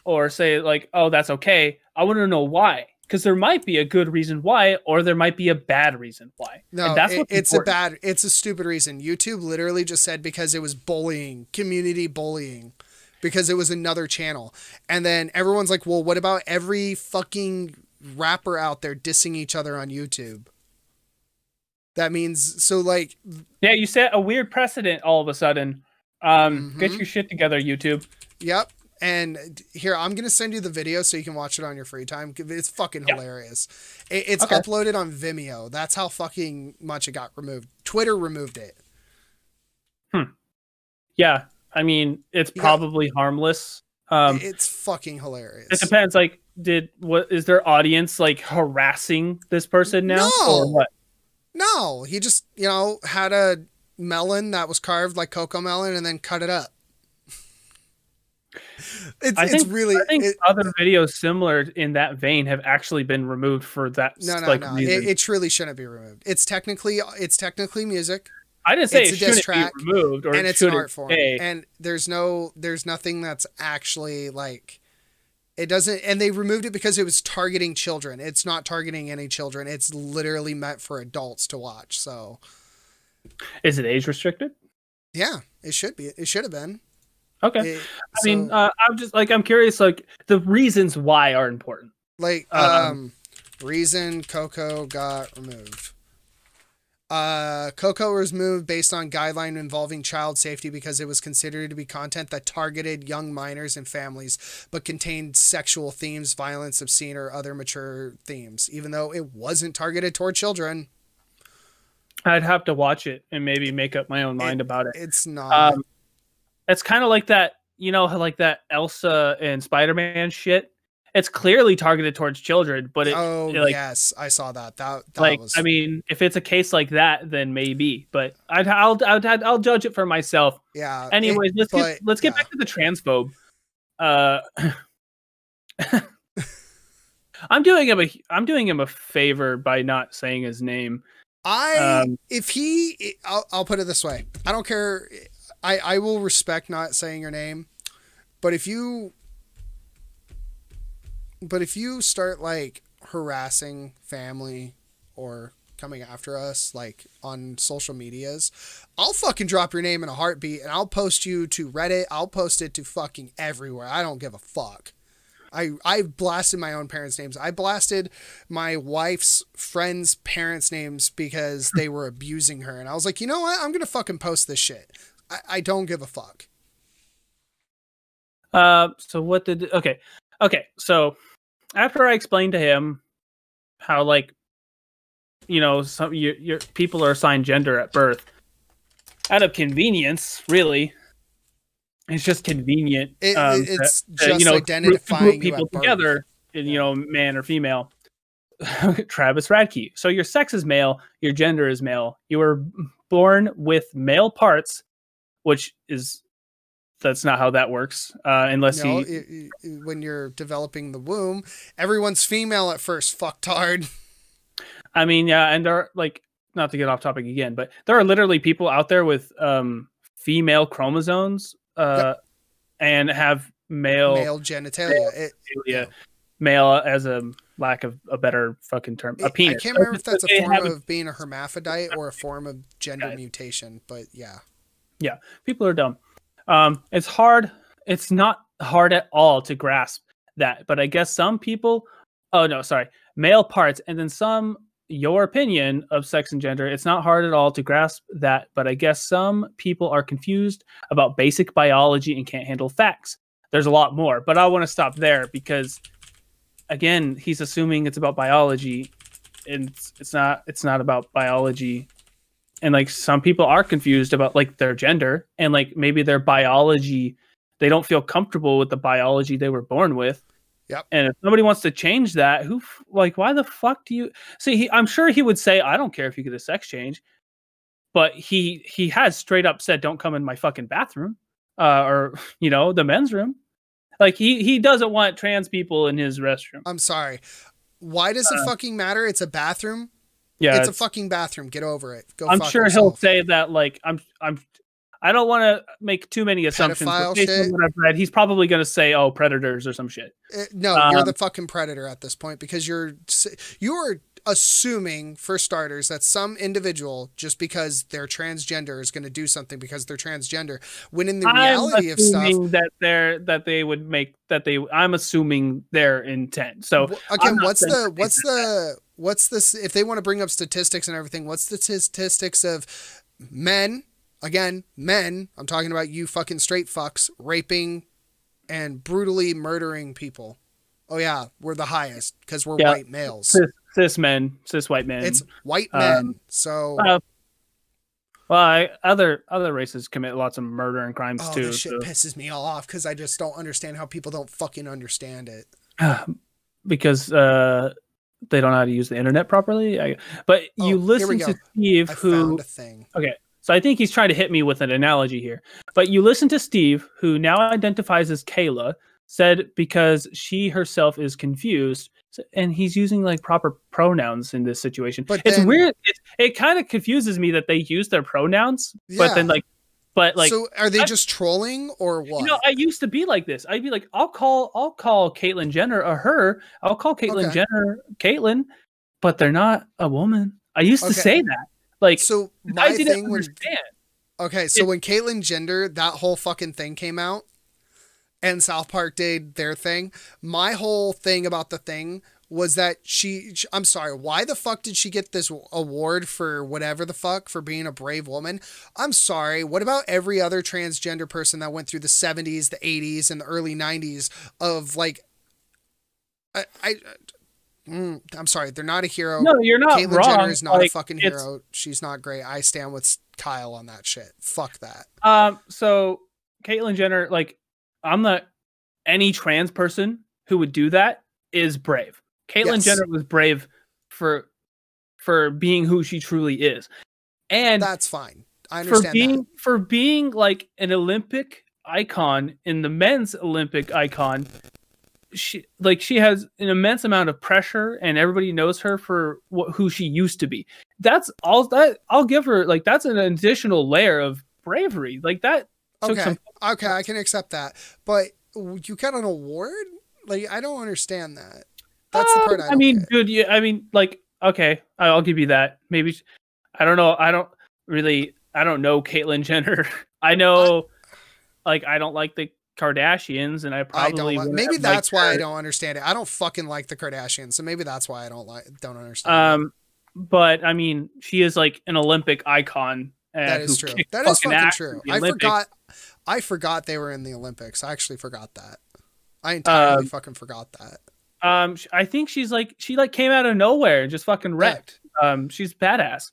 or say like oh that's okay. I want to know why. Because there might be a good reason why, or there might be a bad reason why. No, and that's it- it's important. a bad, it's a stupid reason. YouTube literally just said because it was bullying, community bullying, because it was another channel. And then everyone's like, well, what about every fucking rapper out there dissing each other on YouTube? That means, so like, Yeah, you set a weird precedent all of a sudden. Um, get Mhm. your shit together, YouTube. yep. And here, I'm going to send you the video so you can watch it on your free time. It's fucking Yeah. hilarious. It, it's Okay. uploaded on Vimeo. That's how fucking much it got removed. Twitter removed it. Hmm. Yeah, I mean it's probably harmless. Um, it's fucking hilarious. it depends. Like, did what is their audience like harassing this person now No. or what? No, he just, you know, had a melon that was carved like Cocomelon and then cut it up. It's, I it's think really I think it- other videos similar in that vein have actually been removed for that no, no, like no. It, it truly shouldn't be removed. It's technically it's technically music I didn't say it's it a shouldn't track, be removed or and it's an art form. And there's no there's nothing that's actually like it doesn't and they removed it because it was targeting children. It's not targeting any children. It's literally meant for adults to watch. So, Is it age restricted? yeah, it should be. It should have been. Okay. It- I mean, uh, I'm just like I'm curious. Like the reasons why are important. Like Um, um, reason Coco got removed. Uh, Coco was removed based on guideline involving child safety because it was considered to be content that targeted young minors and families, but contained sexual themes, violence, obscene, or other mature themes. Even though it wasn't targeted toward children, I'd have to watch it and maybe make up my own mind about it. it's not. Um, it's kind of like that, you know, like that Elsa and Spider-Man shit. It's clearly targeted towards children, but it, oh it, like, yes, I saw that. That, that like was. I mean, if it's a case like that, then maybe. But I'd I'll I'll, I'll judge it for myself. yeah. it- Anyways, let's but, get let's get yeah. back to the transphobe. Uh, I'm doing him a I'm doing him a favor by not saying his name. I Um, if he I'll, I'll put it this way. I don't care I I will respect not saying your name. But if you but if you start like harassing family or coming after us like on social medias, I'll fucking drop your name in a heartbeat and I'll post you to Reddit. I'll post it to fucking everywhere. I don't give a fuck. I I blasted my own parents' names. I blasted my wife's friends' parents' names because they were abusing her, and I was like, you know what? I'm gonna fucking post this shit. I, I don't give a fuck. Uh, so what did okay, okay. So after I explained to him how like you know some your, your people are assigned gender at birth, out of convenience, really. It's just convenient. It, um, it- it's to- to, just you know, identifying group people together, and, you know, man or female. Travis Radke. So your sex is male, your gender is male. You were born with male parts, which is that's not how that works. Uh, unless You he, it- it- when you're developing the womb, everyone's female at first. fucked hard I mean, yeah, and there are like not to get off topic again, but there are literally people out there with um female chromosomes uh and have male Male genitalia. It, genitalia, male as a lack of a better fucking term, a I penis. I can't remember if that's a form of being a hermaphrodite or a form of gender mutation, but yeah. people are dumb. Um, it's hard. It's not hard at all to grasp that, but I guess some people. Oh no, sorry, male parts, and then some. Your opinion of sex and gender. It's not hard at all to grasp that, but I guess some people are confused about basic biology and can't handle facts. There's a lot more, but I want to stop there because, again, he's assuming it's about biology, and it's, it's not. It's not about biology and like some people are confused about like their gender and like maybe their biology they don't feel comfortable with the biology they were born with Yep. and if somebody wants to change that who like why the fuck do you see he, i'm sure he would say i don't care if you get a sex change but he he has straight up said don't come in my fucking bathroom uh or you know the men's room like he he doesn't want trans people in his restroom I'm sorry. Why does it fucking matter? It's a bathroom. Yeah it's, a fucking bathroom. Get over it. Go. I'm sure he'll say that like I'm I'm I don't want to make too many assumptions. Pedophile But based on shit? what I've read, he's probably going to say, "Oh, predators" or some shit. Uh, no, you're Um, the fucking predator at this point because you're you're assuming for starters that some individual just because they're transgender is going to do something because they're transgender when in the reality of stuff assuming that they're that they would make that they. I'm assuming their intent. So Wh- again what's the what's the what's this if they want to bring up statistics and everything what's the statistics of men again men i'm talking about you fucking straight fucks raping and brutally murdering people oh yeah we're the highest because we're Yeah. white males cis, cis men, cis white men. it's white men um, so uh, well, I, other other races commit lots of murder and crimes oh too. this shit so- pisses me all off because i just don't understand how people don't fucking understand it because uh, they don't know how to use the internet properly. I, but Oh, you listen to. Steve, i who thing So I think he's trying to hit me with an analogy here. But you listen to Steve, who now identifies as Kayla, said because she herself is confused, and he's using like proper pronouns in this situation. But it's then- weird. It, it kind of confuses me that they use their pronouns, but then like, but like, so are they I- just trolling or what you know, I used to be like this. I'd be like, I'll call, I'll call Caitlyn Jenner a her. I'll call Caitlyn Okay. Jenner Caitlyn, but they're not a woman. I used to say that. Like, so I my didn't thing when understand. Okay, so It- when Caitlyn Jenner, that whole fucking thing came out, and South Park did their thing, my whole thing about the thing was that she, sh- I'm sorry, why the fuck did she get this award for whatever the fuck for being a brave woman? I'm sorry, what about every other transgender person that went through the 70s, the 80s, and the early 90s of like, I, I, mm, I'm sorry, they're not a hero. No, you're not Caitlyn wrong. Jenner is not Like, a fucking hero. She's not great. I stand with Kyle on that shit. Fuck that. Um, so Caitlyn Jenner, like, I'm not any trans person who would do that is brave. Caitlyn Yes. Jenner was brave for for being who she truly is, and That's fine. I for understand being that. for being like an Olympic icon in the men's Olympic icon. She like she has an immense amount of pressure, and everybody knows her for wh- who she used to be. That's all that I'll give her. Like that's an additional layer of bravery. Like that took Okay. some Okay, I can accept that. But you got an award? Like I don't understand that. That's the part I, I mean, get. dude, yeah, I mean, like, okay, I- I'll give you that. Maybe I don't know. I don't really. I don't know Caitlyn Jenner. I know, like, I don't like the Kardashians, and I I probably don't like, maybe that's why I don't understand it. I don't fucking like the Kardashians, so maybe that's why I don't like don't understand. Um, but I mean, she is like an Olympic icon. Uh, that is true. That is fucking true. I forgot I forgot they were in the Olympics. I actually forgot that. I entirely Um, fucking forgot that. Um, I think she's like she like came out of nowhere and just fucking wrecked. Um, she's badass.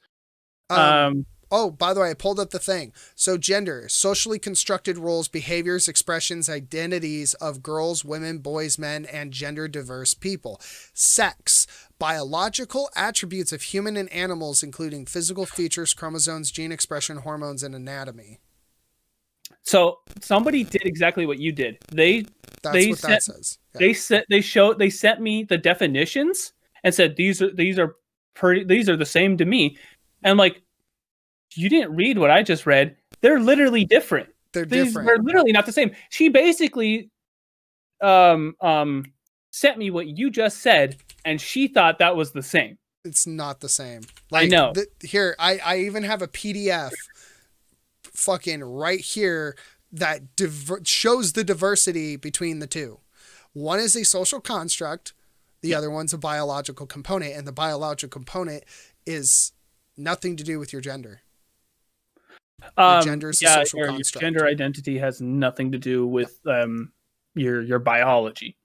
Um, Um, Oh, by the way, I pulled up the thing. So, gender, socially constructed roles, behaviors, expressions, identities of girls, women, boys, men, and gender diverse people. Sex, biological attributes of human and animals, including physical features, chromosomes, gene expression, hormones, and anatomy. So somebody did exactly what you did. They That's They that says. Yeah. they said they showed they sent me the definitions and said these are these are pretty these are the same to me. And I'm like, you didn't read what I just read. They're literally different. They're These different. are literally not the same. She basically um um sent me what you just said, and she thought that was the same. it's not the same. I know. th- here, I, I even have a PDF fucking right here that diver- shows the diversity between the two. One is a social construct, the other one's a biological component, and the biological component is nothing to do with your gender. Um, gender is a social your, your construct. gender identity has nothing to do with um your your biology.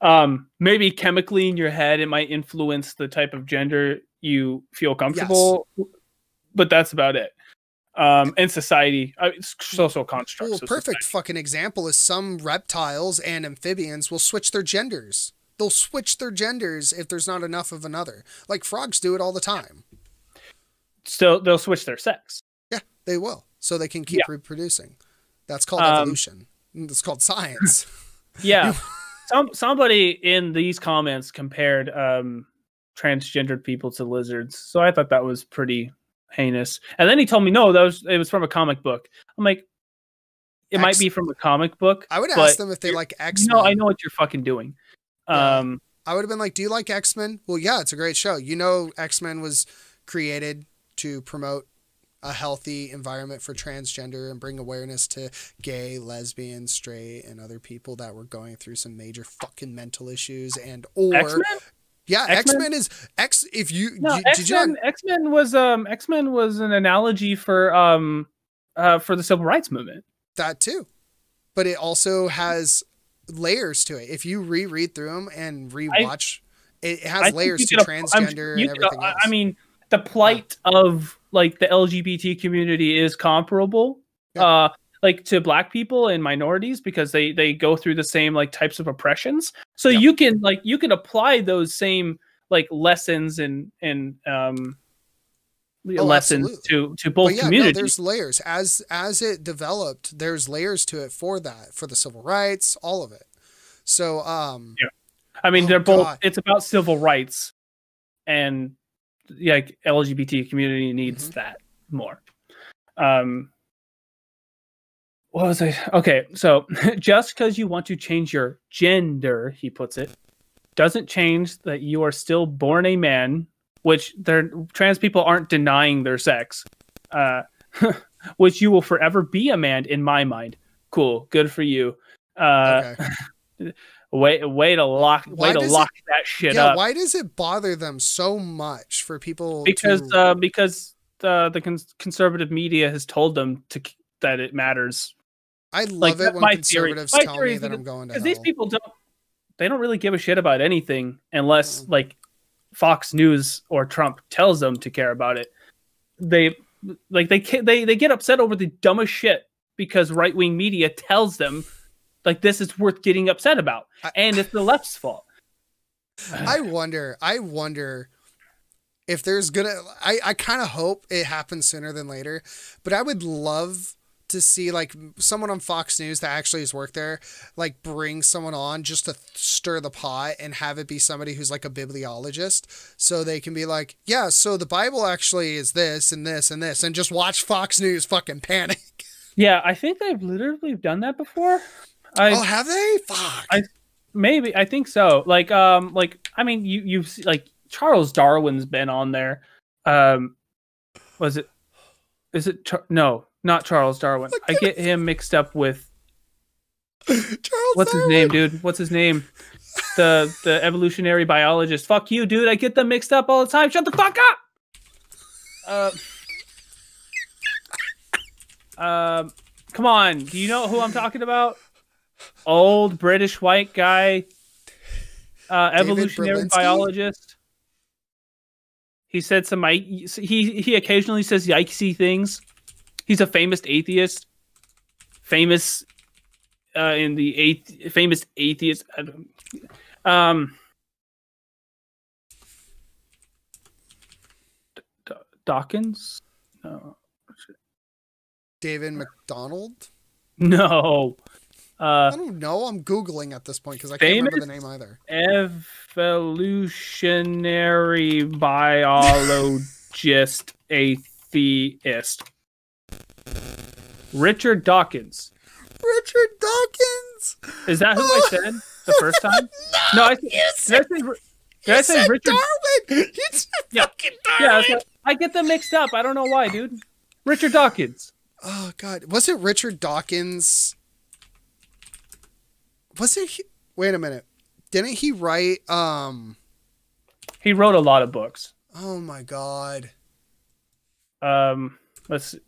Um, maybe chemically in your head, it might influence the type of gender you feel comfortable, but that's about it. Um, and society, uh, it's social constructs. Well, of perfect society. fucking example is some reptiles and amphibians will switch their genders. They'll switch their genders if there's not enough of another. Like frogs do it all the time. Still, they'll switch their sex. Yeah, they will. So they can keep Yeah. reproducing. That's called Um, evolution. It's called science. Yeah. Some somebody in these comments compared um transgendered people to lizards. So I thought that was pretty heinous. And then he told me no, that was it was from a comic book. I'm like it might be from a comic book. I would ask them if they like X No, I know what you're fucking doing. Yeah. Um I would have been like, "Do you like X Men?" Well, yeah, it's a great show. You know, X Men was created to promote a healthy environment for transgender and bring awareness to gay, lesbian, straight, and other people that were going through some major fucking mental issues. And or X-Men? Yeah, X X-Men? Is X. If you No, did, did you not? X-Men, X-Men was um X-Men was an analogy for um uh for the civil rights movement. that too but it also has layers to it if you reread through them and rewatch it has think layers to could I'm- transgender you and everything I- else I mean, the plight of like the LGBT community is comparable, Yeah. uh, like to Black people and minorities because they they go through the same like types of oppressions. So Yep. you can like you can apply those same like lessons and and um Oh, lessons absolutely. to to both yeah, no, communities. there's layers as as it developed there's layers to it for that for the civil rights all of it so um Yeah. I mean, Oh, they're both. God. It's about civil rights, and like, LGBT community needs Mhm. that more. Um, what was I? Okay, so just because you want to change your gender, he puts it, doesn't change that you are still born a man. Which they're trans people aren't denying their sex, uh, which you will forever be a man in my mind. Cool, good for you. Uh, okay Way way to lock Why way to does it- lock that shit yeah up why does it bother them so much for people because to, uh, because the the cons- conservative media has told them to that it matters i love like, it when my conservatives My tell theory me that i'm going to because these people don't they don't really give a shit about anything unless Mm. like Fox News or Trump tells them to care about it. They like they they they get upset over the dumbest shit because right wing media tells them like this is worth getting upset about, I- and it's the left's fault. I wonder. I wonder if there's gonna. I I kind of hope it happens sooner than later, but I would love to see like someone on Fox News that actually has worked there, like bring someone on just to stir the pot and have it be somebody who's like a bibliologist, so they can be like, yeah, so the Bible actually is this and this and this, and just watch Fox News fucking panic. Yeah, I think they've literally done that before. I oh, have they? Fuck. I- maybe I think so. Like um like I mean you you've like Charles Darwin's been on there. Um was it is it Char- no, not Charles Darwin. I get him mixed up with Charles. what's his name, dude? What's his name? The the evolutionary biologist. Fuck you, dude. I get them mixed up all the time. Shut the fuck up. Uh, um, come on. Do you know who I'm talking about? Old British white guy, uh, evolutionary biologist. He said some. He he occasionally says yikesy things. He's a famous atheist. Famous uh, in the athe- famous atheist. Um. D- D- Dawkins? No. David McDonald. No. Uh, I don't know. I'm googling at this point because I can't remember the name either. evolutionary biologist atheist richard dawkins Richard Dawkins. is that who i said the first time no i you did I said, say, did I say said richard Darwin. You said Yeah. fucking yeah Darwin. that's what- i get them mixed up i don't know why dude richard dawkins Oh God, was it Richard Dawkins? Was it? He, wait a minute. Didn't he write? Um. he wrote a lot of books Oh my God. um let's see.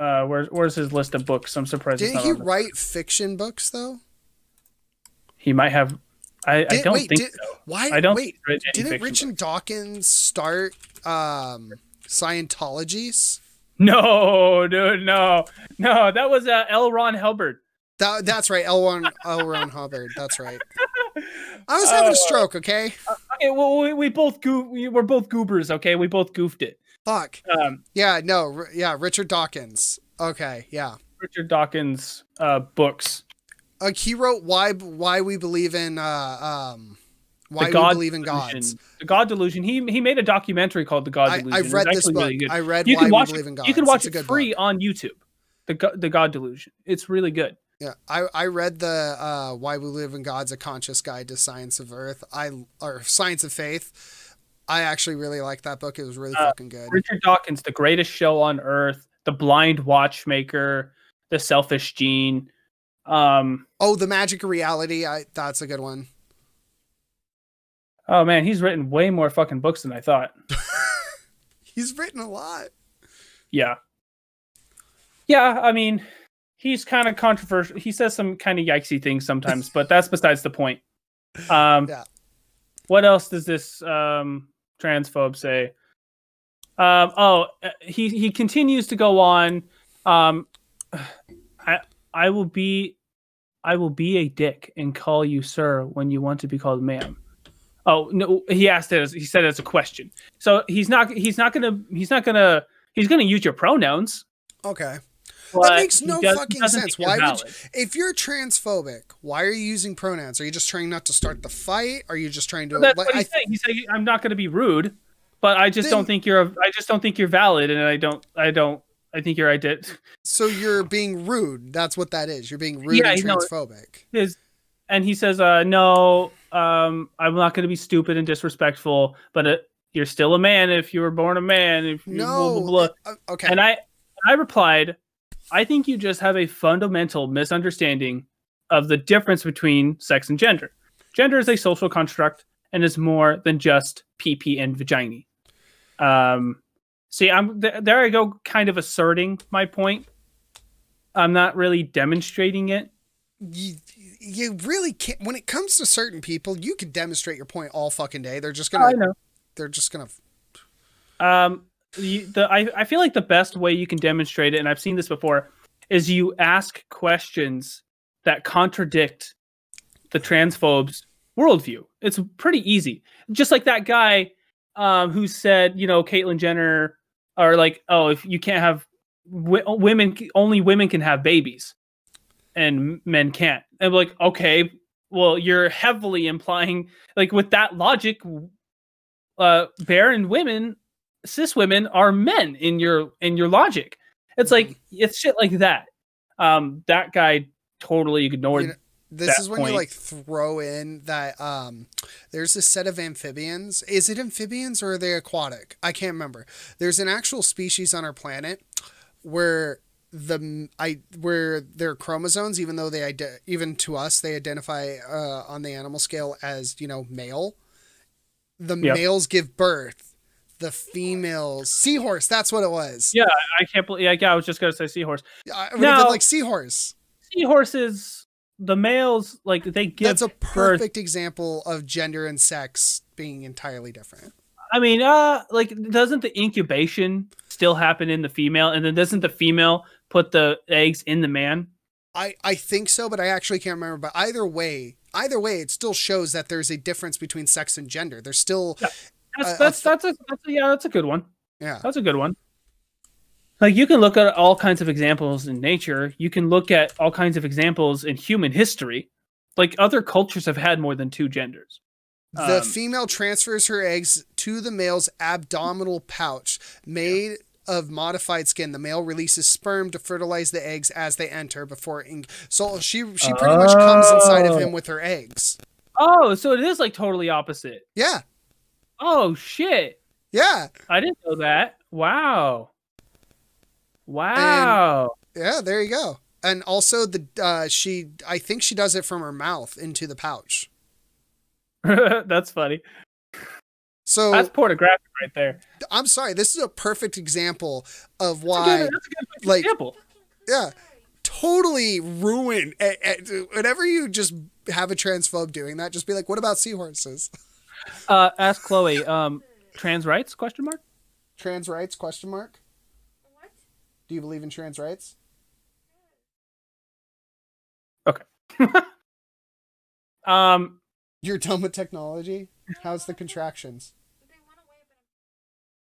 Uh where's where's his list of books i'm surprised Didn't he write fiction books though? he might have i, I don't wait, think did- so Why? I don't wait. think he wrote any Didn't Richard Dawkins start um Scientologies? No, dude, no, no. That was uh, L. Ron Hubbard. That, that's right, L. Ron, L. Ron Hubbard. That's right. I was having Oh. a stroke. Okay. Okay, well, we, we both goof. We were both goobers. Okay, we both goofed it. Fuck. Um, Yeah. No. Yeah. Richard Dawkins. Okay. Yeah. Richard Dawkins' uh, books. Like he wrote why why we believe in uh um why the God we believe in Delusion. gods. The God Delusion. He he made a documentary called The God I, Delusion. I've read this book. really. I read you why can watch we believe in it. gods. You can watch it's it free book. on YouTube. The Go- The God Delusion. It's really good. Yeah, I, I read the uh, "Why We Live in God's a Conscious Guide to Science of Earth." I or Science of Faith. I actually really liked that book. It was really Uh, fucking good. Richard Dawkins, The Greatest Show on Earth, The Blind Watchmaker, The Selfish Gene. Um, Oh, the Magic of Reality. I that's a good one. oh man, he's written way more fucking books than I thought. He's written a lot. Yeah. Yeah, I mean, he's kind of controversial. He says some kind of yikesy things sometimes, but that's besides the point. Um, Yeah. What else does this um, transphobe say? Um, oh, uh, he he continues to go on. Um, I I will be I will be a dick and call you sir when you want to be called ma'am. Oh no, he asked it. As, he said it as a question. So he's not he's not gonna he's not gonna he's gonna use your pronouns. Okay, but that makes no does- fucking sense. Why would you, if you're transphobic? Why are you using pronouns? Are you just trying not to start the fight? Are you just trying to? That's like, what I he's saying. He's saying I'm not going to be rude, but I just Then- don't think you're. A, I just don't think you're valid, and I don't. I don't. I think you're ident So you're being rude. That's what that is. You're being rude Yeah, and I transphobic. His, and he says, uh, "No, um, I'm not going to be stupid and disrespectful, but uh, you're still a man if you were born a man. If you blah, No. blah, blah." uh, okay. And I, I replied, I think you just have a fundamental misunderstanding of the difference between sex and gender. Gender is a social construct and is more than just PP and vagina. Um, see, I'm th- there. I go, kind of asserting my point. I'm not really demonstrating it. you, you really can't. When it comes to certain people, you can demonstrate your point all fucking day. They're just gonna. I know. They're just gonna. Um, the, the I, I feel like the best way you can demonstrate it, and I've seen this before, is you ask questions that contradict the transphobes' worldview. It's pretty easy. Just like that guy um, who said, you know, Caitlyn Jenner, or like, oh, if you can't have w- women, only women can have babies, and men can't. And like, okay, well, you're heavily implying, like, with that logic, uh, barren women, cis women are men in your in your logic. It's like it's shit like that. Um, that guy totally ignored. You know, This is when point. you like throw in that um there's a set of amphibians. Is it amphibians or are they aquatic? I can't remember. There's an actual species on our planet where the I where their chromosomes even though they even to us they identify uh, on the animal scale as, you know, male. The Yep. males give birth. The female seahorse, that's what it was. Yeah, I can't believe. Yeah, I was just gonna say seahorse. I would have Now- been like seahorse. Seahorses, the males, like they give That's a birth. perfect example of gender and sex being entirely different. I mean, uh, like doesn't the incubation still happen in the female, and then doesn't the female put the eggs in the man? I I think so, but I actually can't remember. But either way, either way, it still shows that there's a difference between sex and gender. There's still That's that's that's a, that's a yeah, that's a good one. yeah. That's a good one. Like you can look at all kinds of examples in nature. You can look at all kinds of examples in human history. Like other cultures have had more than two genders. The Um, female transfers her eggs to the male's abdominal pouch, made of modified skin. The male releases sperm to fertilize the eggs as they enter before. In- so she she pretty much comes inside of him Oh. with her eggs. Oh, so it is like totally opposite. Yeah, Oh shit! yeah, I didn't know that. Wow. Wow. yeah. There you go. And also the uh, she I think she does it from her mouth into the pouch. that's funny. So That's pornographic right there. I'm sorry. This is a perfect example of That's a why. good, that's a like- example. yeah totally ruin whenever you just have a transphobe doing that just be like what about seahorses Uh, ask Chloe. Um, trans rights? Question mark. trans rights question mark What? do you believe in trans rights Okay. Um, you're done with technology how's the contractions They went away,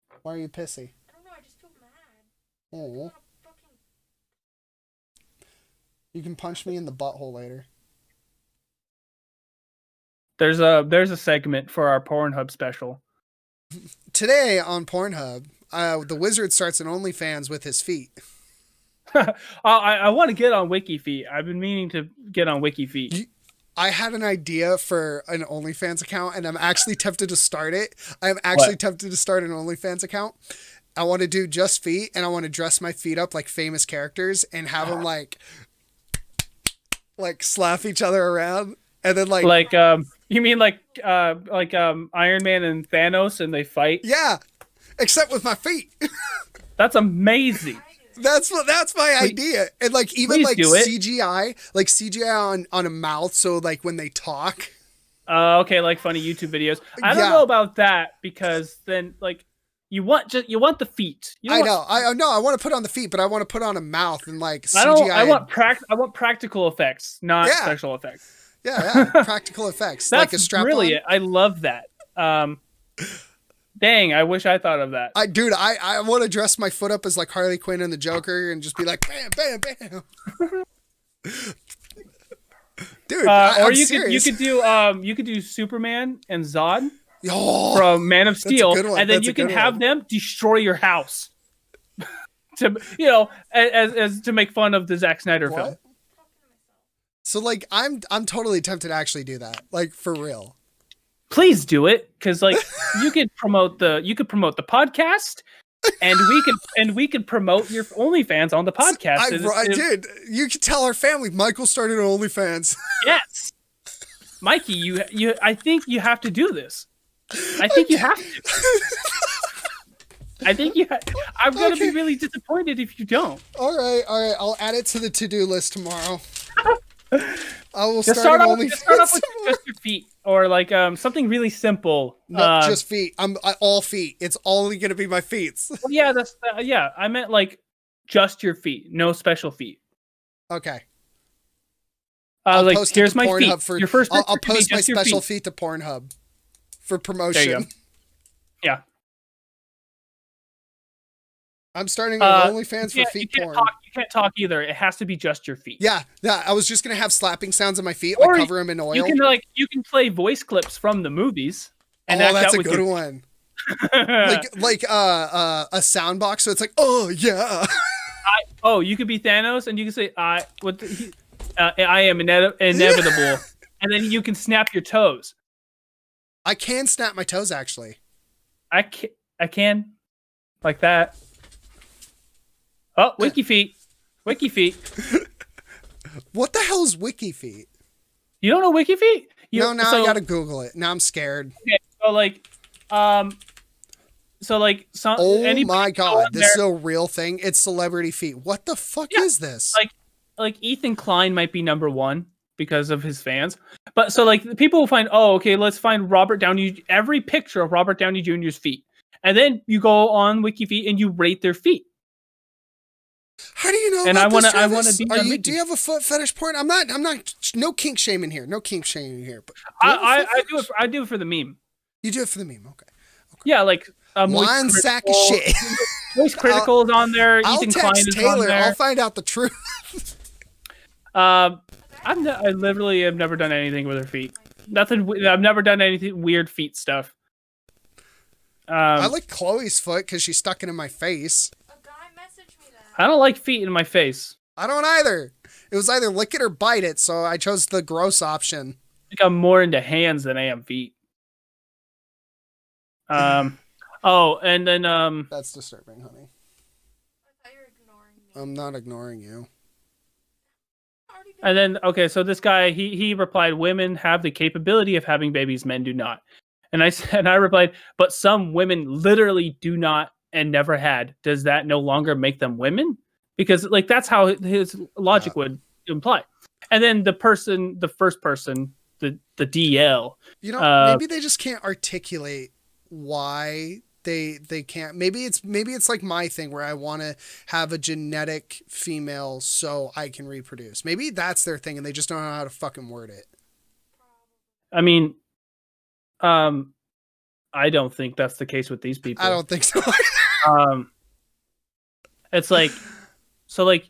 but why are you pissy I don't know. I just feel mad. Oh you can punch me in the butthole later there's a there's a segment for our Pornhub special. today on pornhub uh, the wizard starts an onlyfans with his feet I, I want to get on WikiFeet. I've been meaning to get on WikiFeet. You- I had an idea for an OnlyFans account, and I'm actually tempted to start it. I'm actually What? tempted to start an OnlyFans account. I want to do just feet, and I want to dress my feet up like famous characters and have them like, like slap each other around, and then like, Like, um, you mean like, uh, like um, Iron Man and Thanos, and they fight? yeah, except with my feet. That's amazing. That's what that's my idea, and like even like. CGI, like CGI on on a mouth, so like when they talk, Uh, okay, like funny YouTube videos. I don't Yeah. know about that because then like you want just you want the feet. You I want- know, I know, I want to put on the feet, but I want to put on a mouth and like CGI. I don't. I want prac. I want practical effects, not Yeah. special effects. Yeah, yeah. Practical effects. That's like a strap brilliant. I love that. Um, dang, I wish I thought of that. I dude, I, I want to dress my foot up as like Harley Quinn and the Joker and just be like bam bam bam. dude, Uh, I, or you could you could do um you could do Superman and Zod Oh, from Man of Steel, and then That's you can have one. them destroy your house. to you know, as, as to make fun of the Zack Snyder film. So like I'm I'm totally tempted to actually do that. Like for real. Please do it, because like you could promote the you could promote the podcast, and we could and we could promote your OnlyFans on the podcast. I, I did. You could tell our family Michael started an OnlyFans. Yes, Mikey, you you I think you have to do this. I think you have to. I think you. Ha- I'm gonna Okay. be really disappointed if you don't. all right, all right. I'll add it to the to-do list tomorrow. I will Just start, start off, just start off with just your feet, or like um something really simple. No, Uh, just feet. I'm I, all feet. It's only gonna be my feet. well, yeah, that's uh, yeah. I meant like just your feet, no special feet. Okay. Uh, I'll like post here's my Pornhub feet. for your first. I'll, I'll picture could be post my special feet. feet to Pornhub for promotion. Yeah. I'm starting an Uh, OnlyFans for feet porn. talk. Can't talk either. It has to be just your feet. Yeah, yeah. I was just gonna have slapping sounds on my feet, Or like cover them in oil. You can like you can play voice clips from the movies. And oh, that's a good your- one. Like like uh uh a sound box, so it's like, oh yeah. oh, you could be Thanos, and you can say, "I what the, he, uh, I am ine- inevitable," and then you can snap your toes. I can snap my toes actually. I can, I can, like that. Oh, wiki feet, wiki feet. What the hell is wiki feet? You don't know wiki feet? You, no, now so, I gotta Google it. Now I'm scared. okay, so like, um, so like, some. Oh my god, this there- is a real thing. It's celebrity feet. What the fuck Yeah, is this? like- like Ethan Klein might be number one because of his fans. But so like people will find, oh, okay, let's find Robert Downey every picture of Robert Downey Jr.'s feet. And then you go on WikiFeet and you rate their feet. How do you know? And I wanna- this, I wanna be Are you? Do you have a foot fetish porn? I'm not. I'm not. No kink shaming here. No kink shaming here. But do you, have a I, I, I do it. For, I do it for the meme. you do it for the meme. Okay. Yeah, like Moist One sack of shit. Moist Critical is on there. I'll Ethan Klein is on Taylor. there. I'll find out the truth. Um, ne- I literally have never done anything with her feet. Nothing. I've never done anything weird feet stuff. Um, I like Chloe's foot because she stuck it in my face. A guy messaged me that. I don't like feet in my face. I don't either. It was either lick it or bite it, so I chose the gross option. I think I'm more into hands than I am feet. Um. Oh, and then um. That's disturbing, honey. I thought you were ignoring me. I'm not ignoring you. And then okay, so this guy he he replied, "Women have the capability of having babies, men do not." And I said, and I replied, "But some women literally do not and never had. Does that no longer make them women?" Because like that's how his logic would imply. And then the person, the first person, the the DL, You know, Uh, maybe they just can't articulate why they they can't. Maybe it's maybe it's like my thing where I want to have a genetic female so I can reproduce. Maybe that's their thing, and they just don't know how to fucking word it. I mean, um, I don't think that's the case with these people. I don't think so. um it's like so like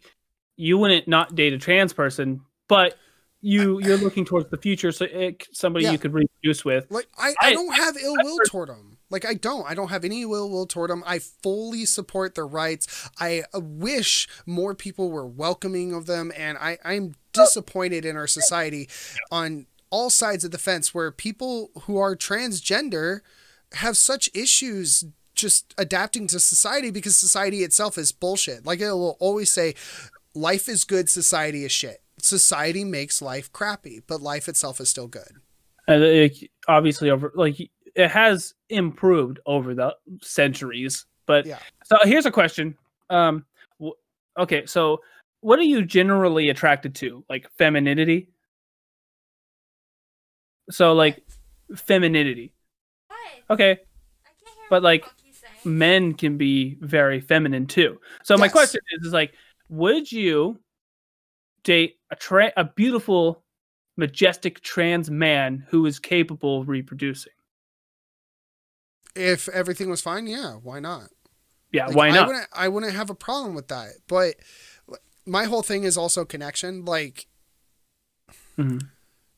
you wouldn't not date a trans person but you you're looking towards the future so it, somebody Yeah. you could reproduce with Like I, I I- don't have ill will toward them. Like I don't. I don't have any ill will toward them. I fully support their rights. I uh, wish more people were welcoming of them, and I I'm disappointed in our society on all sides of the fence where people who are transgender have such issues just adapting to society because society itself is bullshit. Like it will always say, life is good, society is shit. Society makes life crappy, but life itself is still good. and it, obviously over like it has improved over the centuries but Yeah. so here's a question um wh- okay so what are you generally attracted to like femininity so like femininity What? okay I can't hear but, like, fuck he's saying. Men can be very feminine too. So my Yes. question is, is like, would you date a tra- a beautiful, majestic trans man who is capable of reproducing? If everything was fine, yeah, why not? Yeah, Like, why I not? wouldn't, I wouldn't have a problem with that. But my whole thing is also connection. Like, Mhm.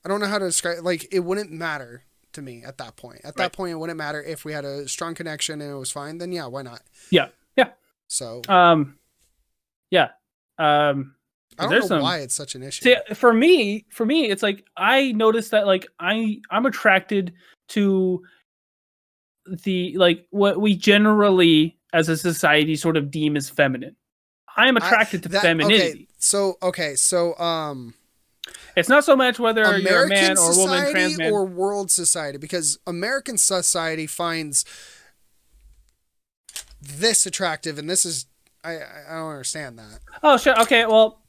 I don't know how to describe. Like, it wouldn't matter to me at that point. At that Right. point, it wouldn't matter if we had a strong connection and it was fine. Then yeah, why not? Yeah, yeah. So Um, yeah. Um, I don't know some- why it's such an issue. see, for me, for me, it's like I noticed that like I I'm attracted to the like what we generally as a society sort of deem as feminine. I am I- attracted to that- femininity. Okay, so okay, so um, It's not so much whether you're a American man or a woman, society trans man. or world society because American society finds this attractive and this is I I I don't understand that. Oh, sure. Okay, well,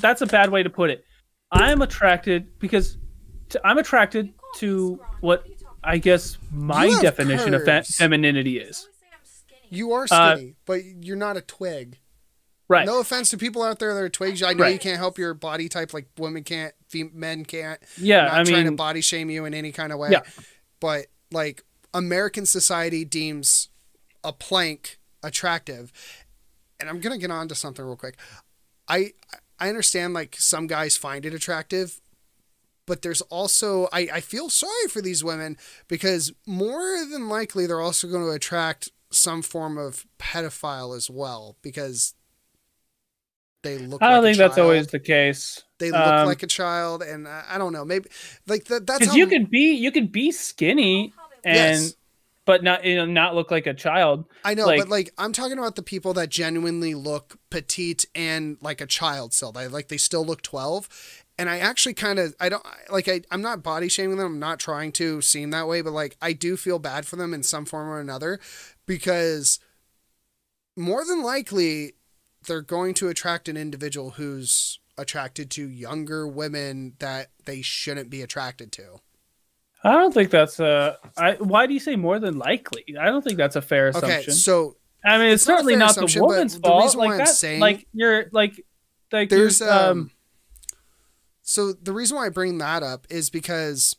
that's a bad way to put it. I'm attracted because to, I'm attracted You call me to what are you talking I guess my You have definition of fe- femininity about? You is. always say I'm skinny. You are Uh, skinny, but you're not a twig. Right. No offense to people out there that are twigs. I know Right. you can't help your body type like women can't, fem- men can't. yeah, not I trying to mean, body shame you in any kind of way. Yeah. But like American society deems a plank attractive. And I'm gonna get on to something real quick. I I understand like some guys find it attractive, but there's also I, I feel sorry for these women because more than likely they're also going to attract some form of pedophile as well because they look I don't like think that's always the case. they look um, like a child and I, I don't know maybe like that that's Because you could be you could be skinny and Yes. but not you know not look like a child. I know, like- but like I'm talking about the people that genuinely look petite and like a child still. They like they still look 12. And I actually kind of I don't like I I'm not body shaming them. I'm not trying to seem that way, but like I do feel bad for them in some form or another because more than likely they're going to attract an individual who's attracted to younger women that they shouldn't be attracted to. I don't think that's a. I, why do you say more than likely? I don't think that's a fair assumption. Okay, so I mean, it's, it's certainly fair not, the woman's the fault. reason why like I'm that, saying- like you're like, like there's you're, um, um so the reason why I bring that up is because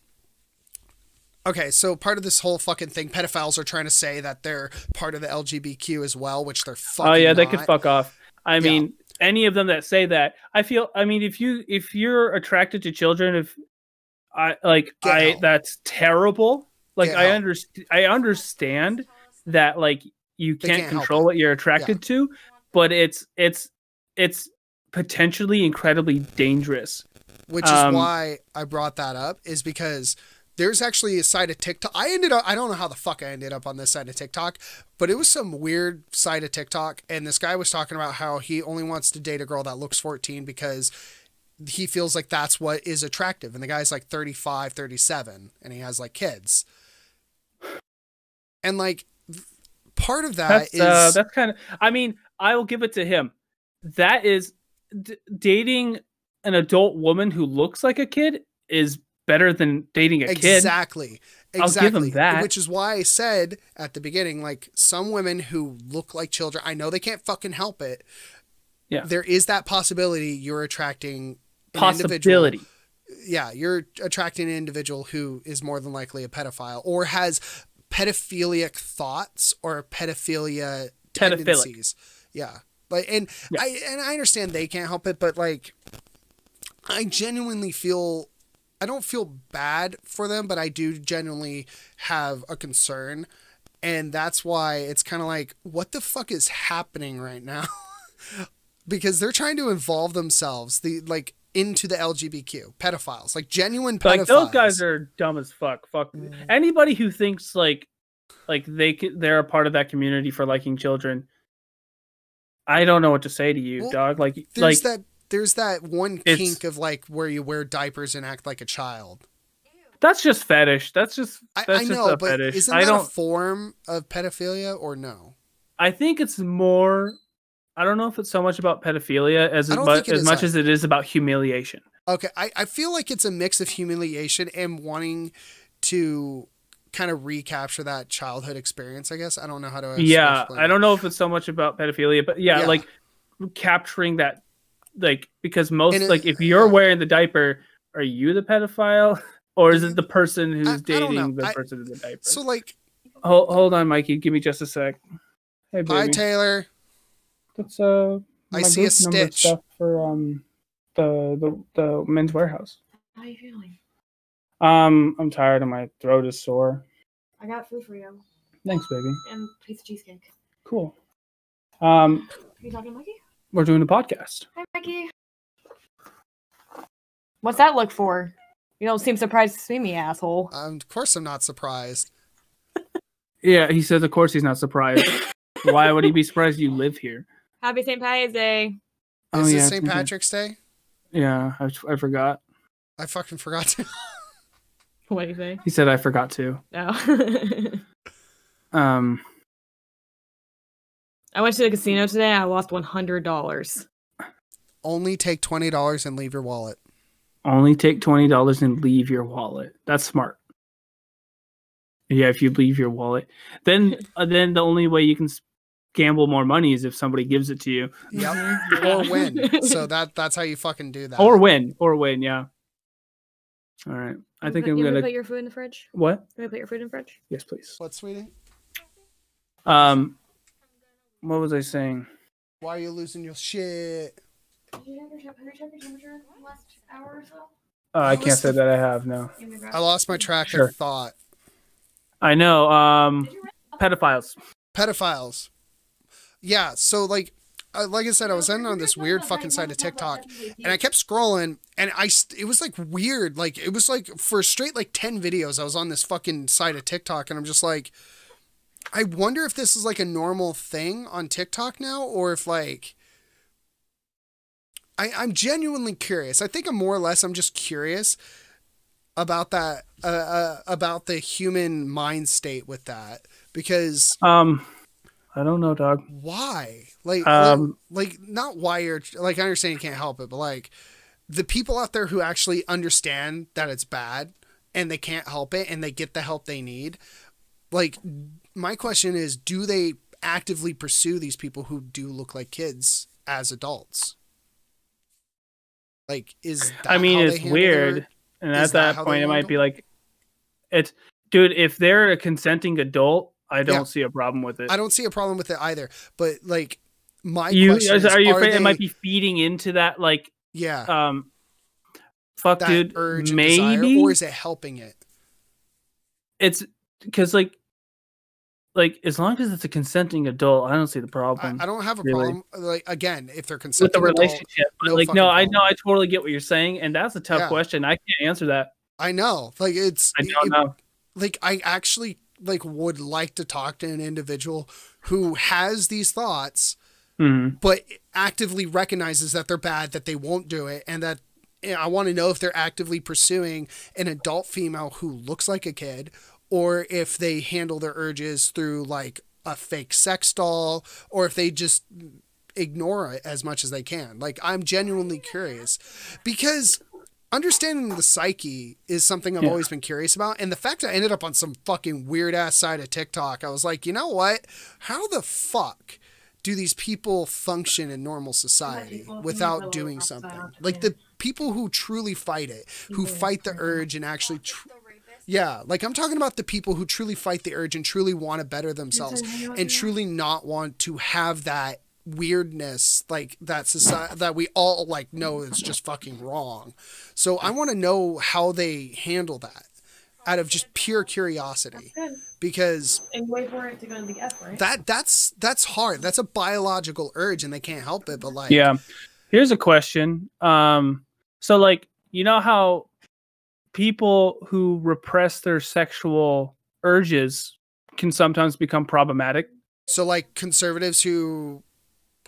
okay, so part of this whole fucking thing, pedophiles are trying to say that they're part of the LGBTQ as well, which they're fucking. oh yeah, they not. could fuck off. I Yeah. mean, any of them that say that, I feel. I mean, if you if you're attracted to children, if I like, Get I help. that's terrible. Like Get I understand. I understand that like you can't, can't control what you're attracted to, but it's it's it's potentially incredibly dangerous. which Um, is why I brought that up is because there's actually a side of TikTok. I ended up I don't know how the fuck I ended up on this side of TikTok, but it was some weird side of TikTok and this guy was talking about how he only wants to date a girl that looks 14 because he feels like that's what is attractive and the guy's like 35, 37 and he has like kids. And like part of that that's is uh, that's kind of. I mean, I will give it to him. That is d- dating an adult woman who looks like a kid is better than dating a kid. Exactly. I'll Exactly. give 'em that. Which is why I said at the beginning, like some women who look like children, I know they can't fucking help it. Yeah. There is that possibility you're attracting an Possibility. individual. Yeah, you're attracting an individual who is more than likely a pedophile or has pedophilic thoughts or pedophilia Pedophilic. tendencies. Yeah. Like and Yeah. I and I understand they can't help it, but like I genuinely feel I don't feel bad for them, but I do genuinely have a concern. And that's why it's kind of like, what the fuck is happening right now? because they're trying to involve themselves, the like into the LGBTQ pedophiles, like genuine pedophiles. Like those guys are dumb as fuck. Fuck Mm. anybody who thinks like like they they're a part of that community for liking children. I don't know what to say to you, Well, dog. Like there's like that there's that one It's- kink of like where you wear diapers and act like a child. that's just fetish. That's just I, that's I just know, a but fetish. isn't that a don't. form of pedophilia or no? I think it's more. I don't know if it's so much about pedophilia as I don't but think it as much either. as it is about humiliation. Okay, I, I feel like it's a mix of humiliation and wanting to kind of recapture that childhood experience. I guess I don't know how to. yeah, explain I don't know if it's so much about pedophilia, but yeah, Yeah. like capturing that, like because most it- like if you're yeah. wearing the diaper, are you the pedophile or is it the person who's I- I dating the I- person in the diaper? So like, hold, hold on, Mikey, give me just a sec. Hey, hi baby, Taylor. that's uh, I see a stitch. stuff for um the the the men's Wearhouse. How are you feeling? Um, I'm tired and my throat is sore. I got food for you Thanks, baby. and piece of cheesecake. Cool. Um, Are you talking to Mikey? We're doing a podcast. Hi, Mikey. What's that look for? You don't seem surprised to see me, asshole. Um, of course, I'm not surprised. Yeah, he says, of course he's not surprised. Why would he be surprised you live here? Happy St. Patrick's Day. Is Oh, this yeah, St. Patrick's Day? Yeah, I, I forgot. I fucking forgot to. What do you say? He said I forgot to. No. Um, I went to the casino today. I lost one hundred dollars. Only take twenty dollars and leave your wallet. only take twenty dollars and leave your wallet. That's smart. Yeah, if you leave your wallet, then uh, then the only way you can gamble more money is if somebody gives it to you, Yep. or win. So that that's how you fucking do that. or win, or win. Yeah. All right. I think I'm you gonna. put your food in the fridge. What? You put your food in the fridge. Yes, please. What, sweetie? Um, what was I saying? Why are you losing your shit? Did you check have you checked your temperature in the last hour or so? Uh, I can't say that I have no. I lost my track Sure. of thought. I know. Um, pedophiles. Pedophiles. Yeah. So like, uh, like I said, I was in on this weird fucking side of TikTok, and I kept scrolling, and I st- it was like weird. Like it was like for straight like ten videos, I was on this fucking side of TikTok, and I'm just like, I wonder if this is like a normal thing on TikTok now, or if like. I, I'm genuinely curious. I think I'm more or less. I'm just curious about that, uh, uh, about the human mind state with that, because Um, I don't know, dog. why? Like, Um, like, like, not why you're like. I understand you can't help it, but like, the people out there who actually understand that it's bad and they can't help it and they get the help they need like my question is do they actively pursue these people who do look like kids as adults like is that I mean, it's weird, their- and at that that, point, it might be like, it's, dude. If they're a consenting adult, I don't Yeah. see a problem with it. i don't see a problem with it either but like my you question is, are you afraid they, it might be feeding into that like yeah um fuck that dude maybe desire or is it helping it it's because like like as long as it's a consenting adult i don't see the problem I don't have a really. problem like again if they're consenting with the adult, relationship but no like no i know i totally get what you're saying and that's a tough Yeah. question i can't answer that i know like it's i don't know like I actually like would like to talk to an individual who has these thoughts Mhm. but actively recognizes that they're bad that they won't do it and that I want to know if they're actively pursuing an adult female who looks like a kid or if they handle their urges through like a fake sex doll or if they just ignore it as much as they can like I'm genuinely curious because understanding the psyche is something I've Yeah. always been curious about. And the fact I ended up on some fucking weird ass side of TikTok, I was like, you know what? How the fuck do these people function in normal society without doing something? Like the people who truly fight it, who fight the urge and actually. Tr- The rapist. Yeah, like I'm talking about the people who truly fight the urge and truly want to better themselves and truly not want to have that weirdness like that society that we all like know is just fucking wrong. So I want to know how they handle that out of just pure curiosity because And wait for it to go to the F, right? that that's that's hard. That's a biological urge and they can't help it but like yeah here's a question um so like you know how people who repress their sexual urges can sometimes become problematic. So like conservatives who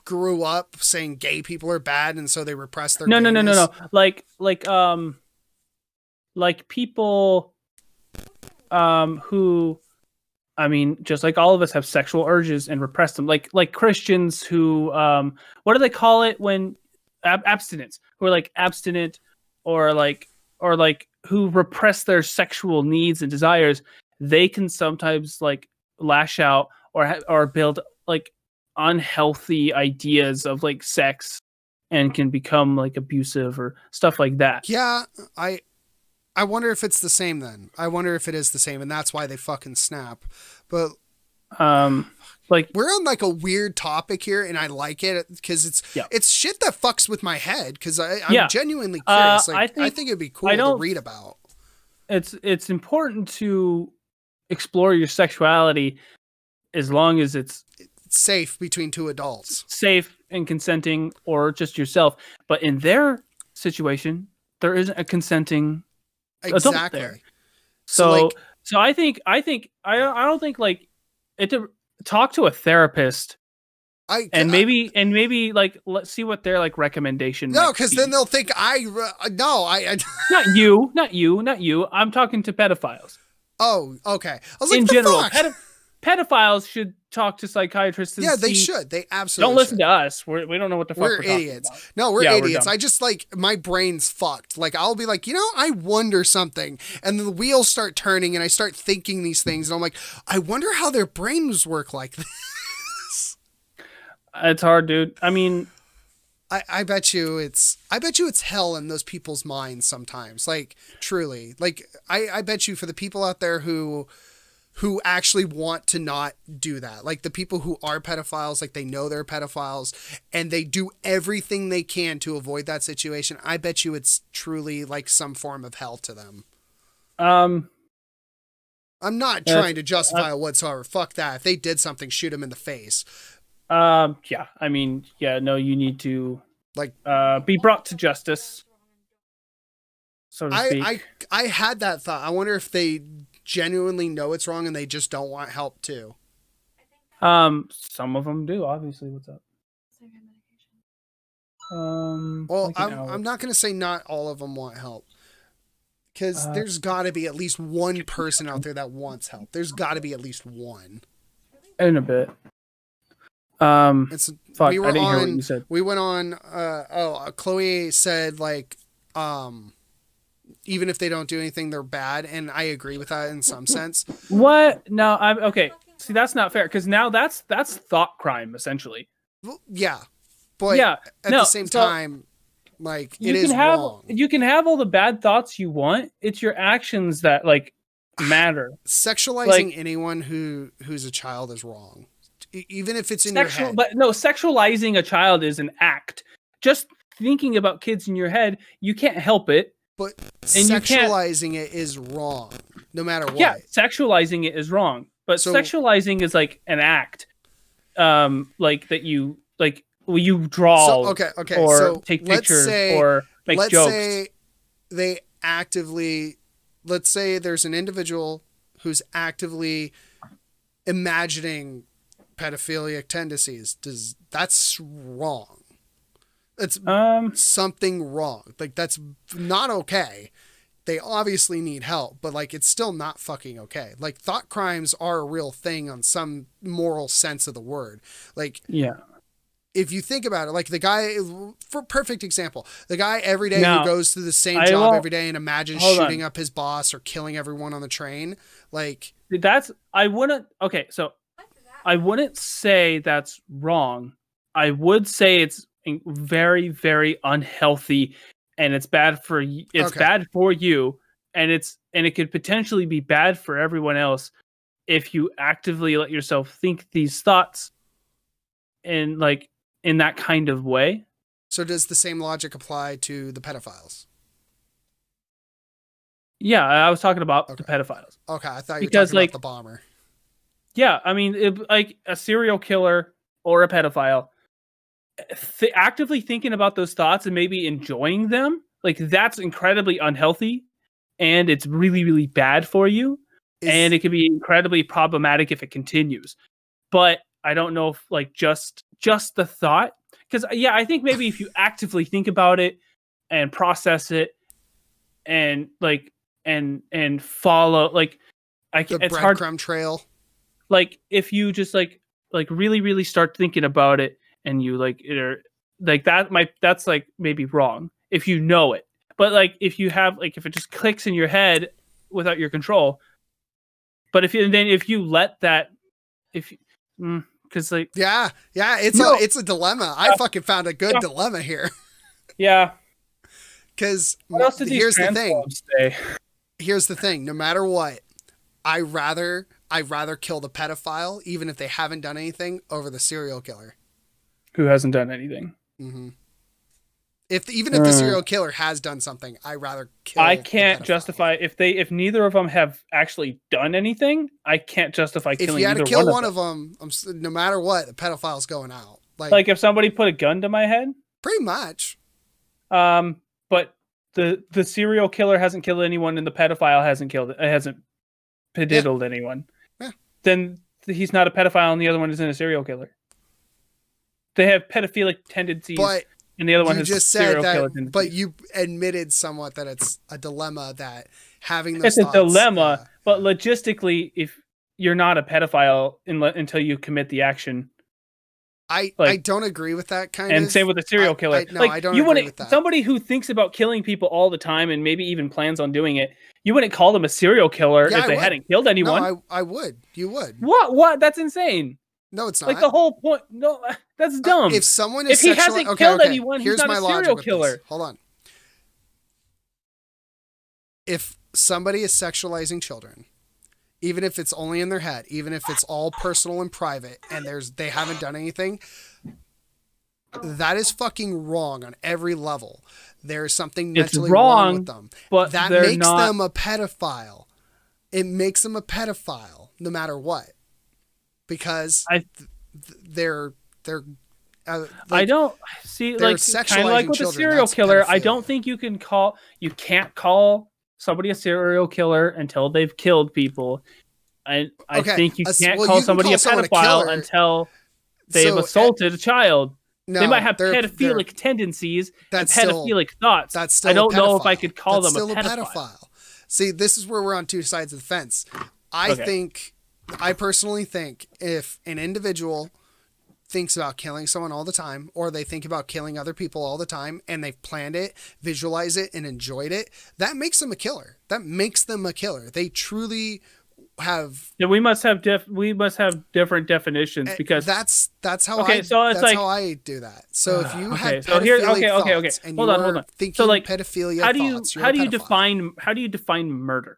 grew up saying gay people are bad and so they repress their no no no no no. like like um like people um who i mean just like all of us have sexual urges and repress them. Like like christians who um what do they call it when ab- abstinence? Who are like abstinent or like or like who repress their sexual needs and desires they can sometimes like lash out or or build like unhealthy ideas of like sex and can become like abusive or stuff like that. Yeah, I I wonder if it's the same then. I wonder if it is the same and that's why they fucking snap. But Um like we're on like a weird topic here and I like it because it's Yeah. it's shit that fucks with my head because I'm Yeah. genuinely Uh, curious. like, I I think, think- it'd be cool to read about. it's it's important to explore your sexuality as long as it's Safe between two adults. safe and consenting or just yourself. But in their situation, there isn't a consenting adult there. So, So like- so I think I think I I don't think like it talk to a therapist I and I- maybe and maybe like let's see what their like recommendation no, because be. then they'll think I uh, no I, I not you not you not you i'm talking to pedophiles oh okay. I was like in general? Pedophiles should talk to psychiatrists and yeah, they see- should. They absolutely don't listen should. to us we're, we don't know what the fuck we're, we're idiots. No, we're Yeah, we're idiots. I just like my brain's fucked. Like I'll be like, you know, I wonder something, and the wheels start turning, and I start thinking these things, and I'm like, I wonder how their brains work like this. it's hard dude i mean I, I bet you it's I bet you it's hell in those people's minds sometimes. Like truly. Like I, I bet you for the people out there who who actually want to not do that. Like the people who are pedophiles, like they know they're pedophiles and they do everything they can to avoid that situation. I bet you it's truly like some form of hell to them. um I'm not That's- trying to justify it whatsoever. Fuck that. If they did something, shoot them in the face. um yeah i mean yeah no you need to Like uh be brought to justice so to I, I I had that thought. I wonder if they genuinely know it's wrong and they just don't want help too. um some of them do obviously what's up um Well, like I'm. I'm not going to say not all of them want help. Because Uh, there's got to be at least one person out there that wants help. There's got to be at least one. in a bit um It's fuck we i didn't hear what you said We went on. Uh, oh, uh, Chloe said like um even if they don't do anything they're bad and i agree with that in some sense What? No, I'm okay. See, that's not fair because now that's that's thought crime essentially. Well, yeah but yeah. at no, the same so time like you can is have wrong you can have all the bad thoughts you want. It's your actions that like matter. sexualizing like- anyone who who's a child is wrong even if it's in your head but no, sexualizing a child is an act. Just thinking about kids in your head, you can't help it. But and sexualizing it is wrong no matter what Yeah, sexualizing it is wrong, but So- sexualizing is like an act, um, like that you like. Well, you draw so okay okay or so take pictures say or make let's jokes. say they actively let's say there's an individual who's actively imagining pedophilic tendencies does that's wrong it's um, something wrong like that's not okay they obviously need help but like it's still not fucking okay like thought crimes are a real thing on some moral sense of the word like yeah. if you think about it, like the guy, for perfect example, the guy every day Now, who goes to the same I job every day and imagines hold on. shooting up his boss or killing everyone on the train, like That's I wouldn't. Okay, so What is that? I wouldn't say that's wrong. I would say it's in- very, very unhealthy, and it's bad for it's Okay. bad for you, and it's and it could potentially be bad for everyone else if you actively let yourself think these thoughts, in like in that kind of way. so does the same logic apply to the pedophiles? Yeah, I was talking about the pedophiles. Okay, I thought you were Because, talking like- about the bomber. Yeah, I mean, it, like a serial killer or a pedophile, th- actively thinking about those thoughts and maybe enjoying them, like that's incredibly unhealthy, and it's really, really bad for you, Is- and it can be incredibly problematic if it continues. But I don't know if like just just the thought, because yeah, I think maybe if you actively think about it and process it, and like and and follow like. I, the it's hard breadcrumb trail. like if you just like like really really start thinking about it and you like it or like that might that's like maybe wrong if you know it but like if you have like if it just clicks in your head without your control but if you then if you let that if mm, because like Yeah, yeah, it's No. a it's a dilemma. I fucking found a good Yeah. dilemma here yeah because here's the thing. say here's the thing no matter what i rather i rather kill the pedophile even if they haven't done anything over the serial killer who hasn't done anything hmm if even if the Uh. serial killer has done something i rather kill i can't justify if they if neither of them have actually done anything i can't justify if killing you had to kill one, of of them I'm, no matter what the pedophile's going out like, like if somebody put a gun to my head pretty much Um, but the the serial killer hasn't killed anyone, and the pedophile hasn't killed it hasn't pediddled anyone. Yeah. Then he's not a pedophile, and the other one isn't a serial killer. They have pedophilic tendencies, but and the other one you has just said serial killer that tendencies. but you admitted somewhat that it's a dilemma that having those it's a dilemma. uh, But logistically, if you're not a pedophile unle- until you commit the action, I, like- I don't agree with that kind and of And same with the serial killer. I- no, like I don't you agree wouldn't with that. somebody who thinks about killing people all the time and maybe even plans on doing it. You wouldn't call them a serial killer Yeah, if I they would. hadn't killed anyone. No, I, I would. You would. What? What? That's insane. No, it's not. Like the whole point. No, that's Uh, dumb. if someone is If he hasn't okay, killed okay. anyone, he's here's not my a serial with this. killer. Hold on. If somebody is sexualizing children, even if it's only in their head, even if it's all personal and private, and there's they haven't done anything, that is fucking wrong on every level. There's something mentally wrong, wrong, with them. but that makes not- them a pedophile. It makes them a pedophile, no matter what, because I- th- they're they're. Uh, I don't see like kind of like with a serial that's killer. I don't think you can call you can't call somebody a serial killer until they've killed people. I I Okay, think you can't well, call you can somebody call a someone a pedophile until they've So, assaulted a child. no, they might have they're- they're- pedophilic tendencies and That's still- pedophilic thoughts. That's still. I a don't know if I could call That's them a still pedophile. See, this is where we're on two sides of the fence. I Okay. think, I personally think, if an individual thinks about killing someone all the time or they think about killing other people all the time and they've planned it, visualized it and enjoyed it, that makes them a killer. That makes them a killer. They truly have Yeah, we must have def- we must have different definitions eh, because that's that's how Okay, I so it's that's like- how I do that. So if you Okay, so here- okay, okay, okay. Hold on, hold on. thinking So, like, pedophilia how do you thoughts, how do you pedophile. define how do you define murder?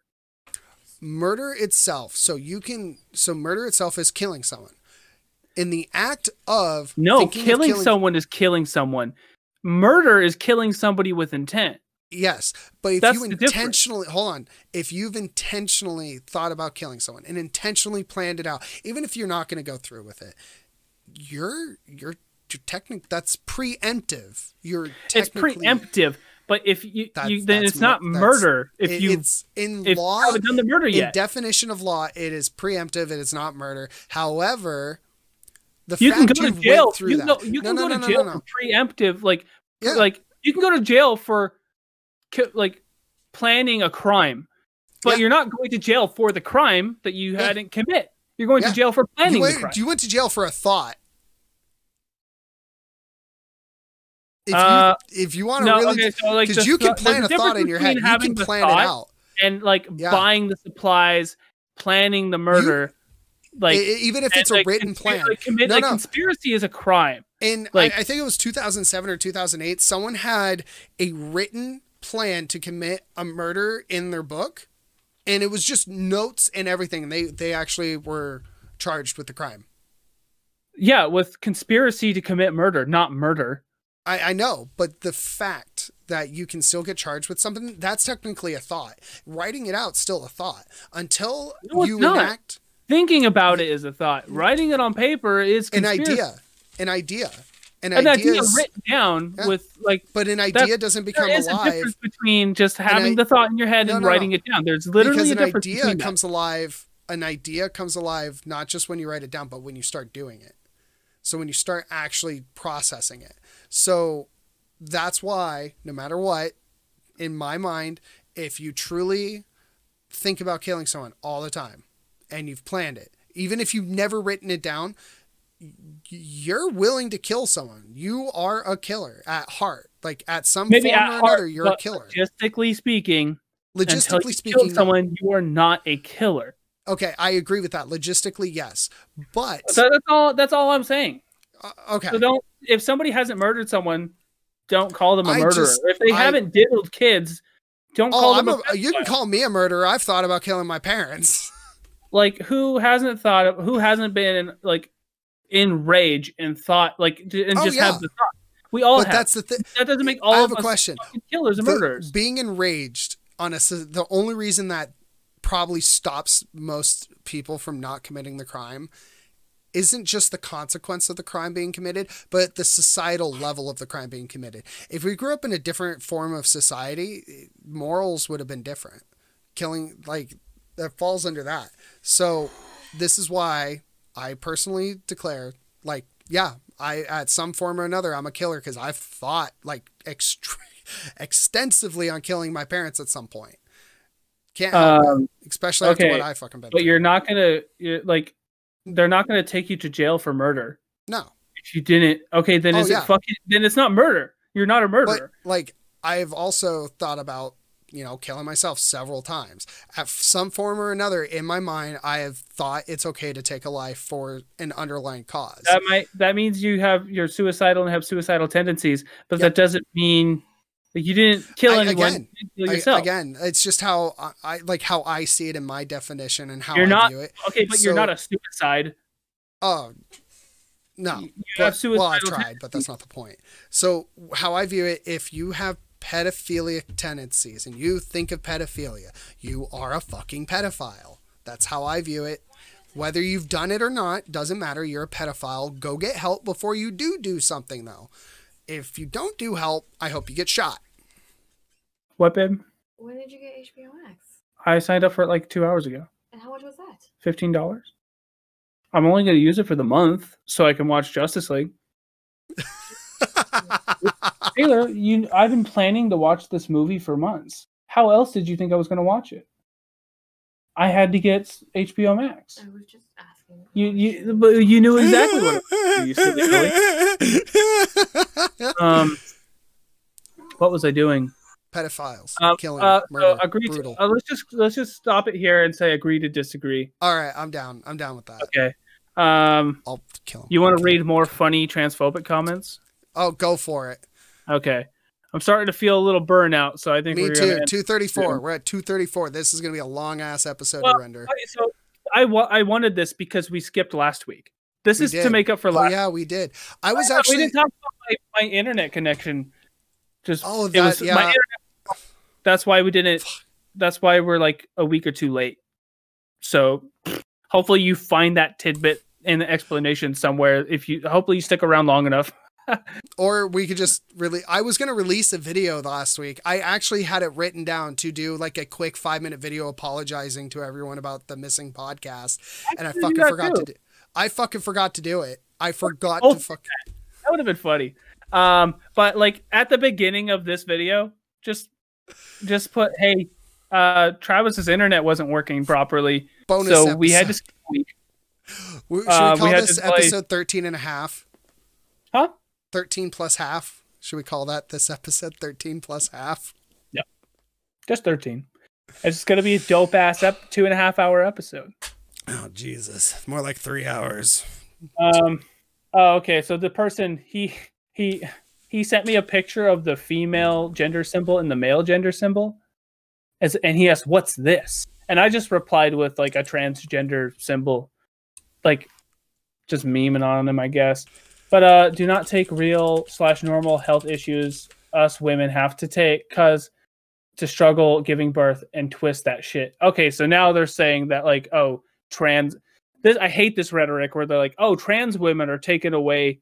murder itself? So you can so murder itself is killing someone. In the act of No, thinking of killing, someone is killing someone. Murder is killing somebody with intent. Yes, but if That's you intentionally hold on, if you've intentionally thought about killing someone and intentionally planned it out, even if you're not going to go through with it, you're you're, you're technic that's preemptive. You're It's preemptive, but if you, you then it's not murder if you it's in if law you haven't done the murder in yet. definition of law, it is preemptive. It is not murder. However, the you can go to jail. through You that. can you No, can no, go to jail for preemptive, like Yeah. like you can go to jail for like planning a crime, but Yeah. you're not going to jail for the crime that you Yeah. hadn't commit. You're going to jail for planning you the went, you went to jail for a thought. If Uh, you if you want to no, really okay, so like because you can plan a thought in your head. You can plan it out. and like Yeah. buying the supplies, planning the murder. Like e- even if it's a like, written plan. Like, commit, No, like no. conspiracy is a crime. And like- I, I think it was 2007 or 2008. Someone had a written plan to commit a murder in their book, and it was just notes and everything. And they they actually were charged with the crime. Yeah, with conspiracy to commit murder, not murder. I, I know, but the fact that you can still get charged with something, that's technically a thought. Writing it out still a thought. Until No, you not. enact Thinking about it is a thought. Writing it on paper is an idea. An idea. An, An idea, idea is- written down Yeah. with like but an idea doesn't become there is a alive difference between just having I- the thought in your head No, and no, no. writing it down. There's literally because a an difference idea between that. comes alive an idea comes alive not just when you write it down but when you start doing it so when you start actually processing it so that's why no matter what in my mind if you truly think about killing someone all the time and you've planned it even if you've never written it down you're willing to kill someone you are a killer at heart like at some Maybe form at or heart, another you're a killer Logistically speaking, logistically speaking someone, you are not a killer. Okay, I agree with that. Logistically, yes, but So that's all. That's all I'm saying. uh, okay, So don't. If somebody hasn't murdered someone, don't call them a I murderer. just- if they I- haven't diddled kids, don't call oh, I'm them a, a, you can call me a murderer. I've thought about killing my parents. Like who hasn't thought of who hasn't been like in rage and thought like and Oh, just yeah. have the thought. We all but have. that's the thing. that doesn't make all I have of a us question. killers and The- murderers. being enraged on a the only reason that probably stops most people from not committing the crime isn't just the consequence of the crime being committed, but the societal level of the crime being committed. If we grew up in a different form of society, morals would have been different. Killing like that falls under that. So this is why I personally declare like yeah, I at some form or another I'm a killer because I've thought like extre- extensively on killing my parents at some point. Can't Um, especially after what I fucking been but through. you're not gonna like they're not gonna take you to jail for murder No, if you didn't. Okay, then Oh, is yeah. it fucking? Then it's not murder. You're not a murderer. but murderer. like I've also thought about you know killing myself several times at some form or another in my mind i have thought it's okay to take a life for an underlying cause that might that means you have you're suicidal and have suicidal tendencies, but Yep. that doesn't mean that you didn't kill I- anyone. again, you kill I- yourself. again it's just how I, I like how i see it in my definition and how You're i not- view it okay, but you're not a suicide. oh no You but, well i've tried but that's not the point so how i view it if you have pedophilic tendencies and you think of pedophilia you are a fucking pedophile that's how i view it whether you've done it or not doesn't matter you're a pedophile go get help before you do do something though if you don't do help i hope you get shot What, babe? When did you get HBO Max? I signed up for it like two hours ago. And how much was that? Fifteen dollars. I'm only going to use it for the month so I can watch Justice League. Taylor, you, I've been planning to watch this movie for months. How else did you think I was going to watch it? I had to get HBO Max. I was just asking. You you but you knew exactly what. It was. You silly Um, what was I doing? Pedophiles, Um, killing, uh, so murder, agree. To, brutal. uh, let's just let's just stop it here and say agree to disagree. All right, I'm down. I'm down with that. Okay. Um, I'll kill him. you want to Okay. read more funny transphobic comments? Oh, go for it. Okay. I'm starting to feel a little burnout, so I think Me we're too. 234. soon. We're at 234. This is going to be a long ass episode Well, to render. So I wa- I wanted this because we skipped last week. This We is to make up for Oh last. yeah, we did. I oh, was we actually didn't talk about my, my internet connection. Just Oh, that- was yeah. my internet. That's why we didn't. That's why we're like a week or two late. So hopefully you find that tidbit in the explanation somewhere. If you hopefully you stick around long enough. Or we could just really I was going to release a video last week. I actually had it written down to do like a quick 5-minute video apologizing to everyone about the missing podcast and I fucking forgot too. to do I fucking forgot to do it. I forgot Oh, to fuck That would have been funny. Um, but like at the beginning of this video, just just put, hey, uh, Travis's internet wasn't working properly, bonus so we had to. episode. week. We- Should uh, we call this to play- episode 13 and a half? Huh? 13 plus half. Should we call that this episode 13 plus half? Yep. Just thirteen. It's gonna be a dope ass up two and a half hour episode. Oh Jesus. More like 3 hours. Um. Oh, okay. So the person he he he sent me a picture of the female gender symbol and the male gender symbol, as and he asked, "What's this?" And I just replied with like a transgender symbol, like just memeing on him, I guess. But uh, do not take real slash normal health issues us women have to take because to struggle giving birth and twist that shit. Okay, so now they're saying that like, oh, trans this I hate this rhetoric where they're like, "Oh, trans women are taking away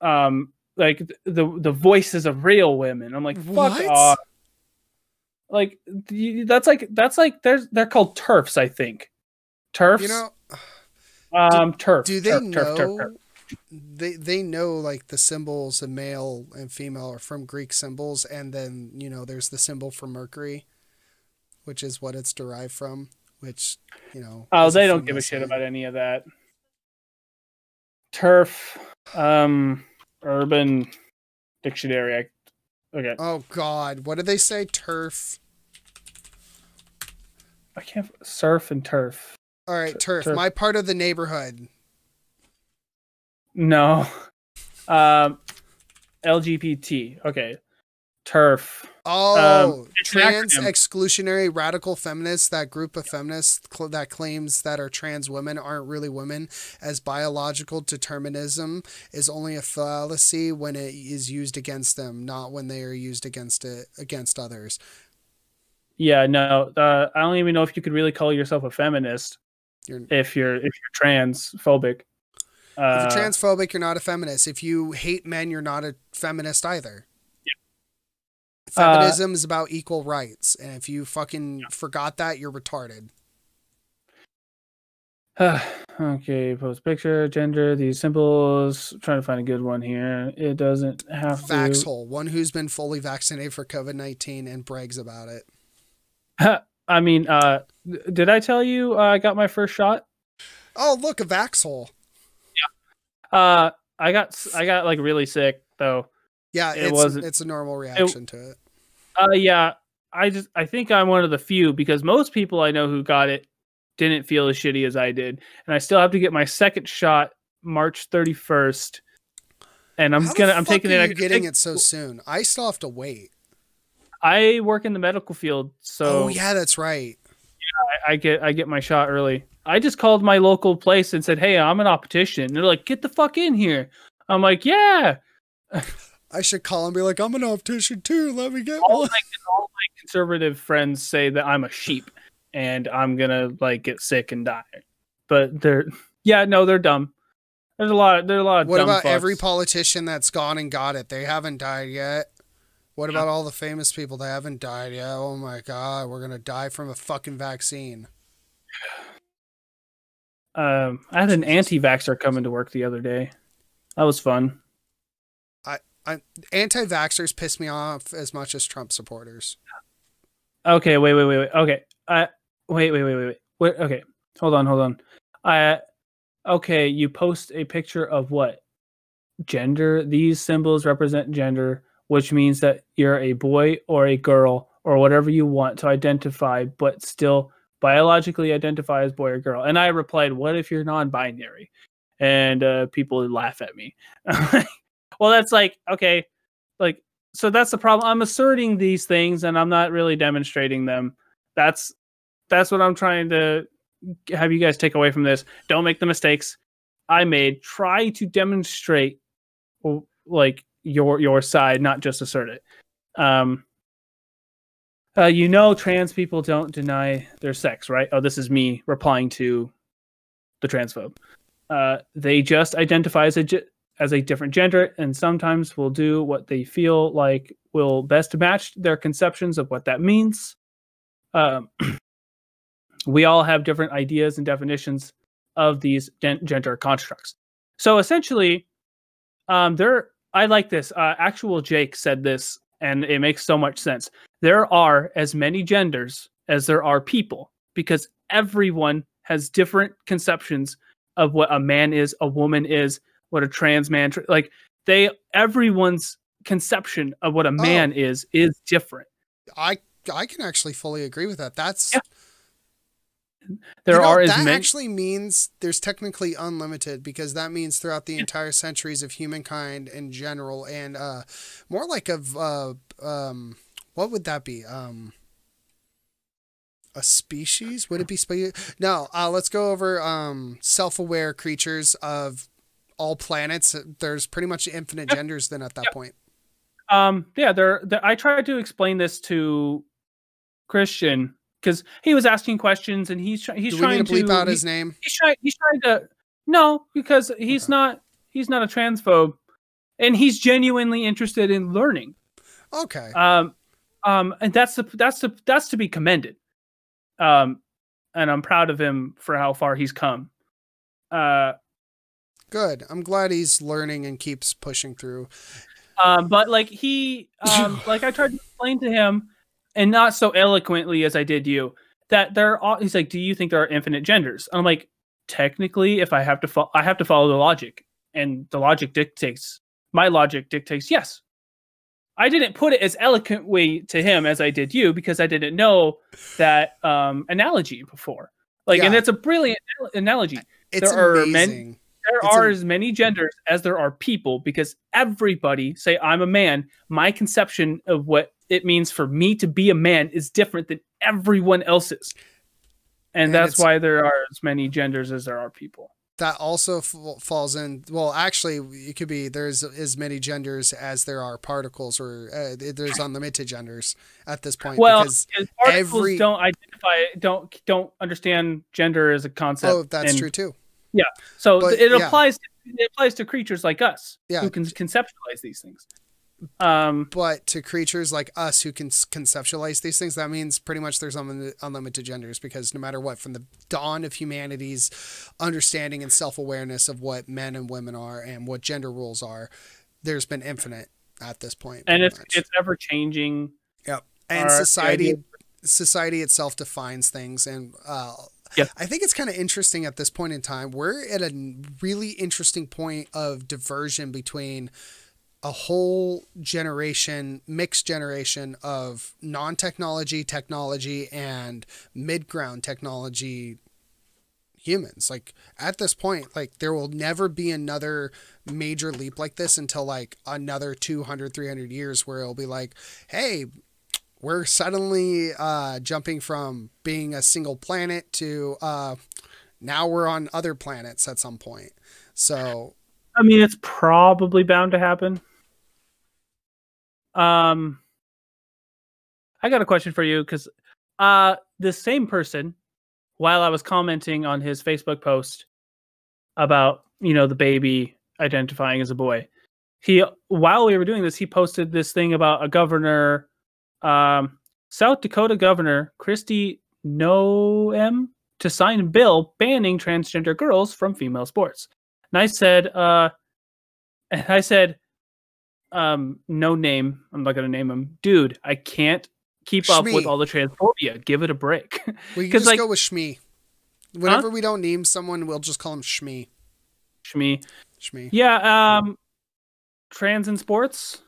um like the the voices of real women." I'm like, "Fuck What? off." Like that's like that's like there's they're called turfs, I think. Turfs? You know, um turf. do they turf, know turf, turf, turf. They they know like the symbols of male and female are from Greek symbols and then, you know, there's the symbol for Mercury, which is what it's derived from, which, you know, Oh, they don't give a shit about any of that. Turf um urban dictionary. I, okay. Oh god, what did they say? Turf. I can't surf and turf. All right, turf. turf. My part of the neighborhood. No. Um LGBT. Okay. Turf. Oh, an trans exclusionary radical feminists, that group of feminists cl- that claims that our trans women aren't really women, as biological determinism is only a fallacy when it is used against them, not when they are used against it against others. Yeah, no. Uh, I don't even know if you could really call yourself a feminist You're, if you're if you're transphobic. Uh, if you're transphobic, you're not a feminist. If you hate men, you're not a feminist either. Uh, Feminism is about equal rights, and if you fucking forgot that, you're retarded. okay, post picture, gender, these symbols. trying to find a good one here. It doesn't have to. Vaxhole, one who's been fully vaccinated for COVID nineteen and brags about it. I mean, uh, did I tell you uh, I got my first shot? Oh, look, a Vaxhole. Uh, I got I got like really sick though. Yeah, It wasn't- it's a normal reaction to it. Uh, yeah, I just I think I'm one of the few because most people I know who got it didn't feel as shitty as I did, and I still have to get my second shot March 31st. And I'm How gonna I'm taking it. You I can getting it so soon? I still have to wait. I work in the medical field, so oh yeah, that's right. I, I get I get my shot early. I just called my local place and said, "Hey, I'm an optician." And they're like, "Get the fuck in here." I'm like, "Yeah." I should call and be like, I'm an optician too. Let me get all one. my, all my conservative friends say that I'm a sheep and I'm gonna like get sick and die. But they're yeah, no, they're dumb. There's a lot. There's a lot of What about every politician that's gone and got it? They haven't died yet. What about all the famous people that haven't died yet? Oh my god, we're gonna die from a fucking vaccine. Um, I had an anti-vaxxer come into work the other day. That was fun. I, I anti-vaxxers piss me off as much as Trump supporters. Okay, wait, wait, wait, wait. Okay, I wait, wait, wait, wait, wait. wait okay, hold on, hold on. I okay, you post a picture of what gender? These symbols represent gender, which means that you're a boy or a girl or whatever you want to identify, but still biologically identify as boy or girl. And I replied, What if you're non binary? And uh, people laugh at me. well, that's like, okay, like, so that's the problem. I'm asserting these things and I'm not really demonstrating them. That's that's what I'm trying to have you guys take away from this. Don't make the mistakes I made. Try to demonstrate like your your side, not just assert it. Um, uh, you know, trans people don't deny their sex, right? Oh, this is me replying to the transphobe. Uh, they just identify as a as a different gender, and sometimes will do what they feel like will best match their conceptions of what that means. Um, we all have different ideas and definitions of these gen- gender constructs. So essentially, um, there. I like this. Uh, Actual Jake said this, and it makes so much sense. There are as many genders as there are people because everyone has different conceptions of what a man is, a woman is, what a trans man like. They everyone's conception of what a man is is different. I I can actually fully agree with that. That's Yeah. There You know, are as that many. actually means there's technically unlimited because that means throughout the entire centuries of humankind in general and uh more like of uh um what would that be? Um a species? Would it be spe- no uh let's go over um self-aware creatures of all planets. There's pretty much infinite genders then at that point. Um yeah there i tried to explain this to christian because he was asking questions and he's trying he's do we trying need to bleep out he- his name? he's trying he's trying to no because he's Okay. not he's not a transphobe and he's genuinely interested in learning. Okay. Um um and that's the that's the that's to be commended. Um and i'm proud of him for how far he's come. Uh good. I'm glad he's learning and keeps pushing through. Um but like he um like i tried to explain to him and not so eloquently as i did you that there are he's like do you think there are infinite genders? And i'm like technically if i have to fo- i have to follow the logic and the logic dictates my logic dictates yes i didn't put it as eloquently to him as i did you because i didn't know that um analogy before. Like and Yeah. it's a brilliant analogy. It's There are amazing. men- there It's are a- as many genders as there are people because everybody say i'm a man my conception of what it means for me to be a man is different than everyone else's. And, And that's why there are as many genders as there are people that also f- falls in well actually it could be there's as many genders as there are particles or uh, there's unlimited genders at this point well because particles every- don't identify don't don't understand gender as a concept oh that's and true too Yeah, so But, it yeah. applies it applies to creatures like us Yeah. who can conceptualize these things um but to creatures like us who can conceptualize these things that means pretty much there's unlimited, unlimited genders because no matter what from the dawn of humanity's understanding and self-awareness of what men and women are and what gender rules are there's been infinite at this point and it's much. it's ever changing Yep. And society idea- society itself defines things and uh Yeah. I think it's kind of interesting at this point in time. We're at a really interesting point of diversion between a whole generation, mixed generation of non-technology, technology and mid-ground technology humans. Like at this point, like there will never be another major leap like this until like another 200, 300 years where it'll be like, "Hey, we're suddenly uh, jumping from being a single planet to uh, now we're on other planets at some point. So I mean, it's probably bound to happen. Um, I got a question for you because uh, the same person, while I was commenting on his Facebook post about you know the baby identifying as a boy, he while we were doing this, he posted this thing about a governor, um, South Dakota governor Kristi Noem to sign a bill banning transgender girls from female sports. And I said, uh, and I said, um, no name. I'm not gonna name him, dude. I can't keep up with all the transphobia. Give it a break. we just like- go with Shmee. Whenever we don't name someone, we'll just call him Shmee. Shmi. Shmi. Yeah. Um, trans in sports.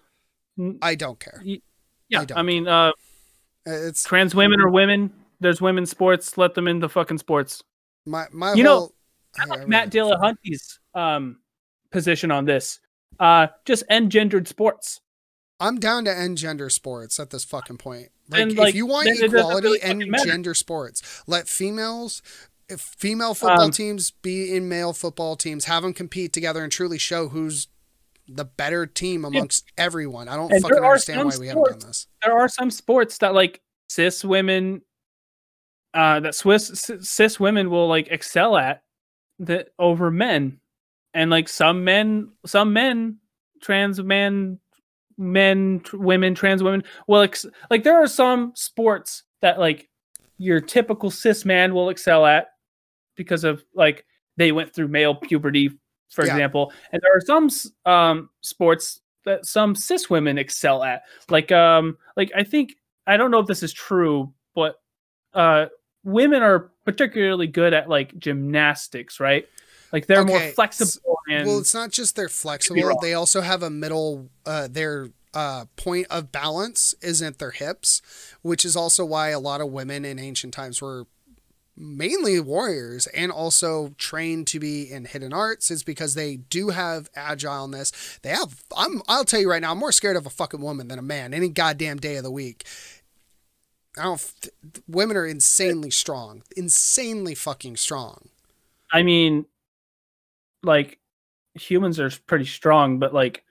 I don't care. Yeah, I, don't. mean, uh, It's trans women are women. There's women's sports. Let them in the fucking sports. my my You know, whole. I like Matt Dillahunty's um position on this. Uh, just end gendered sports. I'm down to end gender sports at this fucking point. Like, And, if you want then it doesn't equality, really end gender sports. Let females, if female football Um, teams be in male football teams. Have them compete together and truly show who's the better team amongst everyone. I don't fucking understand why some we haven't done this. There are some sports that like cis women, uh, that Swiss cis- cis women will like excel at that over men, and like some men, some men, trans men, men, tr- women, trans women will ex- like there are some sports that like your typical cis man will excel at because of like they went through male puberty, for Yeah. example, and there are some um sports that some cis women excel at. Like um like I think I don't know if this is true, but uh women are particularly good at like gymnastics, right? Like they're more Okay, s- flexible and Well, it's not just they're flexible. They also have a middle. Uh, their uh, point of balance isn't their hips, which is also why a lot of women in ancient times were mainly warriors and also trained to be in hidden arts is because they do have agileness. They have I'm I'll tell you right now, I'm more scared of a fucking woman than a man any goddamn day of the week. I don't women are insanely strong. Insanely fucking strong. I mean like humans are pretty strong, but like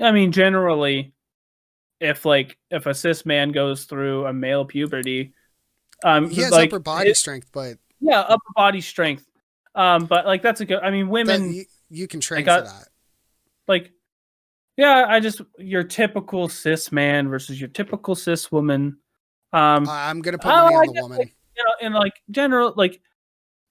I mean generally if like if a cis man goes through a male puberty um He has like, upper body it- strength, but yeah, upper body strength. Um but like that's a good I mean women you, you can train got- for that. like yeah i just your typical cis man versus your typical cis woman um Uh, I'm gonna put money on the guess, woman. like, you know in like general like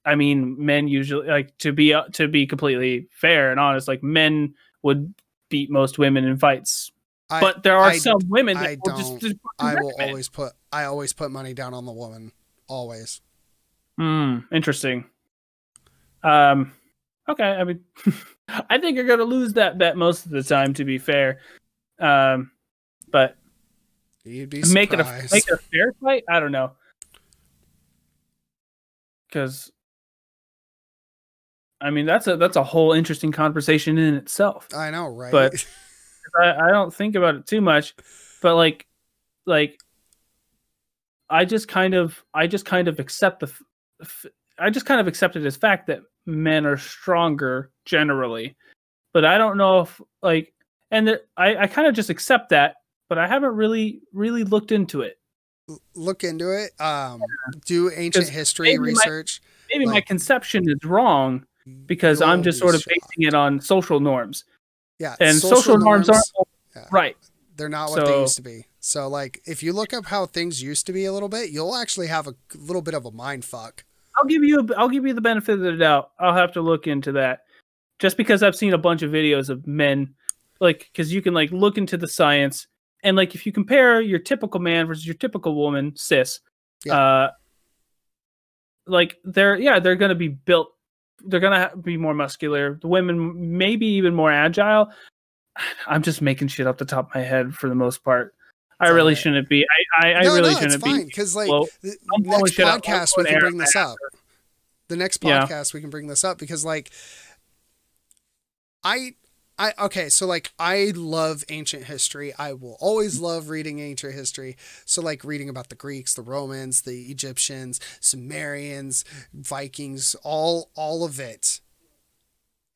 i mean men usually like to be uh, to be completely fair and honest like men would beat most women in fights I, but there are I- some women I will just, don't- just I will always put I always put money down on the woman. Always. Hmm, interesting. Um, okay. I mean, I think you're gonna lose that bet most of the time. To be fair, um, but You'd be surprised. make it a make it a fair fight. I don't know, because I mean that's a that's a whole interesting conversation in itself. I know, right? but- I, I don't think about it too much, but like, like, I just kind of, I just kind of accept the, f- I just kind of accept it as fact that men are stronger generally, but I don't know if like, and there, I, I kind of just accept that, but I haven't really, really looked into it. Look into it. Um, do ancient history maybe my- research. Maybe my conception is wrong because I'm just sort of shocked. basing it on social norms, Yeah, and social, norms, aren't yeah. right. They're not what they used to be. So, like, if you look up how things used to be a little bit, you'll actually have a little bit of a mind fuck. I'll give you a, I'll give you the benefit of the doubt. I'll have to look into that. Just because I've seen a bunch of videos of men like cuz you can like look into the science and like if you compare your typical man versus your typical woman cis Yeah. uh like they're yeah, they're going to be built they're going to be more muscular. The women maybe even more agile. I'm just making shit off the top of my head for the most part. I really shouldn't be. I I, I no, really no, shouldn't it's fine be. because like Well, the next shit up. I'm podcast we can bring this up. The next Yeah. podcast we can bring this up because like I I okay, so like I love ancient history. I will always love reading ancient history. So like reading about the Greeks, the Romans, the Egyptians, Sumerians, Vikings, all all of it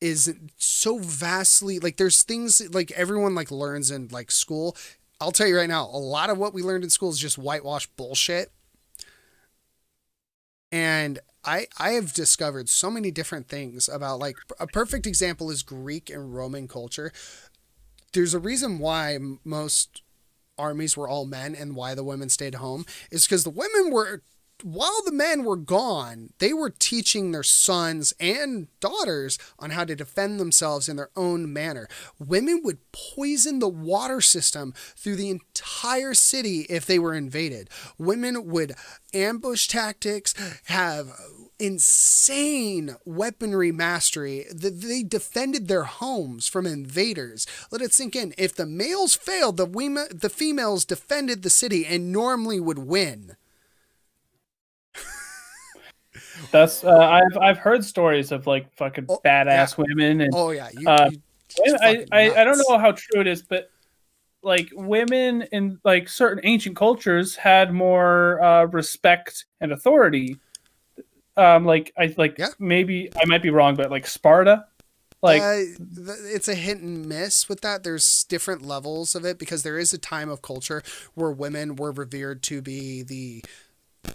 is so vastly like there's things like everyone like learns in like school. I'll tell you right now, a lot of what we learned in school is just whitewash bullshit. And I I have discovered so many different things about like a perfect example is Greek and Roman culture. There's a reason why most armies were all men and why the women stayed home is because the women were while the men were gone, they were teaching their sons and daughters on how to defend themselves in their own manner. Women would poison the water system through the entire city if they were invaded. Women would ambush tactics, have insane weaponry mastery. Th- They defended their homes from invaders. Let it sink in. If the males failed, the the females defended the city and normally would win. That's uh, I've I've heard stories of like fucking Oh, badass women and Oh yeah, you, Uh, you- I, I, I don't know how true it is, but like women in like certain ancient cultures had more uh, respect and authority. Um, like I like Yeah. maybe I might be wrong, but like Sparta, like uh, it's a hit and miss with that. There's different levels of it because there is a time of culture where women were revered to be the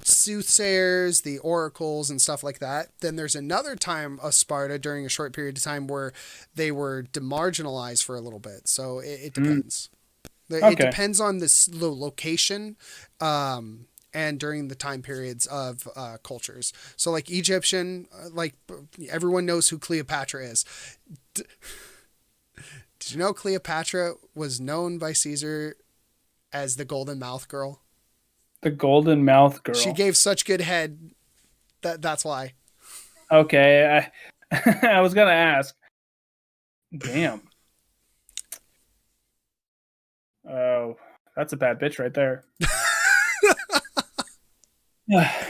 soothsayers, the oracles, and stuff like that. Then there's another time of Sparta during a short period of time where they were demarginalized for a little bit. So it, it depends. The- It depends on this the location. Um, and during the time periods of uh, cultures. So, like Egyptian, uh, like everyone knows who Cleopatra is. D- Did you know Cleopatra was known by Caesar as the Golden Mouth Girl? The golden mouth girl. She gave such good head that that's why. okay, I I was gonna ask. Damn. Oh, that's a bad bitch right there.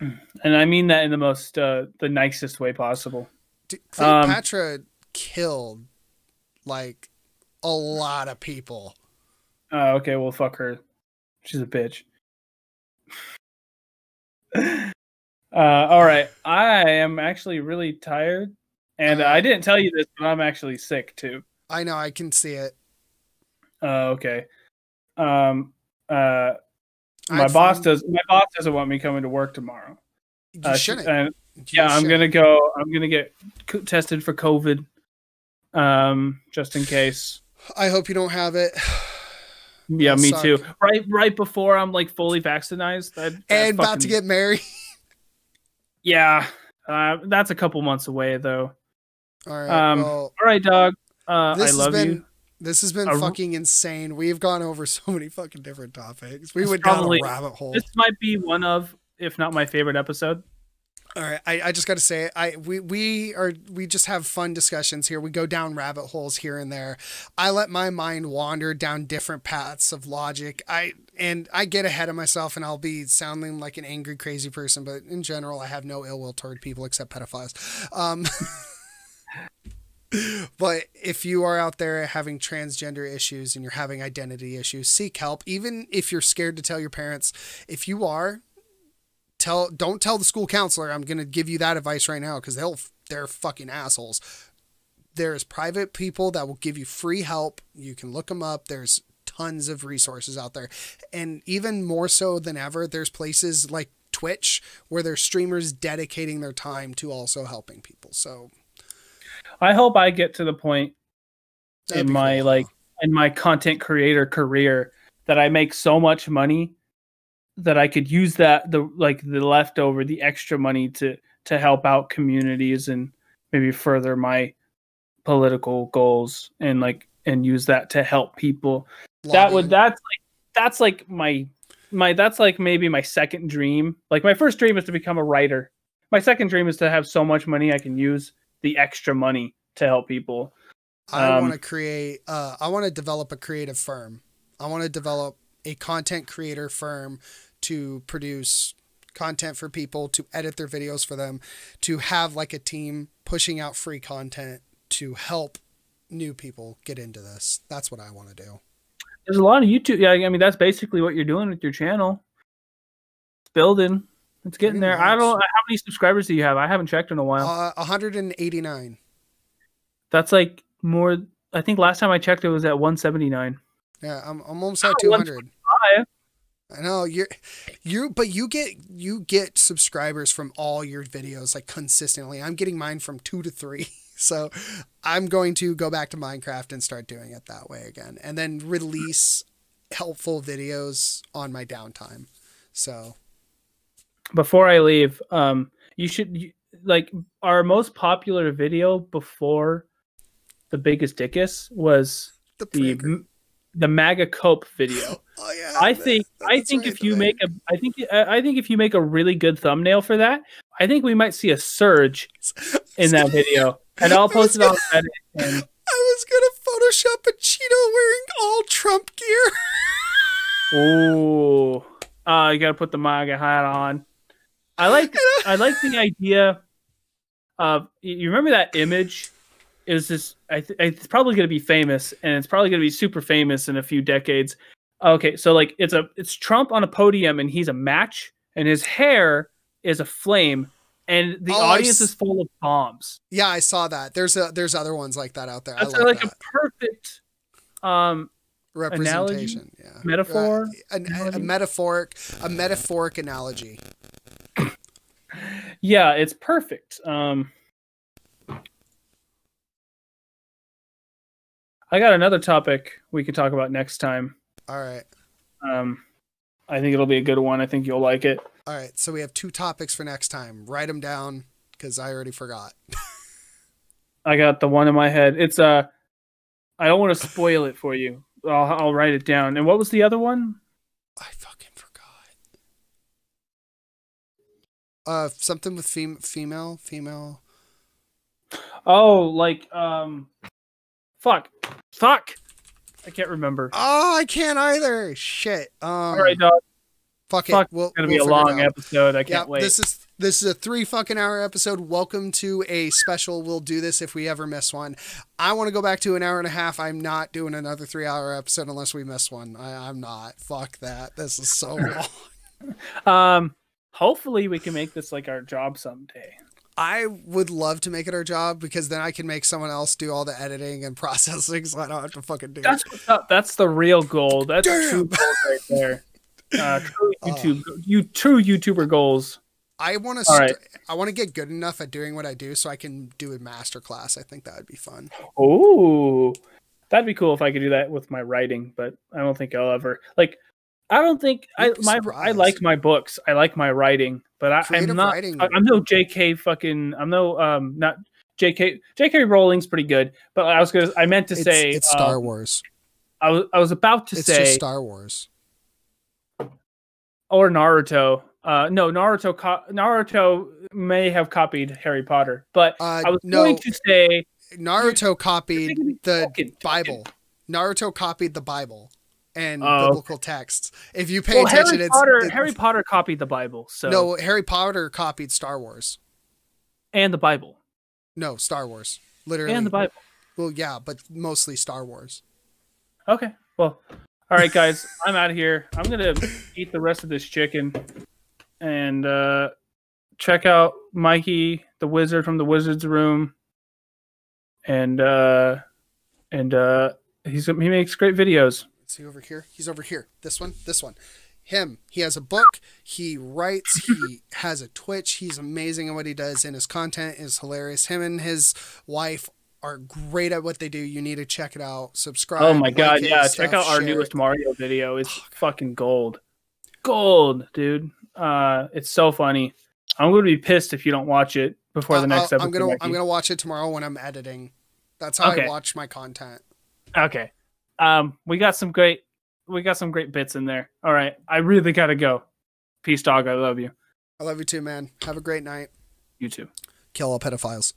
and I mean that in the most uh, the nicest way possible. D- Um, Cleopatra killed like a lot of people. Oh, okay, well, fuck her. She's a bitch. uh, all right, I am actually really tired, and I didn't tell you this, but I'm actually sick too. I know, I can see it. Uh, okay. Um. Uh. My boss does. My boss doesn't want me coming to work tomorrow. You Uh, shouldn't. You yeah, I'm gonna go. I'm gonna get co- tested for COVID. Um, just in case. I hope you don't have it. Yeah, me suck. too. Right, right before I'm like fully vaccinated. That and about to get married. Yeah, uh, that's a couple months away though. All right. Um, well, All right, dog. Uh, I love been you. this has been fucking insane. We've gone over so many fucking different topics. We went down probably- a rabbit hole. This might be one of, if not my favorite episode. All right, I, I just got to say, I we we are we just have fun discussions here. We go down rabbit holes here and there. I let my mind wander down different paths of logic. I and I get ahead of myself, and I'll be sounding like an angry, crazy person. But in general, I have no ill will toward people except pedophiles. Um, but if you are out there having transgender issues and you're having identity issues, seek help. Even if you're scared to tell your parents, if you are, tell don't tell the school counselor i'm going to give you that advice right now because they'll they're fucking assholes. There's private people that will give you free help. You can look them up. There's tons of resources out there. And even more so than ever there's places like twitch where there's streamers dedicating their time to also helping people. So I hope I get to the point that'd in my cool. like in my content creator career that I make so much money that I could use that the like the leftover the extra money to to help out communities and maybe further my political goals and like and use that to help people that would that's like that's like my my that's like maybe my second dream like my first dream is to become a writer my second dream is to have so much money i can use the extra money to help people I Um, want to create. Uh, I want to develop a creative firm. I want to develop a content creator firm to produce content for people, to edit their videos for them, to have like a team pushing out free content to help new people get into this. That's what I want to do. there's a lot of youtube yeah i mean that's basically what you're doing with your channel it's building it's getting there i don't how many subscribers do you have i haven't checked in a while Uh, 189. that's like more i think last time i checked it was at 179 Yeah, I'm, I'm almost at Oh, 200. Hi. I know you're you but you get you get subscribers from all your videos like consistently. I'm getting mine from 2 to 3. So I'm going to go back to Minecraft and start doing it that way again and then release helpful videos on my downtime. So before I leave, um, you should you, like our most popular video before the biggest dickus was The the pranker. The MAGA cope video. Oh yeah. I that- think I think right, if you make a I think I think if you make a really good thumbnail for that, I think we might see a surge in that video. And I'll post it on Reddit. And I was gonna Photoshop a Cheeto wearing all Trump gear. ooh, uh, you gotta put the MAGA hat on. I like I like the idea of you remember that image is this I th- it's probably going to be famous and it's probably going to be super famous in a few decades. Okay, so like it's a it's Trump on a podium and he's a match and his hair is a flame and the Oh, audience s- is full of bombs. yeah, I saw that. There's a there's other ones like that out there. That's I like, like that. a perfect um representation. Yeah. Metaphor? Uh, an- a, a metaphoric a metaphoric analogy. yeah, it's perfect. Um I got another topic we could talk about next time. All right. Um, I think it'll be a good one. I think you'll like it. All right. So we have two topics for next time. Write them down because I already forgot. I got the one in my head. It's uh, I don't want to spoil it for you. I'll, I'll write it down. And what was the other one? I fucking forgot. Uh, something with fem- female, female. Oh, like um, fuck, fuck. I can't remember. Oh, I can't either. Shit. Um, All right, dog. fuck it. fuck, We'll, It's gonna we'll be a long episode. I can't wait. this is this is a three fucking hour episode. Welcome to a special. We'll do this if we ever miss one. I want to go back to an hour and a half. I'm not doing another three hour episode unless we miss one. I, I'm not. Fuck that. This is so long. Um, hopefully we can make this like our job someday. I would love to make it our job because then I can make someone else do all the editing and processing, so I don't have to fucking do it. That's what's. That's the real goal. That's true Damn. goals right there. Uh, true Oh. YouTube, you true YouTuber goals. I want to. St- right. I want to get good enough at doing what I do so I can do a master class. I think that would be fun. Oh, that'd be cool if I could do that with my writing, but I don't think I'll ever like. I don't think I You'd my I like my books. I like my writing, but I, I'm not. writing. I- I'm no J.K. fucking. I'm no um not J.K. J.K. Rowling's pretty good, but I was gonna. I meant to It's, say it's Star um, Wars. I was I was about to It's say Star Wars. or Naruto. Uh, no, Naruto. Co- Naruto may have copied Harry Potter, but Uh, I was no, going to say Naruto copied the Bible. Naruto copied the Bible and Oh. biblical texts. If you pay well, attention, Harry it's Potter. it- Harry Potter copied the Bible, so No, Harry Potter copied Star Wars. and the Bible No, Star Wars. Literally. and the Bible. Well, yeah, but mostly Star Wars. Okay. Well, all right, guys. I'm out of here. I'm gonna eat the rest of this chicken and uh, check out Mikey, the wizard from the wizard's room, and uh, and uh, he's he makes great videos. Is he over here? He's over here. This one. This one. Him. He has a book. He writes. He has a Twitch. He's amazing at what he does, and his content is hilarious. Him and his wife are great at what they do. You need to check it out. Subscribe. Oh my like god, yeah! stuff, Check out our share it. newest Mario video. It's fucking gold, gold, dude. Uh, it's so funny. I'm gonna be pissed if you don't watch it before the next episode. I'm gonna Mikey. I'm gonna watch it tomorrow when I'm editing. That's how Okay. I watch my content. Okay. Um, we got some great, we got some great bits in there. All right, I really gotta go. Peace, dog. I love you. I love you too, man. Have a great night. You too. Kill all pedophiles.